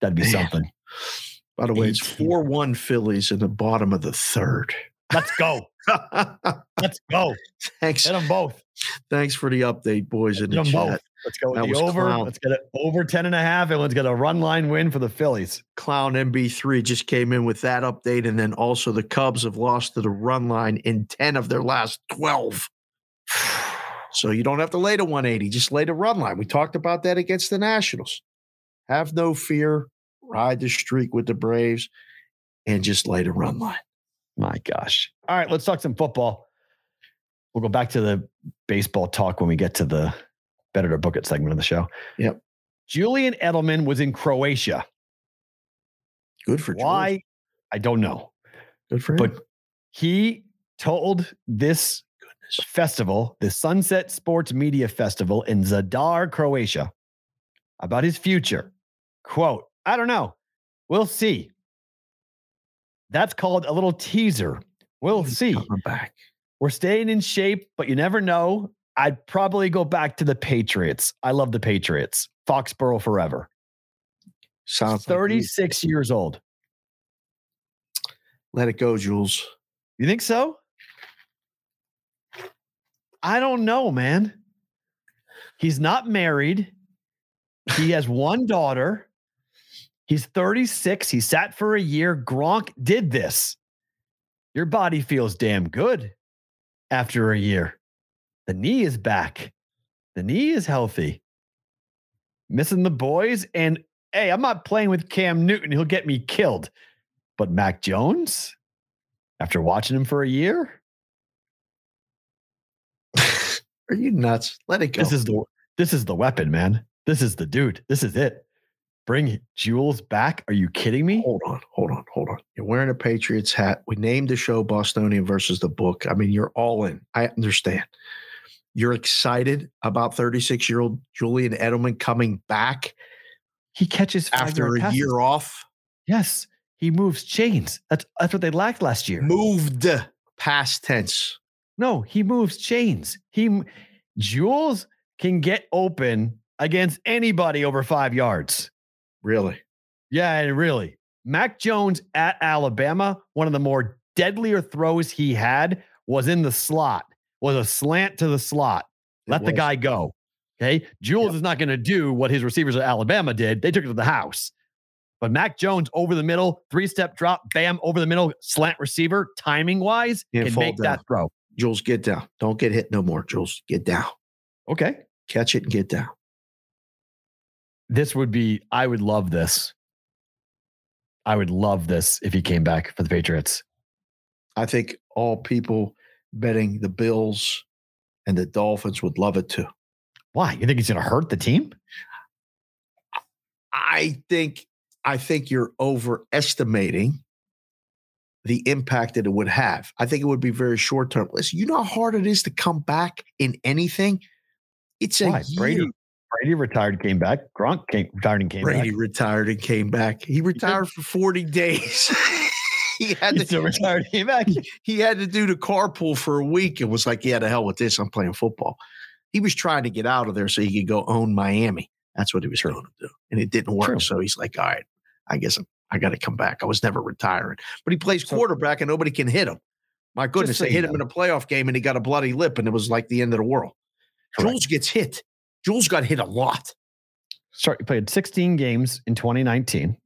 that'd be Man. something. By the way, it's 4 1 Phillies in the bottom of the third. Let's go. Let's go. thanks, Hit them both. thanks for the update, boys, in the chat. both. Let's go with the over. clown. Let's get it over 10 and a half. Let's get a run line win for the Phillies. Clown MB3 just came in with that update. And then also the Cubs have lost to the run line in 10 of their last 12. So you don't have to lay to 180, just lay the run line. We talked about that against the Nationals. Have no fear, ride the streak with the Braves, and just lay the run line. My gosh. All right, let's talk some football. We'll go back to the baseball talk when we get to the better to book it segment of the show. Yep. Julian Edelman was in Croatia. Good for. Why? I don't know. Good for him. But he told this Goodness. festival, the Sunset Sports Media Festival in Zadar, Croatia, about his future. Quote, I don't know. We'll see. That's called a little teaser. We'll see. Back. We're staying in shape, but you never know. I'd probably go back to the Patriots. I love the Patriots. Foxborough forever. Sounds like 36 years old. Let it go, Jules. You think so? I don't know, man. He's not married. He has one daughter. He's 36. He sat for a year. Gronk did this. Your body feels damn good after a year. The knee is back. The knee is healthy. Missing the boys. And hey, I'm not playing with Cam Newton. He'll get me killed. But Mac Jones, after watching him for a year, Are you nuts? Let it go. this is the this is the weapon, man. This is the dude. This is it. Bring Jules back. Are you kidding me? hold on, hold on, hold on. You're wearing a Patriots hat. We named the show Bostonian versus the book. I mean, you're all in. I understand. You're excited about 36 year old Julian Edelman coming back He catches five after a passes. year off. Yes, he moves chains. That's that's what they lacked last year. Moved past tense. No, he moves chains. He Jules can get open against anybody over five yards. Really? Yeah, and really. Mac Jones at Alabama, one of the more deadlier throws he had was in the slot, was a slant to the slot. It Let the guy go. Okay. Jules Yep. is not going to do what his receivers at Alabama did. They took it to the house. But Mac Jones over the middle, three step drop, bam, over the middle, slant receiver, timing wise, can make down. that throw. Jules, get down. Don't get hit no more, Jules. Get down. Okay. Catch it and get down. This would be, I would love this. I would love this if he came back for the Patriots. I think all people betting the Bills and the Dolphins would love it too. Why? You think he's going to hurt the team? I think I think you're overestimating the impact that it would have. I think it would be very short term. Listen, you know how hard it is to come back in anything? It's a year. Brady Brady retired, came back. Gronk came, retired and came Brady back. Brady retired and came back. He retired for 40 days. he had He to retired, back. he had to do the carpool for a week and was like, Yeah, to hell with this. I'm playing football. He was trying to get out of there so he could go own Miami. That's what he was True. going to do. And it didn't work. True. So he's like, All right, I guess I'm, I got to come back. I was never retiring. But he plays So- quarterback and nobody can hit him. My goodness, so they hit him in a playoff game and he got a bloody lip and it was like the end of the world. Correct. Jules gets hit. Jules got hit a lot. Start, he played 16 games in 2019.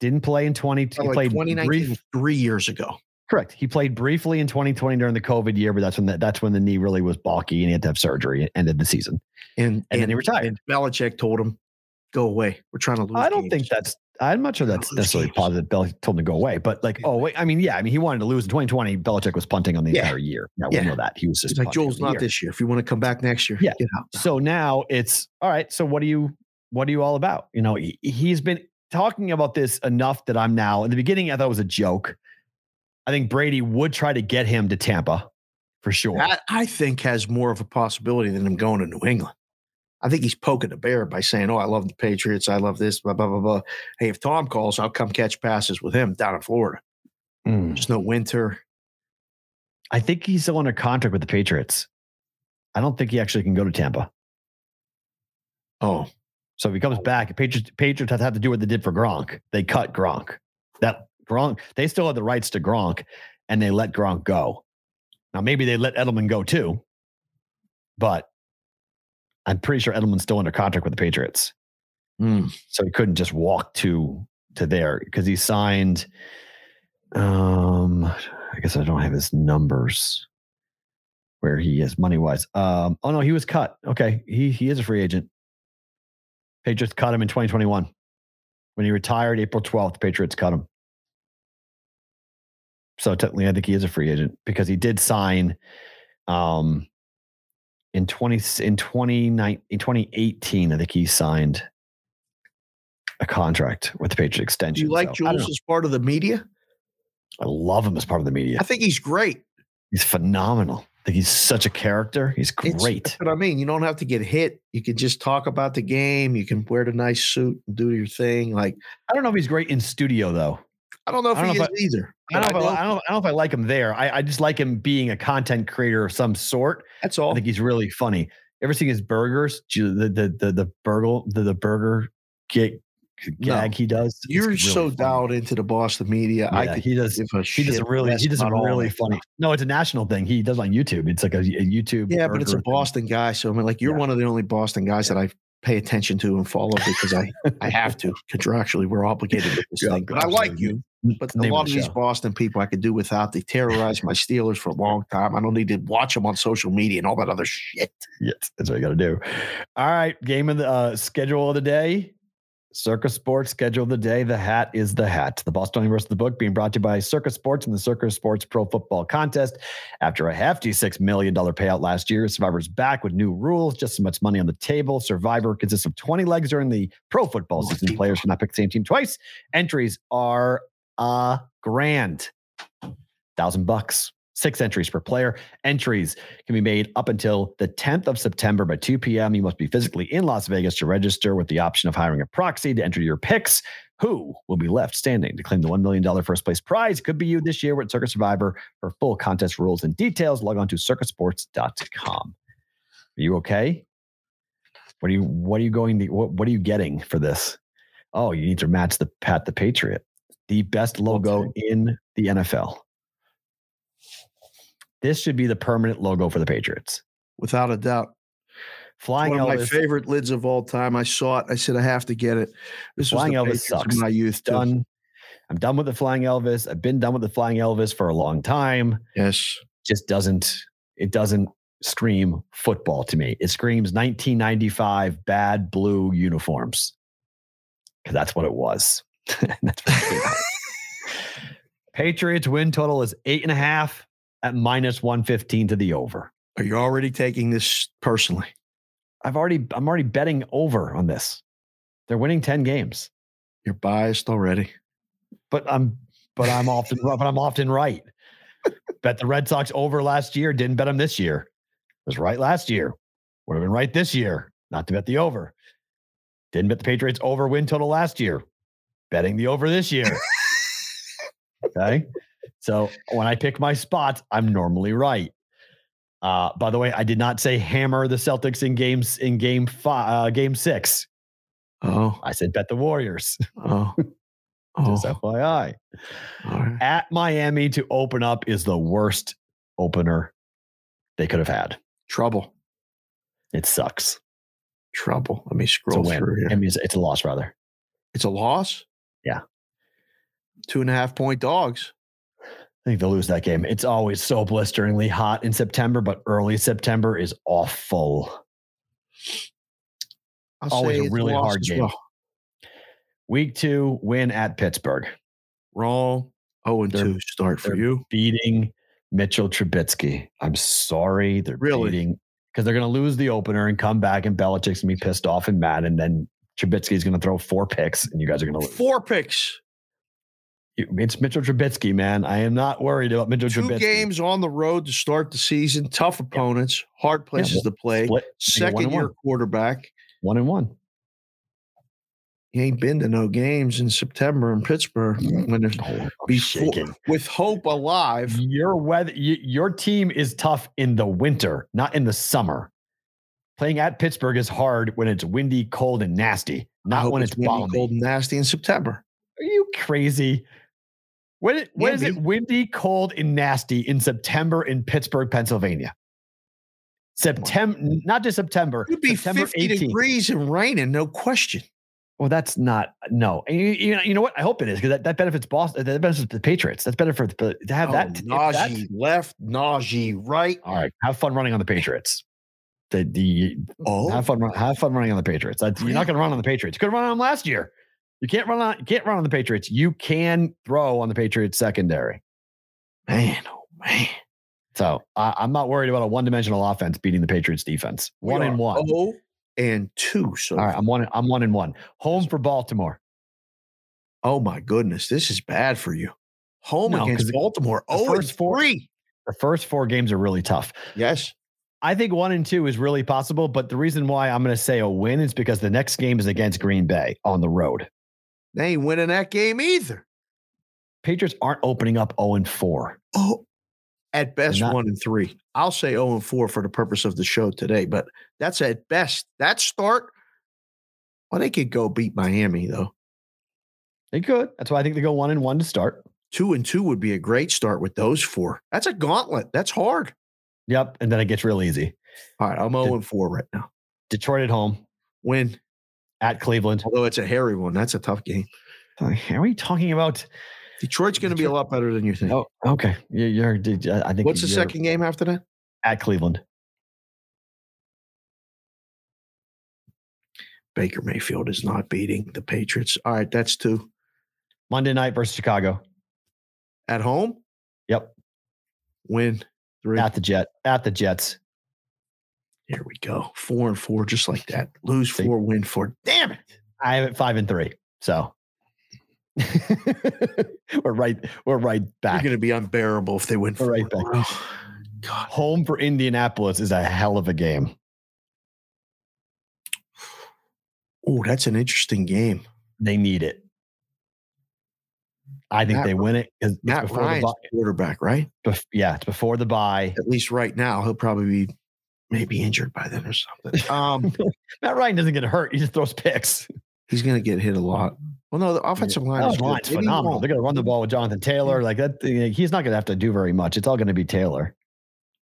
Didn't play in 20. He Like played 2019 brief, three years ago. correct. He played briefly in 2020 during the COVID year, but that's when the, that's when the knee really was balky and he had to have surgery. It ended the season. And, And then he retired. And Belichick told him, "Go away. We're trying to lose." I don't games." think that's. I'm not sure that's necessarily games. positive. Bell told him to go away, but like, oh wait, I mean, yeah, I mean, he wanted to lose in 2020. Belichick was punting on the Yeah. entire year. Yeah, Yeah. we know that he was just like Joel's not year. this year. If you want to come back next year, Yeah. get out. So now it's all right. So what do you what are you all about? You know, he, he's been talking about this enough that I'm now in the beginning. I thought it was a joke. I think Brady would try to get him to Tampa for sure. That I think has more of a possibility than him going to New England. I think he's poking the bear by saying, "Oh, I love the Patriots. I love this." Blah blah blah blah. Hey, if Tom calls, I'll come catch passes with him down in Florida. Mm. There's no winter. I think he's still under contract with the Patriots. I don't think he actually can go to Tampa. Oh, So if he comes back, Patriots Patriots have to have to do what they did for Gronk. They cut Gronk. That Gronk, they still had the rights to Gronk, and they let Gronk go. Now maybe they let Edelman go too, but I'm pretty sure Edelman's still under contract with the Patriots, Hmm. so he couldn't just walk to to there because he signed. Um, I guess I don't have his numbers where he is money wise. Um, oh no, he was cut. Okay, he he is a free agent. Patriots cut him in 2021 when he retired April 12th. Patriots cut him. So technically, I think he is a free agent because he did sign um, in 20 in 29 in 2018. I think he signed a contract with the Patriot do extension. you like So, Jules as part of the media? I love him as part of the media. I think he's great. He's phenomenal. I think he's such a character. He's great. That's what I mean. You don't have to get hit. You can just talk about the game. You can wear the nice suit and do your thing. Like I don't know if he's great in studio though. I don't know if I don't he know is if either. I don't, but know if I, I, don't, I don't know if I like him there. I, I just like him being a content creator of some sort. That's all. I think he's really funny. Ever seen his burgers? The the the the burger the, the burger gag, gag he does. You're really so funny. dialed into the Boston media. Yeah, could he does. a He does really. He does really funny. No, it's a national thing. He does on YouTube. It's like a, a YouTube. Yeah, but it's a burger thing. Boston guy. So I mean, like you're Yeah. one of the only Boston guys that I pay attention to and follow because I I have to contractually. We're obligated with this Yeah, thing. But I like you. But a lot the of these. Boston people I could do without. They terrorized my Steelers for a long time. I don't need to watch them on social media and all that other shit. Yes, that's what you got to do. All right, game of the uh, schedule of the day. Circa Sports schedule of the day. The hat is the hat. The Bostonian versus the book being brought to you by Circa Sports and the Circa Sports Pro Football Contest. After a hefty $6 million payout last year, Survivor's back with new rules, just as much money on the table. Survivor consists of 20 legs during the pro football season. Players cannot pick the same team twice. Entries are a grand. Thousand bucks. Six entries per player. Entries can be made up until the 10th of September by 2 p.m. You must be physically in Las Vegas to register with the option of hiring a proxy to enter your picks. Who will be left standing to claim the $1 million first place prize? Could be you this year with Circa Survivor. For full contest rules and details, log on to circasports.com. Are you okay? What are you what are you going to what, what are you getting for this? Oh, you need to match the Pat the Patriot, the best logo in the NFL. This should be the permanent logo for the Patriots. Without a doubt. Flying Elvis. one of my favorite lids of all time. I saw it. I said I have to get it. This was Flying the Elvis Patriots sucks. my youth. too. done. I'm done with the Flying Elvis. I've been done with the Flying Elvis for a long time. Yes. Just doesn't it doesn't scream football to me. It screams 1995 bad blue uniforms. Because that's what it was. that's what. Patriots win total is eight and a half at minus 115 to the over. Are you already taking this personally? I've already I'm already betting over on this. They're winning 10 games. You're biased already. but I'm but I'm often but I'm often right. bet the Red Sox over last year. Didn't bet them this year. It Was right last year. Would have been right this year. Not to bet the over. Didn't bet the Patriots over win total last year. Betting the over this year. okay. So when I pick my spots, I'm normally right. Uh, by the way, I did not say hammer the Celtics in games in game five, uh, game six. Oh, I said bet the Warriors. oh, oh. Just FYI. Right. At Miami to open up is the worst opener they could have had. Trouble. It sucks. Trouble. Let me scroll through here. I mean, it's, it's a loss rather. It's a loss? Yeah. Two and a half point dogs. I think they'll lose that game. It's always so blisteringly hot in September, but early September is awful. I'll Always say a really hard game. well. Week two, win at Pittsburgh, Wrong. Oh, and They're- two start for you. beating Mitchell Trubisky. I'm sorry. They're Really? beating because they're going to lose the opener and come back, and Belichick's going to be pissed off and mad. And then Trubisky's going to throw four picks, and you guys are going to lose. Four picks. It's Mitchell Trubisky, man. I am not worried about Mitchell Two Trubisky. games on the road to start the season. Tough opponents. Hard places well, to play. Split, they go one Second year one. quarterback. one and one. He ain't been to no games in September in Pittsburgh when there's Oh, before, shaking. with hope alive. Your weather, your team is tough in the winter, not in the summer. Playing at Pittsburgh is hard when it's windy, cold, and nasty, not when it's, windy, balmy. cold, and nasty in September. Are you crazy? When, when Yeah, is it windy, cold, and nasty in September in Pittsburgh, Pennsylvania? September, not just September. It'd be September 50 18th. degrees and raining, no question. Well, that's not no. And you, you, know, you know what? I hope it is because that, that benefits Boston. That benefits the Patriots. That's better for the, to have Oh, that- Najee left, Najee right. all right, have fun running on the Patriots. The, the Oh, have fun have fun running on the Patriots. That's, You're not going to run on the Patriots. You could run on them last year. You can't run on. You can't run on the Patriots. You can throw on the Patriots secondary. man, oh man. So I, I'm not worried about a one dimensional offense beating the Patriots defense. One and one. Oh, and two. So, All right, I'm one. I'm one and one. Home for Baltimore. oh my goodness, this is bad for you. Home No, against Baltimore. Oh, first four- three. The first four games are really tough. Yes. I think one and two is really possible, but the reason why I'm going to say a win is because the next game is against Green Bay on the road. They ain't winning that game either. Patriots aren't opening up 0 and 4. Oh, at best not- one and three. I'll say 0 and 4 for the purpose of the show today, but that's at best. That start, well, they could go beat Miami though. They could. That's why I think they go one and one to start. Two and two would be a great start with those four. That's a gauntlet. That's hard. Yep. And then it gets real easy. All right, I'm 0 and 4 right now. Detroit at home, Win, at Cleveland. although it's a hairy one. That's a tough game. Uh, are we talking about? Detroit's going to be a lot better than you think. Oh, okay. You- You're, I think. What's the second game after that? At Cleveland. Baker Mayfield is not beating the Patriots. All right, that's two. Monday night versus Chicago. At home, Yep. win three. At the Jet. At the Jets. Here we go. Four and four, just like that. Lose four, win four. Damn it. I have it five and three. So we're right. We're right back. going to be unbearable if they win We're four. right back. row. God. Home for Indianapolis is a hell of a game. Oh, that's an interesting game. They need it. I think Matt- they win it because Matt before the Ryan's quarterback, right? bef- yeah, it's before the bye. At least right now, he'll probably be maybe injured by then or something. Um, Matt Ryan doesn't get hurt; he just throws picks. he's going to get hit a lot. Well, no, the offensive line Oh, is good. line's Maybe phenomenal. They're going to run the ball with Jonathan Taylor. Like that, he's not going to have to do very much. It's all going to be Taylor.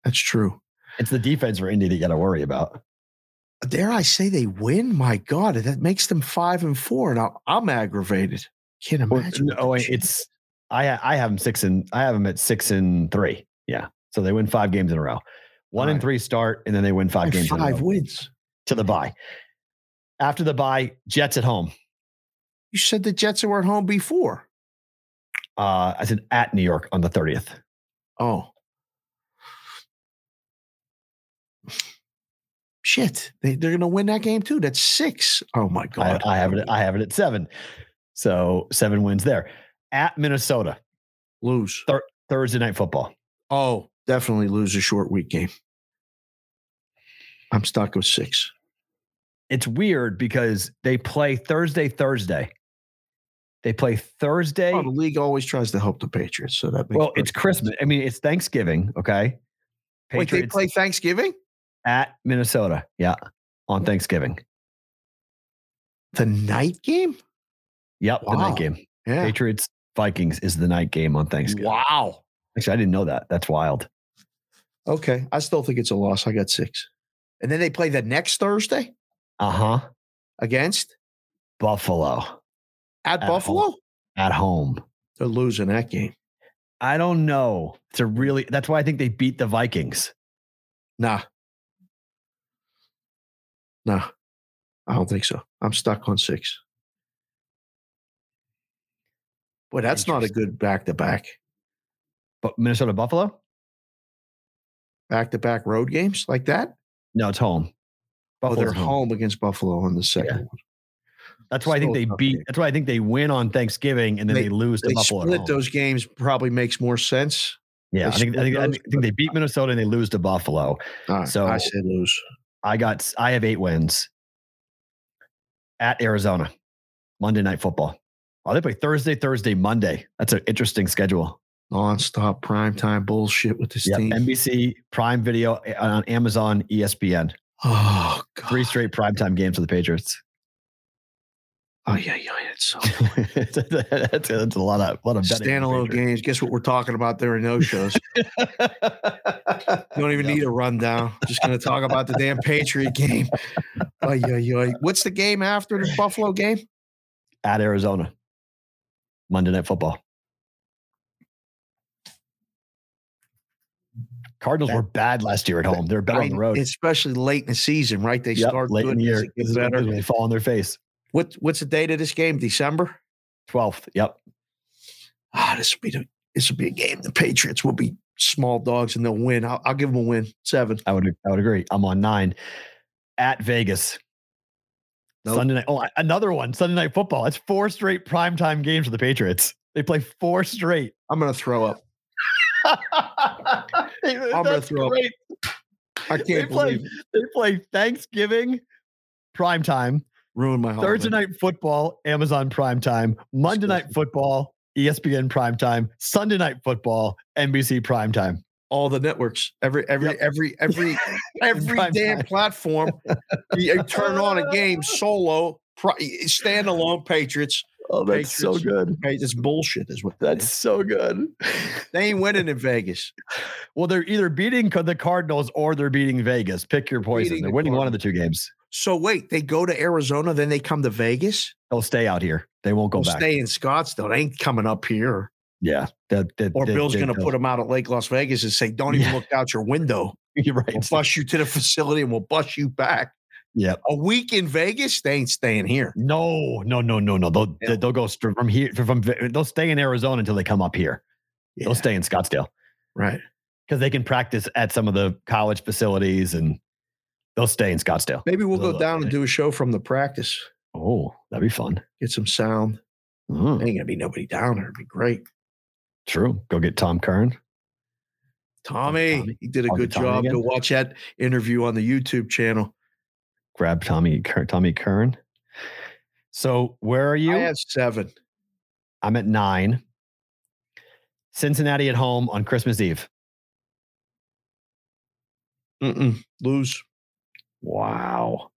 That's true. It's the defense for Indy that you got to worry about. Dare I say they win? My God, that makes them five and four, and I'm, I'm aggravated. Can't imagine. no, it's I I have them six and I have them at six and three. Yeah, so they win five games in a row. One and three start, and then they win five games five wins. to the bye. After the bye, Jets at home. You said the Jets were at home before. Uh, I said at New York on the thirtieth. Oh. Shit. They, they're going to win that game too. That's six. Oh, my God. I have it. I have it at seven. So seven wins there. At Minnesota, Lose. Thursday night football. Oh, definitely lose a short week game. I'm stuck with six. It's weird because they play Thursday, Thursday. They play Thursday. Oh, the league always tries to help the Patriots, so that makes well, it's Christmas. sense. I mean, it's Thanksgiving. Okay. Wait, they play Thanksgiving? at Minnesota. Yeah. On Thanksgiving. The night game? Yep. The night game. Yeah. Patriots Vikings is the night game on Thanksgiving. Wow. Actually, I didn't know that. That's wild. Okay. I still think it's a loss. I got six. And then they play the next Thursday Uh huh. against Buffalo at, At Buffalo. home. at home. They're losing that game. I don't know. It's a really, that's why I think they beat the Vikings. Nah. Nah. I don't think so. I'm stuck on six. Boy, that's not a good back to back. But Minnesota Buffalo? Back to back road games like that? No, it's home. Oh, they're home against Buffalo on the second Yeah. one. That's why I think they beat. game. That's why I think they win on Thanksgiving and then They- they, lose to They Buffalo. split home. those games probably makes more sense. Yeah, I think, I think, I think they beat Minnesota and they lose to Buffalo. Right, So- I say lose. I got. I have eight wins at Arizona. Monday night football. Oh, they play Thursday, Thursday, Monday. That's an interesting schedule. Non-stop primetime bullshit with this Yep. team. NBC Prime Video uh, on Amazon, ESPN. oh god. Three straight primetime games for the Patriots. Oh yeah, yeah. It's so that's, that's, a lot of lot of standalone games. Guess what we're talking about There are no shows? You don't even need a rundown. Just going to talk about the damn Patriot game. Ay, yeah, yeah. What's the game after the Buffalo game? at Arizona. Monday night football. Cardinals That- were bad last year at home. They're better I on the road. Especially late in the season, right? They Yep, start late good, in the year. it This gets is when better. they fall on their face. What What's the date of this game? December. 12th. Yep. Ah, this will be the, this will be a game. The Patriots will be small dogs and they'll win. I'll, I'll give them a win. Seven. I would I would agree. I'm on nine. At Vegas. Nope. Sunday night. Oh, another one. Sunday night football. It's four straight primetime games for the Patriots. They play four straight. I'm going to throw up. I'm gonna throw up. I can't play, believe it. they play Thanksgiving primetime, ruined my holiday. Thursday night football, Amazon primetime, Monday night football, ESPN primetime, Sunday night football, NBC primetime. all the networks, every every Yep. every every every damn time. platform. you turn on a game solo, standalone Patriots. Oh, that's so good. It's bullshit, is what that That's is. so good. They ain't winning in Vegas. well, they're either beating the Cardinals or they're beating Vegas. Pick your poison. Beating They're the winning one of the two games. So wait, they go to Arizona, then they come to Vegas. They'll stay out here. They won't go They'll back. stay in Scottsdale. They ain't coming up here. Yeah. That, that, Or that- Bill's going to put them out at Lake Las Vegas and say, "Don't even Yeah. look out your window. You're We'll right. bus you to the facility and we'll bus you back." Yep. A week in Vegas, they ain't staying here. No, no, no, no, no. They'll Yeah. they'll go from here from they'll stay in Arizona until they come up here. Yeah, They'll stay in Scottsdale right. because they can practice at some of the college facilities and they'll stay in Scottsdale. Maybe we'll go down and do a show from the practice. Oh, that'd be fun. Get some sound. Oh, Ain't gonna be nobody down there. It'd be great. true. Go get Tom Kern. Tommy, Tommy. he did a good job. Go watch that interview on the YouTube channel. Grab Tommy Tommy Kern. So where are you? I have seven. I'm at nine. Cincinnati at home on Christmas Eve. Mm-mm. Lose. Wow.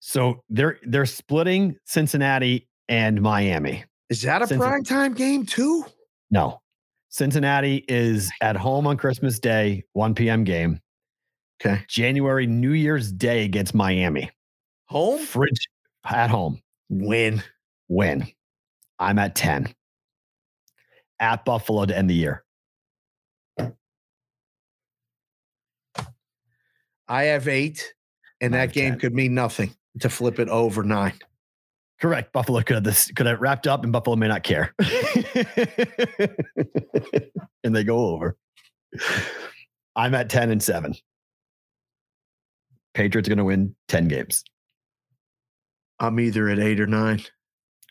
So they're they're splitting Cincinnati and Miami. Is that a Cincy- prime time game too? No. Cincinnati is at home on Christmas Day, 1 p.m. game. Okay. January New Year's Day against Miami. Home Fridge at home. win. Win. I'm at 10. At Buffalo to end the year. I have eight, and that game 10. could mean nothing to flip it over nine. Correct. Buffalo could have this could have wrapped up and Buffalo may not care. and they go over. I'm at 10 and 7. Patriots going to win 10 games. I'm either at eight or nine.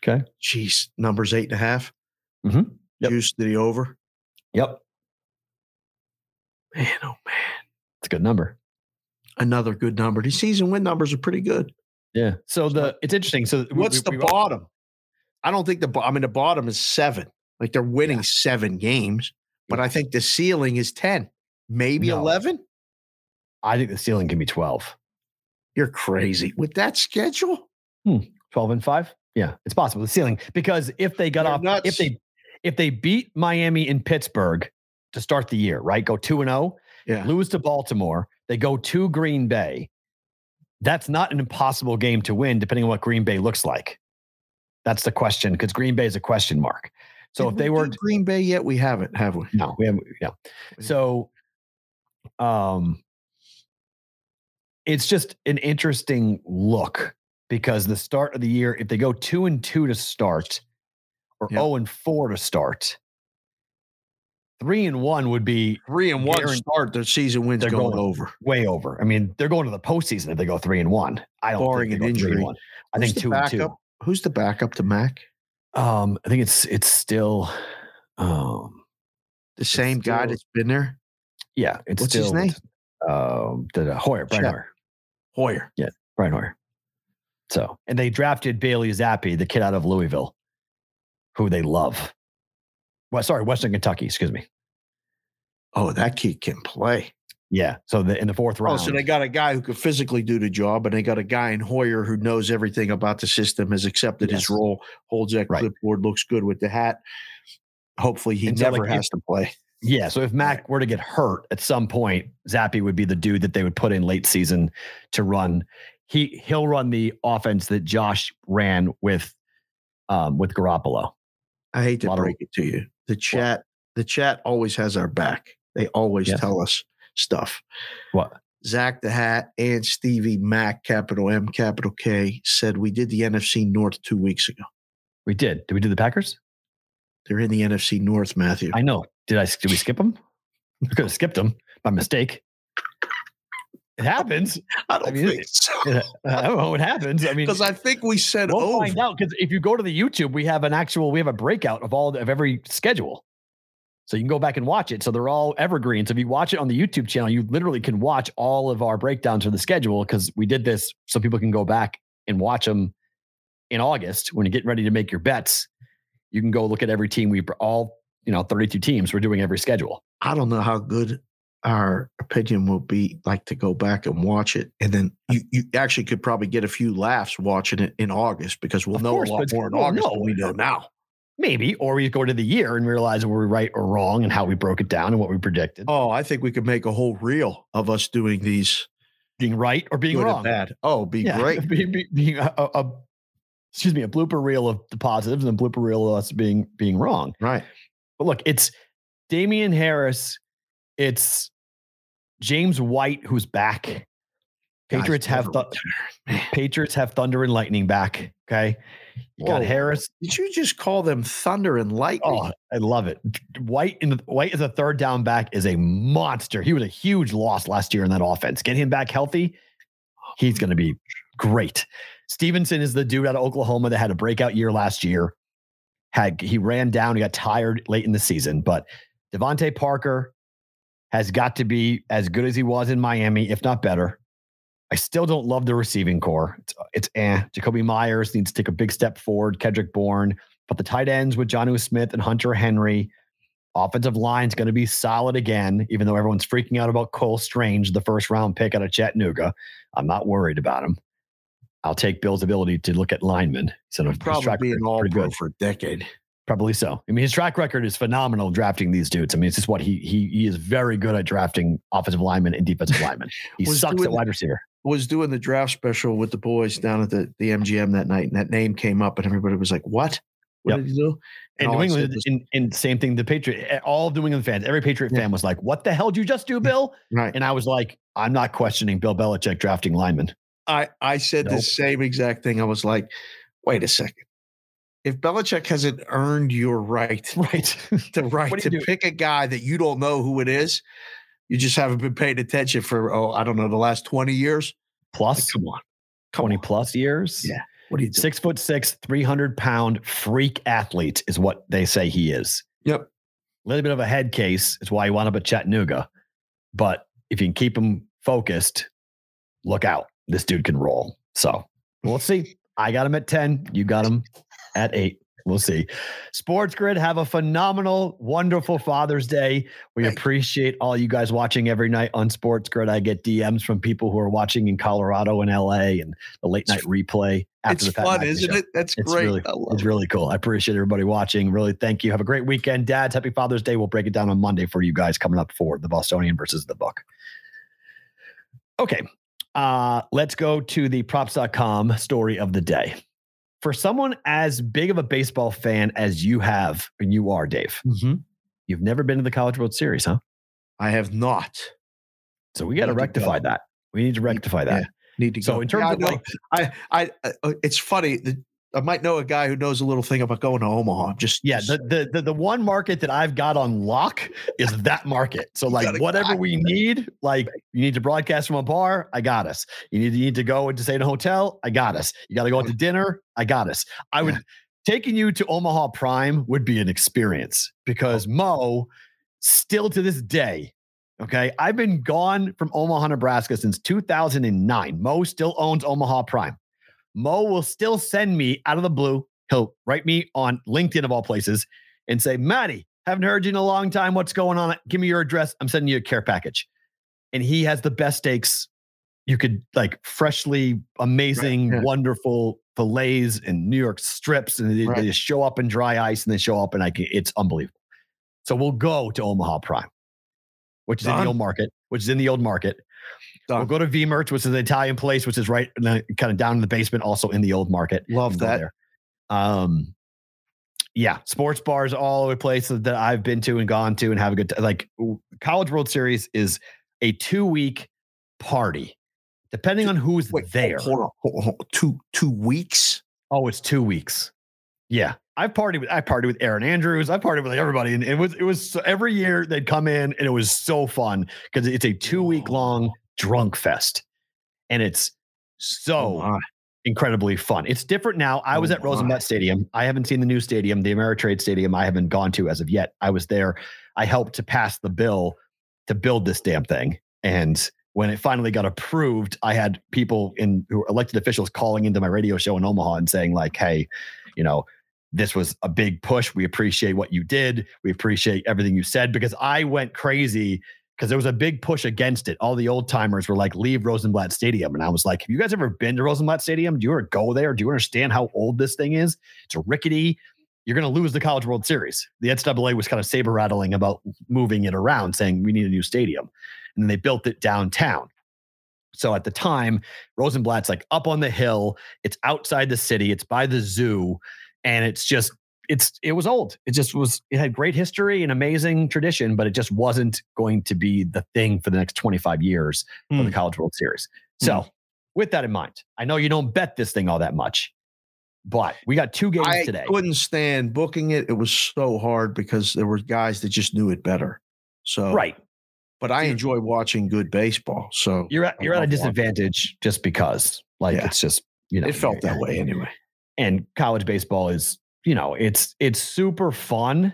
Okay. Jeez, numbers eight and a half. Mm-hmm. Yep. Juice to the over. Yep. Man, oh man. It's a good number. Another good number. These season win numbers are pretty good. Yeah. So the it's interesting. So What's we- the we've bottom? I don't think the I mean the bottom is seven. Like they're winning seven games, but I think the ceiling is 10, maybe No. 11. I think the ceiling can be 12. You're crazy with that schedule. 12 and 5? Yeah, it's possible. The ceiling. Because if they got They're off nuts. if they if they beat Miami in Pittsburgh to start the year, right? Go 2 and 0, Yeah. lose to Baltimore, they go to Green Bay. That's not an impossible game to win, depending on what Green Bay looks like. That's the question, because Green Bay is a question mark. So Did if they we were Green Bay yet, we haven't, have we? no, we haven't. Yeah. So, um, it's just an interesting look because the start of the year, if they go two and two to start, or Yep. zero and four to start, three and one would be Three and one start, their season wins They're going, going- over. way over. I mean, they're going to the postseason if they go three and one. I don't Barring think an they three and injury. one. I Who's think the two and backup? Who's the backup to Mac? Um, I think it's it's still, um, The same guy that's been there, yeah, it's What's still his name? Um, the Hoyer, Brian Chet. Hoyer. Yeah, Brian Hoyer. So, and they drafted Bailey Zappe, the kid out of Louisville, who they love. Well, sorry, Western Kentucky, excuse me. Oh, that kid can play. Yeah. So the, in the fourth Oh, round, so they got a guy who could physically do the job, and they got a guy in Hoyer who knows everything about the system, has accepted Yes. his role, holds that Right. clipboard, looks good with the hat. Hopefully, he And so, never like, has to play. Yeah. So if Mac were to get hurt at some point, Zappe would be the dude that they would put in late season to run. He he'll run the offense that Josh ran with um with Garoppolo. I hate to lot of- break it to you. The chat, the chat always has our back. They always Yes. tell us stuff. What? Zach the Hat and Stevie Mac, capital M, capital K, said we did the NFC North two weeks ago. We did. Did we do the Packers? They're in the NFC North, Matthew. I know. Did I did we skip them? We could have skipped them by mistake. It happens. I don't mean, think so. It- I don't know what happens. I mean, Because I think we said we'll over. find out because if you go to the YouTube, we have an actual we have a breakout of all of every schedule, so you can go back and watch it. So they're all evergreen. So if you watch it on the YouTube channel, you literally can watch all of our breakdowns of the schedule because we did this so people can go back and watch them in August when you're getting ready to make your bets. You can go look at every team. We all you know 32 teams. We're doing every schedule. I don't know how good our opinion will be like to go back and watch it. And then you, you actually could probably get a few laughs watching it in August because we'll Of know course, a lot more in August know. than we know now. Maybe, or we go to the year and realize were we right or wrong and how we broke it down and what we predicted. Oh, I think we could make a whole reel of us doing these being right or being wrong. bad. Oh, be Yeah, great. be- be- being a, a, a- excuse me, a blooper reel of the positives and a blooper reel of us being being wrong. Right. But look, it's Damien Harris, it's James White who's back. Patriots have never th- Patriots have Thunder and Lightning back. Okay, you got Harris. Did you just call them thunder and lightning? Oh, I love it. White in the White as a third down back is a monster. He was a huge loss last year in that offense. Get him back healthy, he's going to be great. Stevenson is the dude out of Oklahoma that had a breakout year last year. Had he ran down, he got tired late in the season, but DeVante Parker has got to be as good as he was in Miami, if not better. I still don't love the receiving corps. It's, it's eh. Jakobi Meyers needs to take a big step forward. Kendrick Bourne, but the tight ends with Jonnu Smith and Hunter Henry. Offensive line's going to be solid again, even though everyone's freaking out about Cole Strange, the first round pick out of Chattanooga. I'm not worried about him. I'll take Bill's ability to look at linemen. Sort of Probably an all pro for a decade. Probably so. I mean, his track record is phenomenal drafting these dudes. I mean, it's just what he he he is very good at drafting offensive linemen and defensive linemen. He sucks at wide receiver. Was doing the draft special with the boys down at the, the MGM that night, and that name came up, and everybody was like, What? What Yep. did he do? And all New England, was, and, and same thing. The Patriot, eh, all of New England fans, every Patriot Yeah. fan was like, "What the hell did you just do, Bill?" right. And I was like, "I'm not questioning Bill Belichick drafting linemen." I, I said the same exact thing. I was like, Wait a second. If Belichick hasn't earned your right, Right. the right to do you do? pick a guy that you don't know who it is, you just haven't been paying attention for, oh, I don't know, the last 20 years. Like, plus come on. Come 20 on. plus years. Yeah. What do you do? Six foot six, 300 pound freak athlete is what they say he is. Yep. A little bit of a head case is why he wound up at Chattanooga. But if you can keep him focused, look out. This dude can roll. So we'll see. I got him at 10. You got him at eight. We'll see. Sports Grid, have a phenomenal, wonderful Father's Day. We appreciate all you guys watching every night on Sports Grid. I get DMs from people who are watching in Colorado and LA and the late night replay after It's the Pat fun, isn't show. it? That's It's great. really, it's it. really cool. I appreciate everybody watching. Really, thank you. Have a great weekend, dads. Happy Father's Day. We'll break it down on Monday for you guys coming up for the Bostonian versus the book. Okay. Uh, let's go to the props.com story of the day. For someone as big of a baseball fan as you have, and you are, Dave, Mhm. you've never been to the College World Series, huh? I have not. So we got to rectify go. that. We need to rectify that. yeah. Need to So go. in terms Yeah, of like, I, I, uh, it's funny. that I might know a guy who knows a little thing about going to Omaha. Just Yeah, the, the the the one market that I've got on lock is that market. So like whatever we need, like you need to broadcast from a bar, I got us. You need you need to go and to stay in a hotel, I got us. You got to go out to dinner, I got us. I would Yeah. taking you to Omaha Prime would be an experience because oh. Mo still to this day, okay, I've been gone from Omaha, Nebraska since 2009. Mo still owns Omaha Prime. Mo will still send me out of the blue. He'll write me on LinkedIn of all places and say, Maddie, haven't heard you in a long time. What's going on? Give me your address. I'm sending you a care package. And he has the best steaks you could like freshly amazing, yeah. wonderful fillets and New York strips. And they, Right. they just show up in dry ice and they show up and I can, it's unbelievable. So we'll go to Omaha Prime, which is in the old market, which is in the old market. We'll go to V Mertz, which is an Italian place, which is right in the, kind of down in the basement, also in the old market. Love that. There. Um, yeah, sports bars all over the place that I've been to and gone to and have a good time. Like College World Series is a two week party, depending on who's Wait, there. Hold on, hold on, hold on. Two two weeks. Oh, it's two weeks. Yeah. I've partied with I partied with Erin Andrews. I partied with like everybody. And it was it was so- every year they'd come in and it was so fun because it's a two week long drunk fest. And it's so Oh, incredibly fun. It's different now. I was Oh, at Rosenblatt Stadium. I haven't seen the new stadium, the Ameritrade Stadium. I haven't gone to as of yet. I was there. I helped to pass the bill to build this damn thing. And when it finally got approved, I had people in who were elected officials calling into my radio show in Omaha and saying, like, hey, you know, this was a big push. We appreciate what you did. We appreciate everything you said because I went crazy because there was a big push against it. All the old timers were like, leave Rosenblatt Stadium. And I was like, have you guys ever been to Rosenblatt Stadium? Do you ever go there? Do you understand how old this thing is? It's rickety. You're going to lose the College World Series. The NCAA was kind of saber rattling about moving it around, saying we need a new stadium. And then they built it downtown. So at the time, Rosenblatt's like up on the hill. It's outside the city. It's by the zoo. And it's just, it's, it was old. It just was, it had great history and amazing tradition, but it just wasn't going to be the thing for the next 25 years for the Hmm. College World Series. So with that in mind, I know you don't bet this thing all that much, but we got two games I today. couldn't stand booking it. It was so hard because there were guys that just knew it better. So Right. but I enjoy watching good baseball. So You're at, you're at a love watching. disadvantage just because like Yeah. it's just, you know, it felt that way anyway. and college baseball is you know it's it's super fun.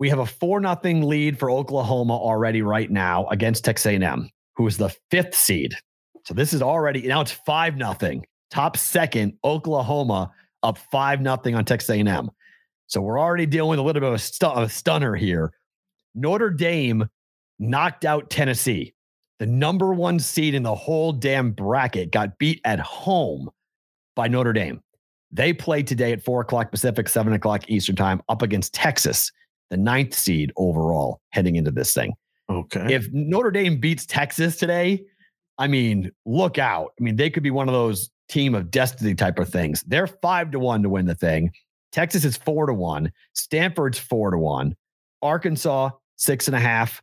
We have a four nothing lead for oklahoma already right now against texas a&m who is the fifth seed. So this is already now it's five nothing. Top second oklahoma up five nothing on texas a&m so we're already dealing with a little bit of a, stu- a stunner here. Notre dame knocked out tennessee. The number one seed in the whole damn bracket got beat at home by notre dame they play today at four o'clock Pacific, seven o'clock Eastern time, up against Texas, the ninth seed overall heading into this thing. Okay. If Notre Dame beats Texas today, I mean, look out. I mean, they could be one of those team of destiny type of things. They're five to one to win the thing. Texas is four to one. Stanford's four to one. Arkansas six and a half.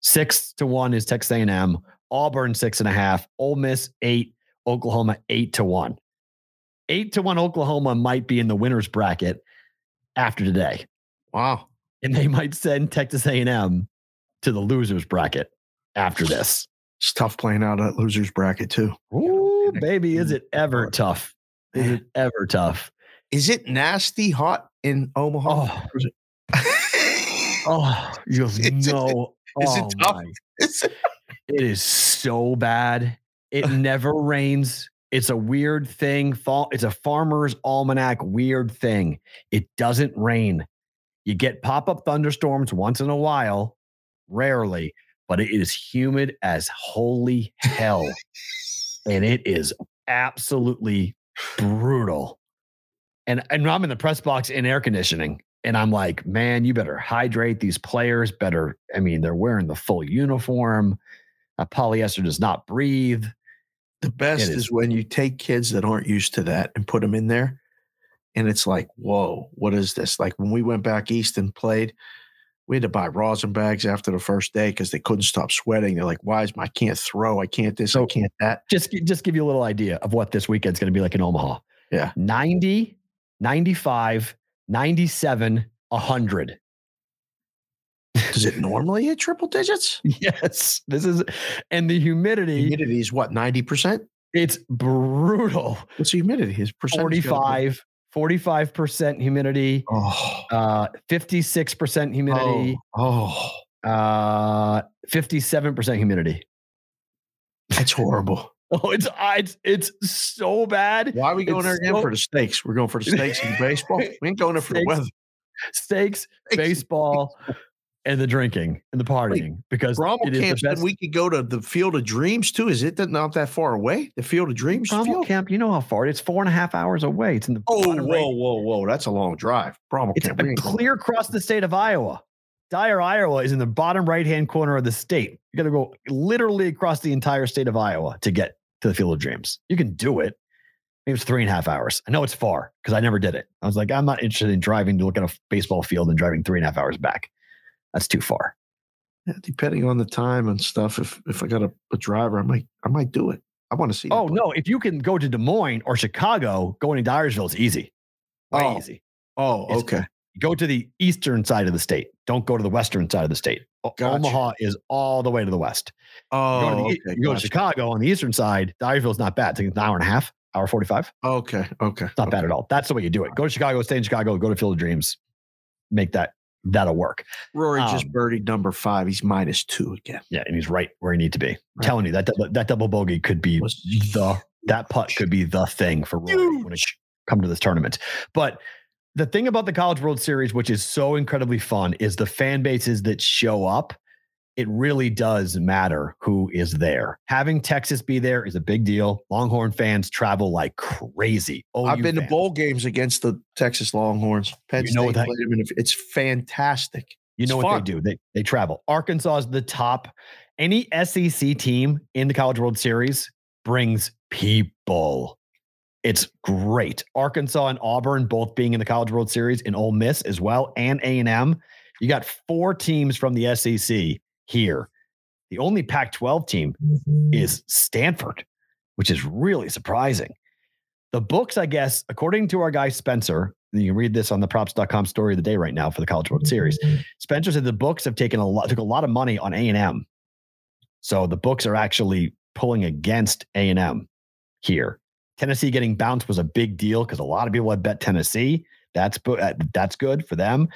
Six to one is Texas A&M. Auburn six and a half. Ole Miss eight. Oklahoma eight to one eight to one Oklahoma might be in the winners bracket after today, wow. and they might send Texas A&M to the losers bracket after this. It's tough playing out at losers bracket too. Ooh, baby, is it ever tough? Is it ever tough? Is it nasty hot in Omaha? Oh, oh, you have Is it- no. is it oh tough? Is it- It is so bad. It never rains. It's a weird thing. Fall. It's a farmer's almanac weird thing. It doesn't rain. You get pop up thunderstorms once in a while, rarely, but it is humid as holy hell. and it is absolutely brutal. And, and I'm in the press box in air conditioning. And I'm like, man, you better hydrate these players better. I mean, they're wearing the full uniform. Uh, polyester does not breathe. The best is. is. when you take kids that aren't used to that and put them in there. And it's like, whoa, what is this? Like when we went back east and played, we had to buy rosin bags after the first day because they couldn't stop sweating. They're like, why is my, I can't throw, I can't this, I can't that. Just, just give you a little idea of what this weekend's going to be like in Omaha. Yeah. 90, 95, 97, 100. Does it normally hit triple digits? Yes. This is, and the humidity, Humidity is what, 90%? it's brutal. What's the humidity? His percentage? gotta be- 45, 45% humidity, Oh, uh, 56% humidity, oh, oh, uh, 57% humidity. that's horrible. Oh, it's it's it's so bad. Why are we going It's there again so- for the stakes? We're going for the stakes and baseball. We ain't going there for the Steaks, weather. Steaks, Steaks. baseball, and the drinking and the partying because Brommel it is Camp the said we could go to the Field of Dreams too. Is it not that far away? The Field of Dreams Brommel field? Camp, you know how far it is? Four and a half hours away. It's in the Oh, whoa, whoa, whoa! That's a long drive. Brommel It's Camp. we ain't going clear across the state of Iowa. Dyer, Iowa is in the bottom right hand corner of the state. You got to go literally across the entire state of Iowa to get to the Field of Dreams. You can do it. Maybe it's three and a half hours. I know it's far because I never did it. I was like, I'm not interested in driving to look at a baseball field and driving three and a half hours back. That's too far. Yeah, depending on the time and stuff. If if I got a, a driver, I might I might do it. I want to see. Oh no! If you can go to Des Moines or Chicago, going to Dyersville is easy. Way Oh. easy. Oh, It's- okay. Go to the eastern side of the state. Don't go to the western side of the state. Gotcha. Omaha is all the way to the west. You Oh, go to, the, oh, e- okay. you go to. Chicago on the eastern side. Dyersville's not bad. It's an hour and a half, hour forty-five. Okay, okay. It's not bad at all. That's the way you do it. Go to Chicago, stay in Chicago, go to Field of Dreams, make that that'll work. Rory just Um, birdied number five. He's minus two again. Yeah, and he's right where he need to be. I'm telling you that that double bogey could be Was the that putt could be the thing for Rory when it come to this tournament. But the thing about the College World Series, which is so incredibly fun, is the fan bases that show up. It really does matter who is there. Having Texas be there is a big deal. Longhorn fans travel like crazy. Oh, I've been to bowl games against the Texas Longhorns. Penn You know State that- played them It's fantastic. You know It's what fun. they do? They they travel. Arkansas is the top. Any SEC team in the College World Series brings people. It's great. Arkansas and Auburn both being in the College World Series, and Ole Miss as well, and A and M. You got four teams from the SEC here. The only Pac-12 team is Stanford, which is really surprising. The books, I guess, according to our guy Spencer, you can read this on the props.com story of the day right now for the College World Series. Spencer said the books have taken a lot, took a lot of money on A and M, so the books are actually pulling against A and M here. Tennessee getting bounced was a big deal because a lot of people had bet Tennessee. That's that's good for them.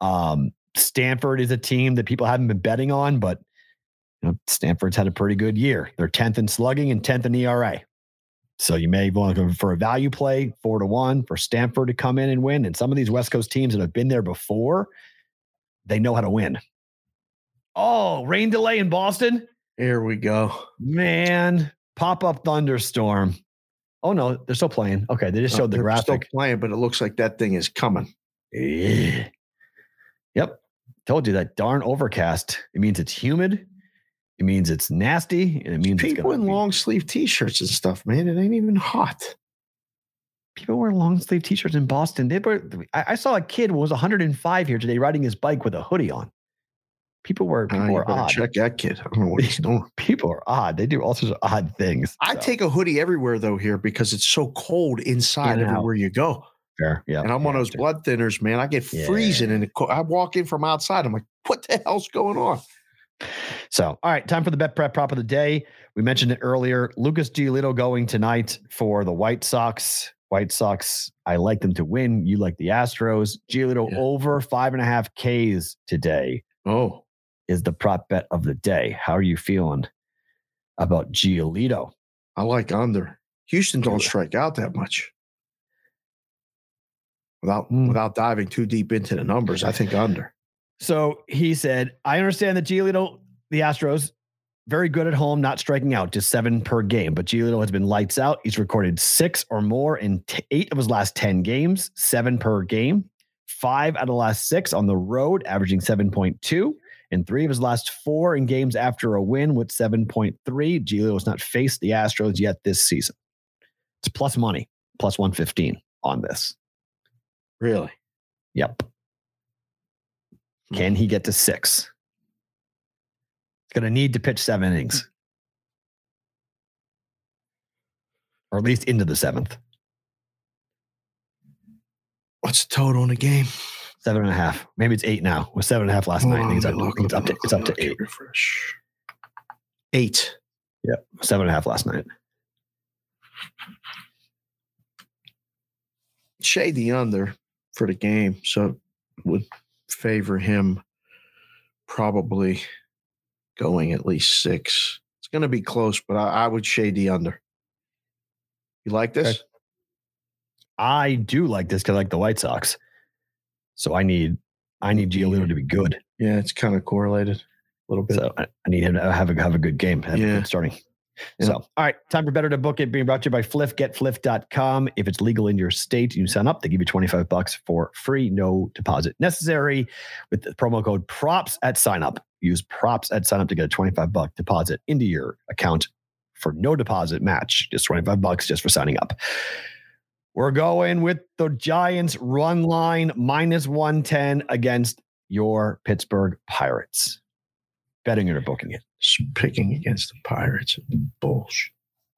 Um, Stanford is a team that people haven't been betting on, but you know, Stanford's had a pretty good year. They're tenth in slugging and tenth in ERA. So you may want to go for a value play, four to one for Stanford to come in and win. And some of these West Coast teams that have been there before, they know how to win. Oh, rain delay in Boston. Here we go. Man, pop up thunderstorm. Oh no, they're still playing. Okay, they just showed the they're graphic. Still playing, but it looks like that thing is coming. Yeah. Yep. Told you that darn overcast. It means it's humid. It means it's nasty, and it means People gonna in be- long sleeve t-shirts and stuff, man. It ain't even hot. people wear long sleeve t-shirts in Boston. They were. I, I saw a kid who was 105 here today riding his bike with a hoodie on. People were Ah, people you are odd. check that kid. I don't know what he's doing. People are odd. They do all sorts of odd things. I So, take a hoodie everywhere though here because it's so cold inside In and out. everywhere you go. Fair. Yeah, and I'm one yeah, of those blood thinners, man. I get Yeah. freezing and I walk in from outside. I'm like, what the hell's going on? So, all right, time for the bet prep prop of the day. We mentioned it earlier. Lucas Giolito going tonight for the White Sox. White Sox, I like them to win. You like the Astros. Giolito Yeah. over five and a half Ks today Oh, is the prop bet of the day. How are you feeling about Giolito? I like under. Houston don't strike out that much. Without Hmm. without diving too deep into the numbers, I think under. So he said, I understand that Giolito, the Astros, very good at home, not striking out, just seven per game. But Giolito has been lights out. He's recorded six or more in t- eight of his last 10 games, seven per game, five out of the last six on the road, averaging 7.2, and three of his last four in games after a win with 7.3. Giolito has not faced the Astros yet this season. It's plus money, plus 115 on this. Really? Yep. Hmm. Can he get to six? He's going to need to pitch seven innings, or at least into the seventh. What's the total in the game? Seven and a half. Maybe it's eight now. It was seven and a half last night. It's up, Look, it's up to, look, it's up to eight. Refresh. Eight. Yep. Seven and a half last night. Shade the under for the game, so would favor him probably going at least six. It's going to be close, but I, I would shade the under. You like this? Okay. I do like this because I like the White Sox. So I need I need Giolito to be good. Yeah, it's kind of correlated a little bit. So I, I need him to have a have a good game, have a Yeah. good starting. Yeah. So, all right, time for better to book it. Being brought to you by Fliff. GetFliff.com. If it's legal in your state, you sign up. They give you 25 bucks for free, no deposit necessary with the promo code props at sign up. Use props at sign up to get a 25 buck deposit into your account for no deposit match. Just 25 bucks just for signing up. We're going with the Giants run line minus 110 against your Pittsburgh Pirates. Betting it or booking it. Picking against the Pirates. Bullshit.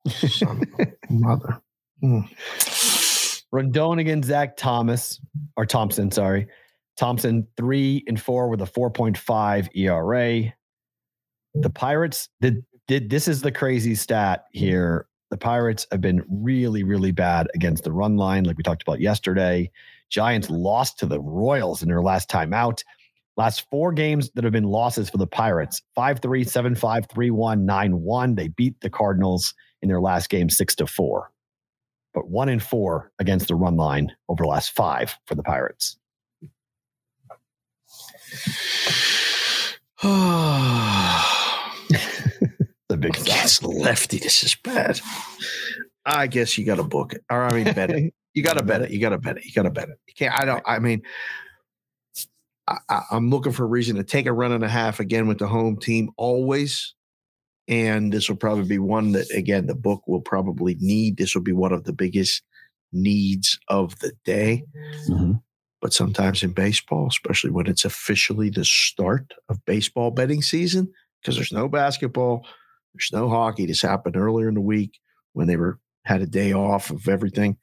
Son of a mother. Mm. Rodón against Zach Thomas or Thompson, sorry. Thompson three and four with a 4.5 ERA. The Pirates did did this is the crazy stat here. The Pirates have been really, really bad against the run line, like we talked about yesterday. Giants lost to the Royals in their last time out. Last four games that have been losses for the Pirates 5 3, 7 5, 3 1, 9 1. They beat the Cardinals in their last game 6 to 4 but one in four against the run line over the last five for the Pirates. The big size. Against lefty, this is bad. I guess you got to book it, or I mean, bet it. You got to bet it. You got to bet it. You got to bet it. You can't. I don't. I mean, I, I'm looking for a reason to take a run and a half again with the home team always, and this will probably be one that again the book will probably need. This will be one of the biggest needs of the day. Mhm. But sometimes in baseball, especially when it's officially the start of baseball betting season, because there's no basketball, there's no hockey. This happened earlier in the week when they were had a day off of everything.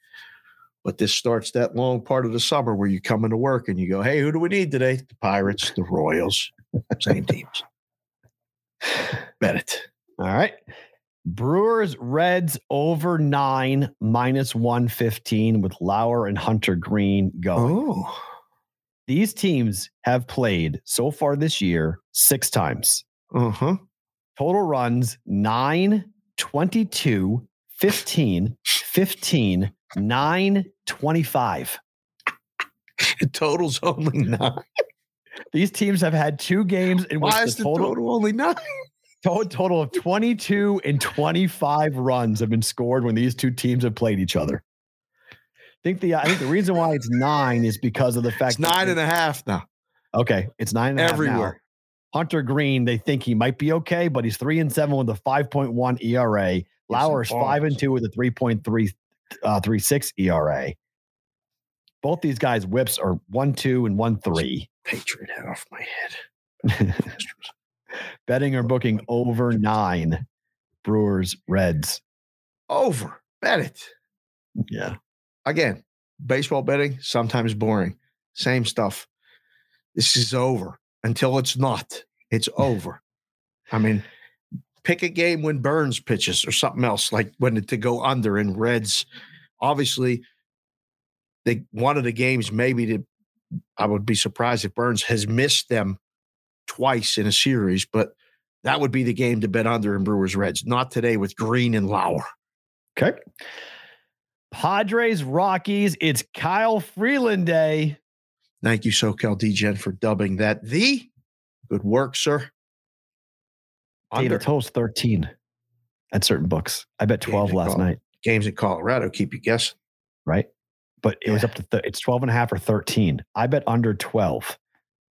But this starts that long part of the summer where you come into work and you go, "Hey, who do we need today? The Pirates, the Royals, same teams." Bet it. All right. Brewers Reds over nine minus 115 with Lauer and Hunter Greene going. Oh, These teams have played so far this year six times. uh huh. Total runs 9, 22, 15, 15, 9, 25. It totals only nine. These teams have had two games in which Why the is the total, total only nine? to- total of 22 and 25 runs have been scored when these two teams have played each other. I think the I think the reason why it's nine is because of the fact It's nine and a half now. okay, it's nine and a half now. Everywhere. Hunter Greene, they think he might be okay, but he's three and seven with a 5.1 ERA. Lauer's five and two with a 3.3 uh, 36 ERA. Both these guys' whips are one two and one three. Patriot hat off my head. Betting or booking over nine. Brewers, Reds. Over. Bet it. Yeah. Again, baseball betting, sometimes boring. Same stuff. This is over until it's not. It's over. I mean, pick a game when Burnes pitches or something else, like when to go under in Reds. Obviously, they one of the games maybe to I would be surprised if Burnes has missed them twice in a series, but that would be the game to bet under in Brewers Reds. Not today with Greene and Lauer. Okay. Padres Rockies. It's Kyle Freeland Day. Thank you, SoCal DGen, for dubbing that the good work, sir. Data totals 13 at certain books. I bet 12 Games last night, Games in Colorado keep you guessing. right? But it was up to th- it's 12 and a half or 13. I bet under 12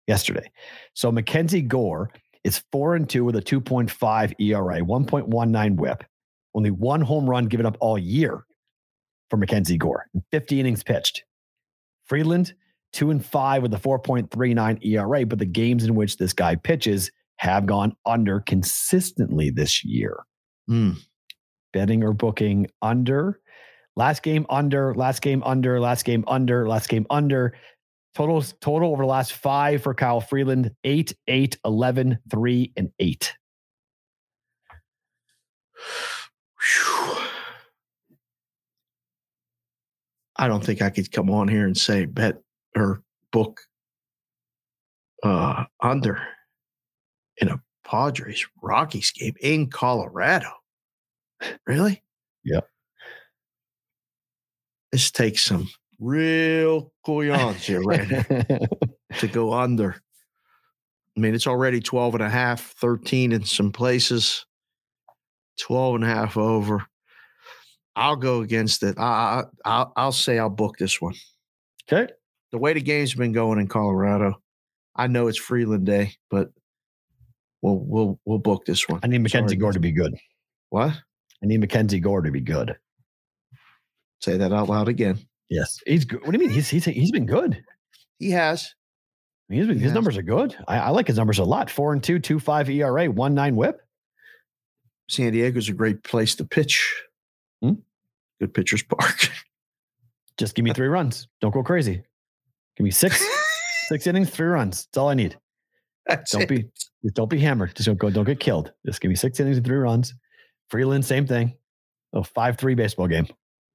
yesterday. So Mackenzie Gore is 4 and 2 with a 2.5 ERA, 1.19 whip. Only one home run given up all year for Mackenzie Gore in 50 innings pitched. Freeland, 2 and 5 with a 4.39 ERA, but the games in which this guy pitches have gone under consistently this year Hmm. betting or booking under. Last game under, last game under, last game under, last game under. Totals total over the last five for Kyle Freeland 8, 8, 11, 3, and 8. Whew. I don't think I could come on here and say bet or book uh under in a Padres Rockies game in Colorado. Really? Yep. This takes some real couillons here right now to go under. I mean, it's already 12 and a half, 13 in some places, 12 and a half over. I'll go against it. I, I, I'll, I'll say I'll book this one. okay. The way the game's been going in Colorado, I know it's Freeland Day, but we'll we'll we'll book this one. I need Mackenzie Sorry. Gore to be good. What? I need Mackenzie Gore to be good. Say that out loud again. Yes. He's good. What do you mean? He's he's he's been good. He has. I mean, he's been, his Yes. numbers are good. I, I like his numbers a lot. Four and two, two five ERA, one nine whip. San Diego's a great place to pitch. Hmm? Good pitcher's park. Just give me three runs. Don't go crazy. Give me six, six innings, three runs. That's all I need. That's Don't it. be just don't be hammered. Just don't go, don't get killed. Just give me six innings and three runs. Freeland, same thing. Oh, five three baseball game.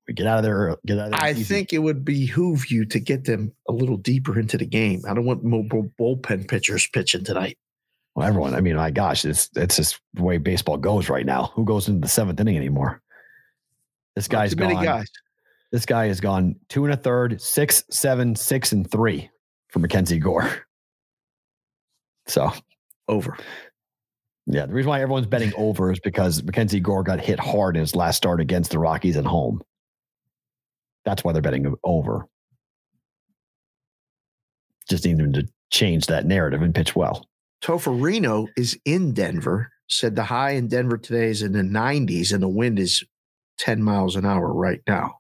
We get out of there. Get out of there. I easy. think it would behoove you to get them a little deeper into the game. I don't want mobile bullpen pitchers pitching tonight. well, everyone. I mean, my gosh, it's it's just the way baseball goes right now. Who goes into the seventh inning anymore? This guy's too many guys. This guy has gone two and a third, six, seven, six, and three for Mackenzie Gore. So Over. Yeah, the reason why everyone's betting over is because Mackenzie Gore got hit hard in his last start against the Rockies at home. That's why they're betting over. Just need them to change that narrative and pitch well. Tofarino is in Denver. Said the high in Denver today is in the 90s and the wind is 10 miles an hour right now.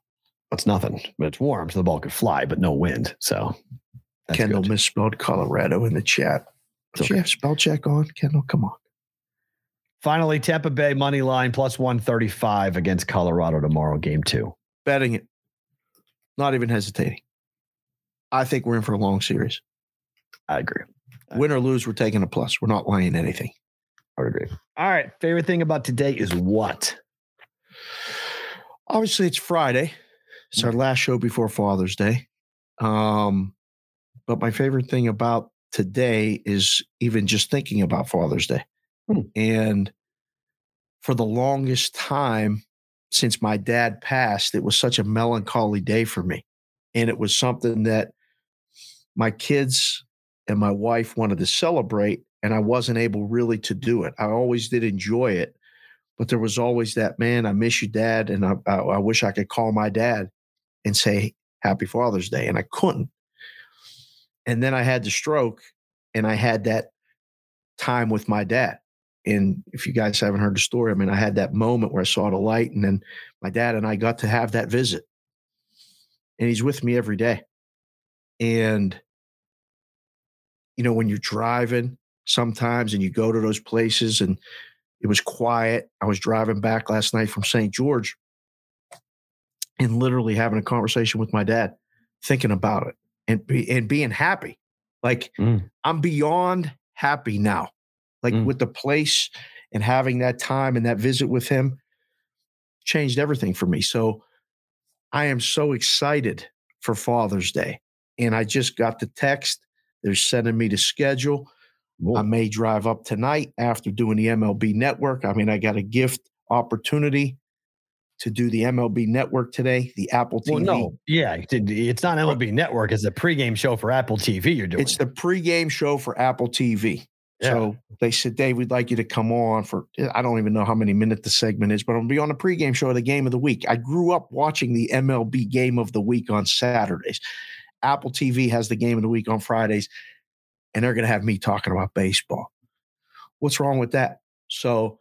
That's nothing, but it's warm, so the ball could fly, but no wind. So Kendall good. misspelled Colorado in the chat. It's Does she have spell check on? Kendall, come on. Finally, Tampa Bay money line plus 135 against Colorado tomorrow, game two. Betting it. Not even hesitating. I think we're in for a long series. I agree. Win or lose, we're taking a plus. We're not laying anything. I would agree. All right. Favorite thing about today is what? Obviously, it's Friday. It's our last show before Father's Day. Um, but my favorite thing about today is even just thinking about Father's Day. Hmm. And for the longest time since my dad passed, it was such a melancholy day for me. And it was something that my kids and my wife wanted to celebrate, and I wasn't able really to do it. I always did enjoy it, but there was always that man, I miss you, dad. And I, I, I wish I could call my dad and say, Happy Father's Day. And I couldn't. And then I had the stroke, and I had that time with my dad. And if you guys haven't heard the story, I mean, I had that moment where I saw the light, and then my dad and I got to have that visit. And he's with me every day. And, you know, when you're driving sometimes and you go to those places and it was quiet, I was driving back last night from St. George and literally having a conversation with my dad, thinking about it and, be, and being happy. Like, Mm. I'm beyond happy now like Mm. with the place and having that time and that visit with him changed everything for me. So I am so excited for for Father's Day. And I just got the text. They're sending me the schedule. I may drive up tonight after doing the MLB network. I mean, I got a gift opportunity to do the MLB network today, the Apple TV. Well, no, yeah, it's not MLB network. It's a pregame show for Apple TV. You're doing. It's the pregame show for Apple TV. Yeah. So they said, Dave, we'd like you to come on for, eh, I don't even know how many minutes the segment is, but I'm to be on the pregame show of the game of the week. I grew up watching the MLB game of the week on Saturdays. Apple TV has the game of the week on Fridays, and they're going to have me talking about baseball. What's wrong with that? So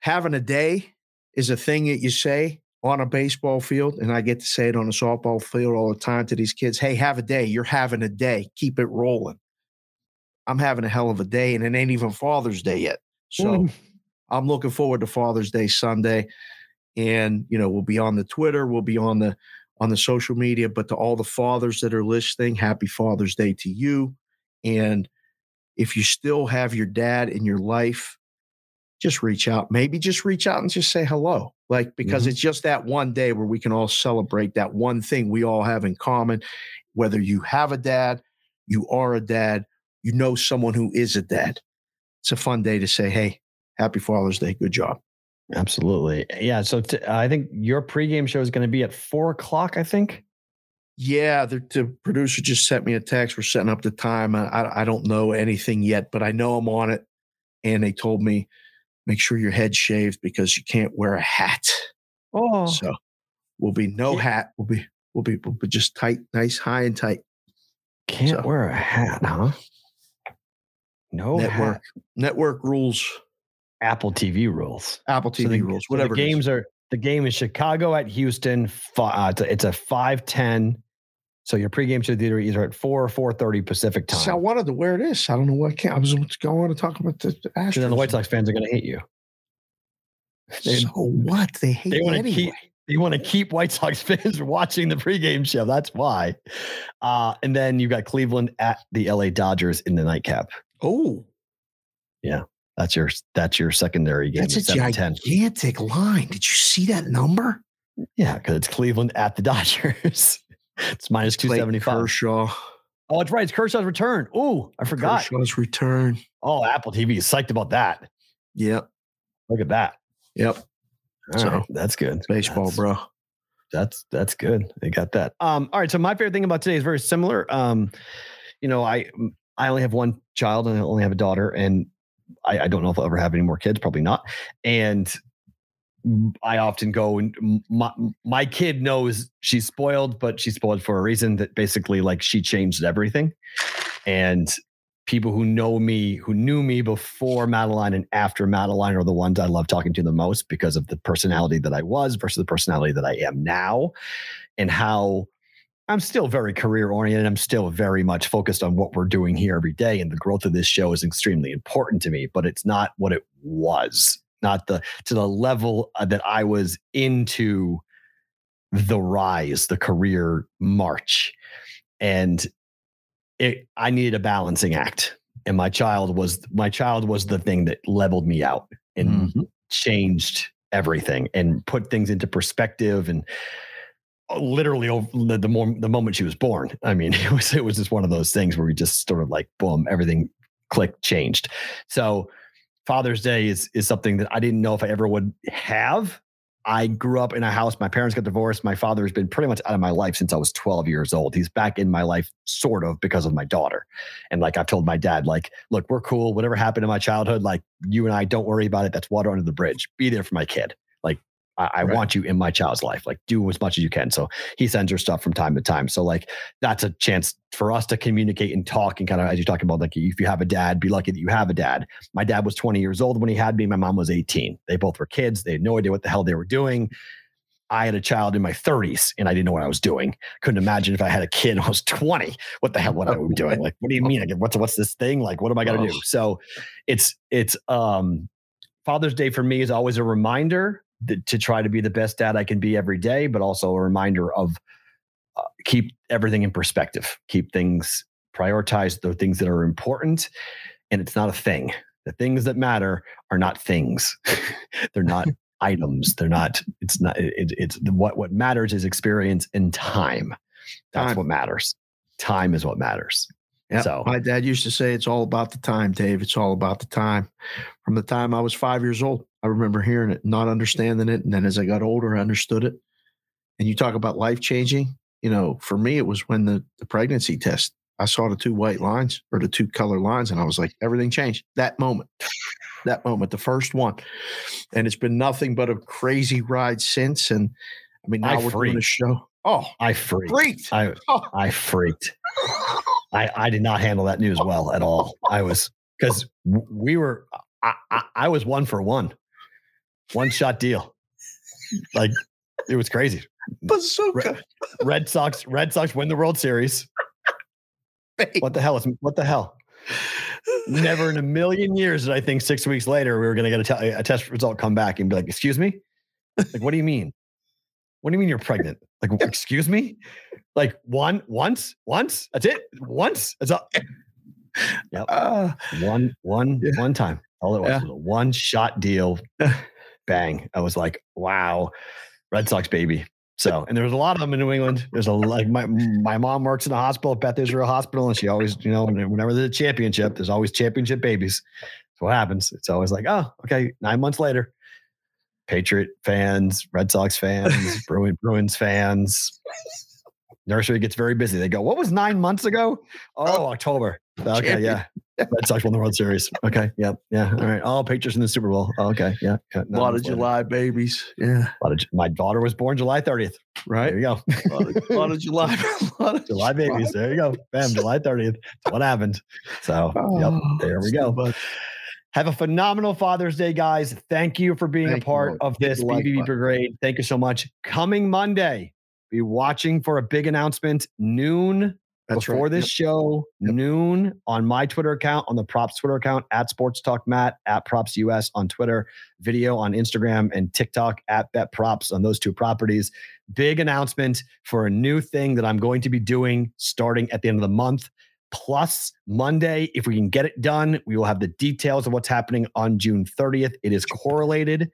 having a day is a thing that you say on a baseball field, and I get to say it on a softball field all the time to these kids. Hey, have a day. You're having a day. Keep it rolling. I'm having a hell of a day, and it ain't even Father's Day yet. So mm. I'm looking forward to Father's Day Sunday. And you know, we'll be on the Twitter, we'll be on the on the social media, but to all the fathers that are listening, happy Father's Day to you. And if you still have your dad in your life, just reach out. Maybe just reach out and just say hello. Like, because mm-hmm. it's just that one day where we can all celebrate that one thing we all have in common. Whether you have a dad, you are a dad, you know someone who is a dad. It's a fun day to say, hey, happy Father's Day. Good job. Absolutely. Yeah. So t- I think your pregame show is going to be at four o'clock, I think. Yeah. The, the, producer just sent me a text. We're setting up the time. I, I don't know anything yet, but I know I'm on it. And they told me, make sure your head's shaved because you can't wear a hat. Oh. So we'll be no hat. We'll be, we'll be, we'll be just tight, nice, high and tight. Can't so. wear a hat, huh? No network hat. network rules. Apple TV rules. Apple TV so the, rules. Whatever. So the games are the game is Chicago at Houston. Uh, it's, a, it's a five ten. So your pregame show theater either at four or four thirty Pacific time. So I wanted to wear this. I don't know what I, can't. I was going to talk about the, the Astros. then the White Sox fans are going to hate you. They, so what? They hate. They want to anyway. keep. You want to keep White Sox fans watching the pregame show. That's why. Uh, and then you've got Cleveland at the LA Dodgers in the nightcap. Oh, yeah. That's your that's your secondary game. That's a gigantic line. Did you see that number? Yeah, because it's Cleveland at the Dodgers. It's minus two seventy five. Kershaw. Oh, it's right. It's Kershaw's return. Oh, I forgot. Kershaw's return. Oh, Apple TV is psyched about that. Yep. Look at that. Yep. All so right, that's good. Baseball, that's, bro. That's that's good. They got that. Um. All right. So my favorite thing about today is very similar. Um. You know, I I only have one child and I only have a daughter, and I, I don't know if I'll ever have any more kids. Probably not. And I often go and my, my kid knows she's spoiled, but she's spoiled for a reason that basically like she changed everything. And people who know me, who knew me before Madeline and after Madeline are the ones I love talking to the most because of the personality that I was versus the personality that I am now and how I'm still very career oriented. I'm still very much focused on what we're doing here every day. And the growth of this show is extremely important to me, but it's not what it was, not the to the level uh, that I was into the rise, the career march. And it, I needed a balancing act. And my child was my child was the thing that leveled me out and mm-hmm. changed everything and put things into perspective and uh, literally the, the more the moment she was born. I mean, it was it was just one of those things where we just sort of like boom, everything clicked, changed. So Father's Day is is something that I didn't know if I ever would have. I grew up in a house. My parents got divorced. My father has been pretty much out of my life since I was 12 years old. He's back in my life, sort of, because of my daughter. And like I've told my dad, like, look, we're cool. Whatever happened in my childhood, like you and I, don't worry about it. That's water under the bridge. Be there for my kid. Like I, I right. want you in my child's life. Like do as much as you can. So he sends her stuff from time to time. So like that's a chance for us to communicate and talk and kind of as you talk about like if you have a dad, be lucky that you have a dad. My dad was 20 years old when he had me. My mom was 18. They both were kids. They had no idea what the hell they were doing. I had a child in my 30s and I didn't know what I was doing. Couldn't imagine if I had a kid I was 20, what the hell would I be doing? Like, what do you mean? What's what's this thing? Like, what am I gonna do? So it's it's um Father's Day for me is always a reminder to try to be the best dad I can be every day, but also a reminder of uh, keep everything in perspective, keep things prioritized, the things that are important. And it's not a thing. The things that matter are not things. They're not items. They're not, it's not, it, it's what, what matters is experience and time. That's Time. what matters. Time is what matters. Yeah. So My dad used to say it's all about the time, Dave. It's all about the time. From the time I was five years old, I remember hearing it, not understanding it. And then as I got older, I understood it. And you talk about life changing. You know, for me, it was when the, the pregnancy test, I saw the two white lines or the two color lines, and I was like, everything changed that moment. That moment, the first one. And it's been nothing but a crazy ride since. And I mean, I now we're doing a show. Oh, I freaked. freaked. I Oh. I freaked. I I did not handle that news well at all. I was because we were I, I I was one for one, one shot deal. Like it was crazy. Bazooka. Red Sox Red Sox win the World Series. What the hell is what the hell? Never in a million years did I think six weeks later we were going to get a, te- a test result come back and be like, "Excuse me, like what do you mean? What do you mean you're pregnant? Like, excuse me? Like one once once that's it once that's all. Uh, One one Yeah. one time all it was Yeah. was a one shot deal. Bang! I was like, wow, Red Sox baby. So, and there was a lot of them in New England. There's a like my my mom works in a hospital, Beth Israel Hospital, and she always, you know, whenever there's a championship, there's always championship babies. That's what happens. It's always like, oh, okay, nine months later, Patriot fans, Red Sox fans, Bruin Bruins fans. Nursery gets very busy. They go, what was nine months ago? Oh, oh October. Okay, yeah. Red Sox won the World Series. Okay, Yeah. yeah. All right. All Patriots in the Super Bowl. Oh, okay, yeah. yeah. a lot of later. July babies. Yeah. A of, my daughter was born July 30th. Right. There you go. A lot of, lot of July. a lot of July babies. There you go. Bam, July 30th. That's what happened. So, yep, Oh, there we go. much. Have a phenomenal Father's Day, guys. Thank you for being Thank a part of this like BVB. Brigade. Thank you so much. Coming Monday, be watching for a big announcement noon That's before right. this show, Yep. noon on my Twitter account, on the Props Twitter account at Sports Talk Matt, at Props US on Twitter, video on Instagram and TikTok at Bet Props on those two properties. Big announcement for a new thing that I'm going to be doing starting at the end of the month. Plus, Monday, if we can get it done, we will have the details of what's happening on June 30th. It is correlated,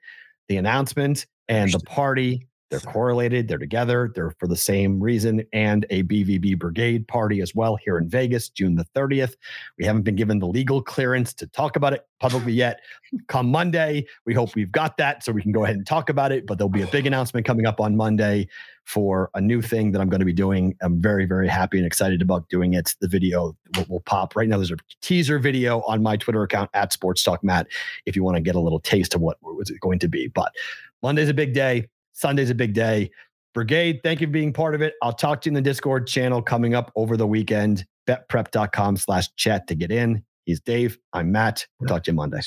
the announcement and the party. They're correlated, they're together, they're for the same reason, and a BVB Brigade party as well here in Vegas, June the 30th. We haven't been given the legal clearance to talk about it publicly yet. Come Monday, we hope we've got that so we can go ahead and talk about it. But there'll be a big announcement coming up on Monday for a new thing that I'm going to be doing. I'm very, very happy and excited about doing it. The video will, will pop right now. There's a teaser video on my Twitter account at Sports Talk Matt if you want to get a little taste of what was it going to be. But Monday's a big day. Sunday's a big day. Brigade, thank you for being part of it. I'll talk to you in the Discord channel coming up over the weekend. Betprep.com slash chat to get in. He's Dave. I'm Matt. We'll talk to you Monday.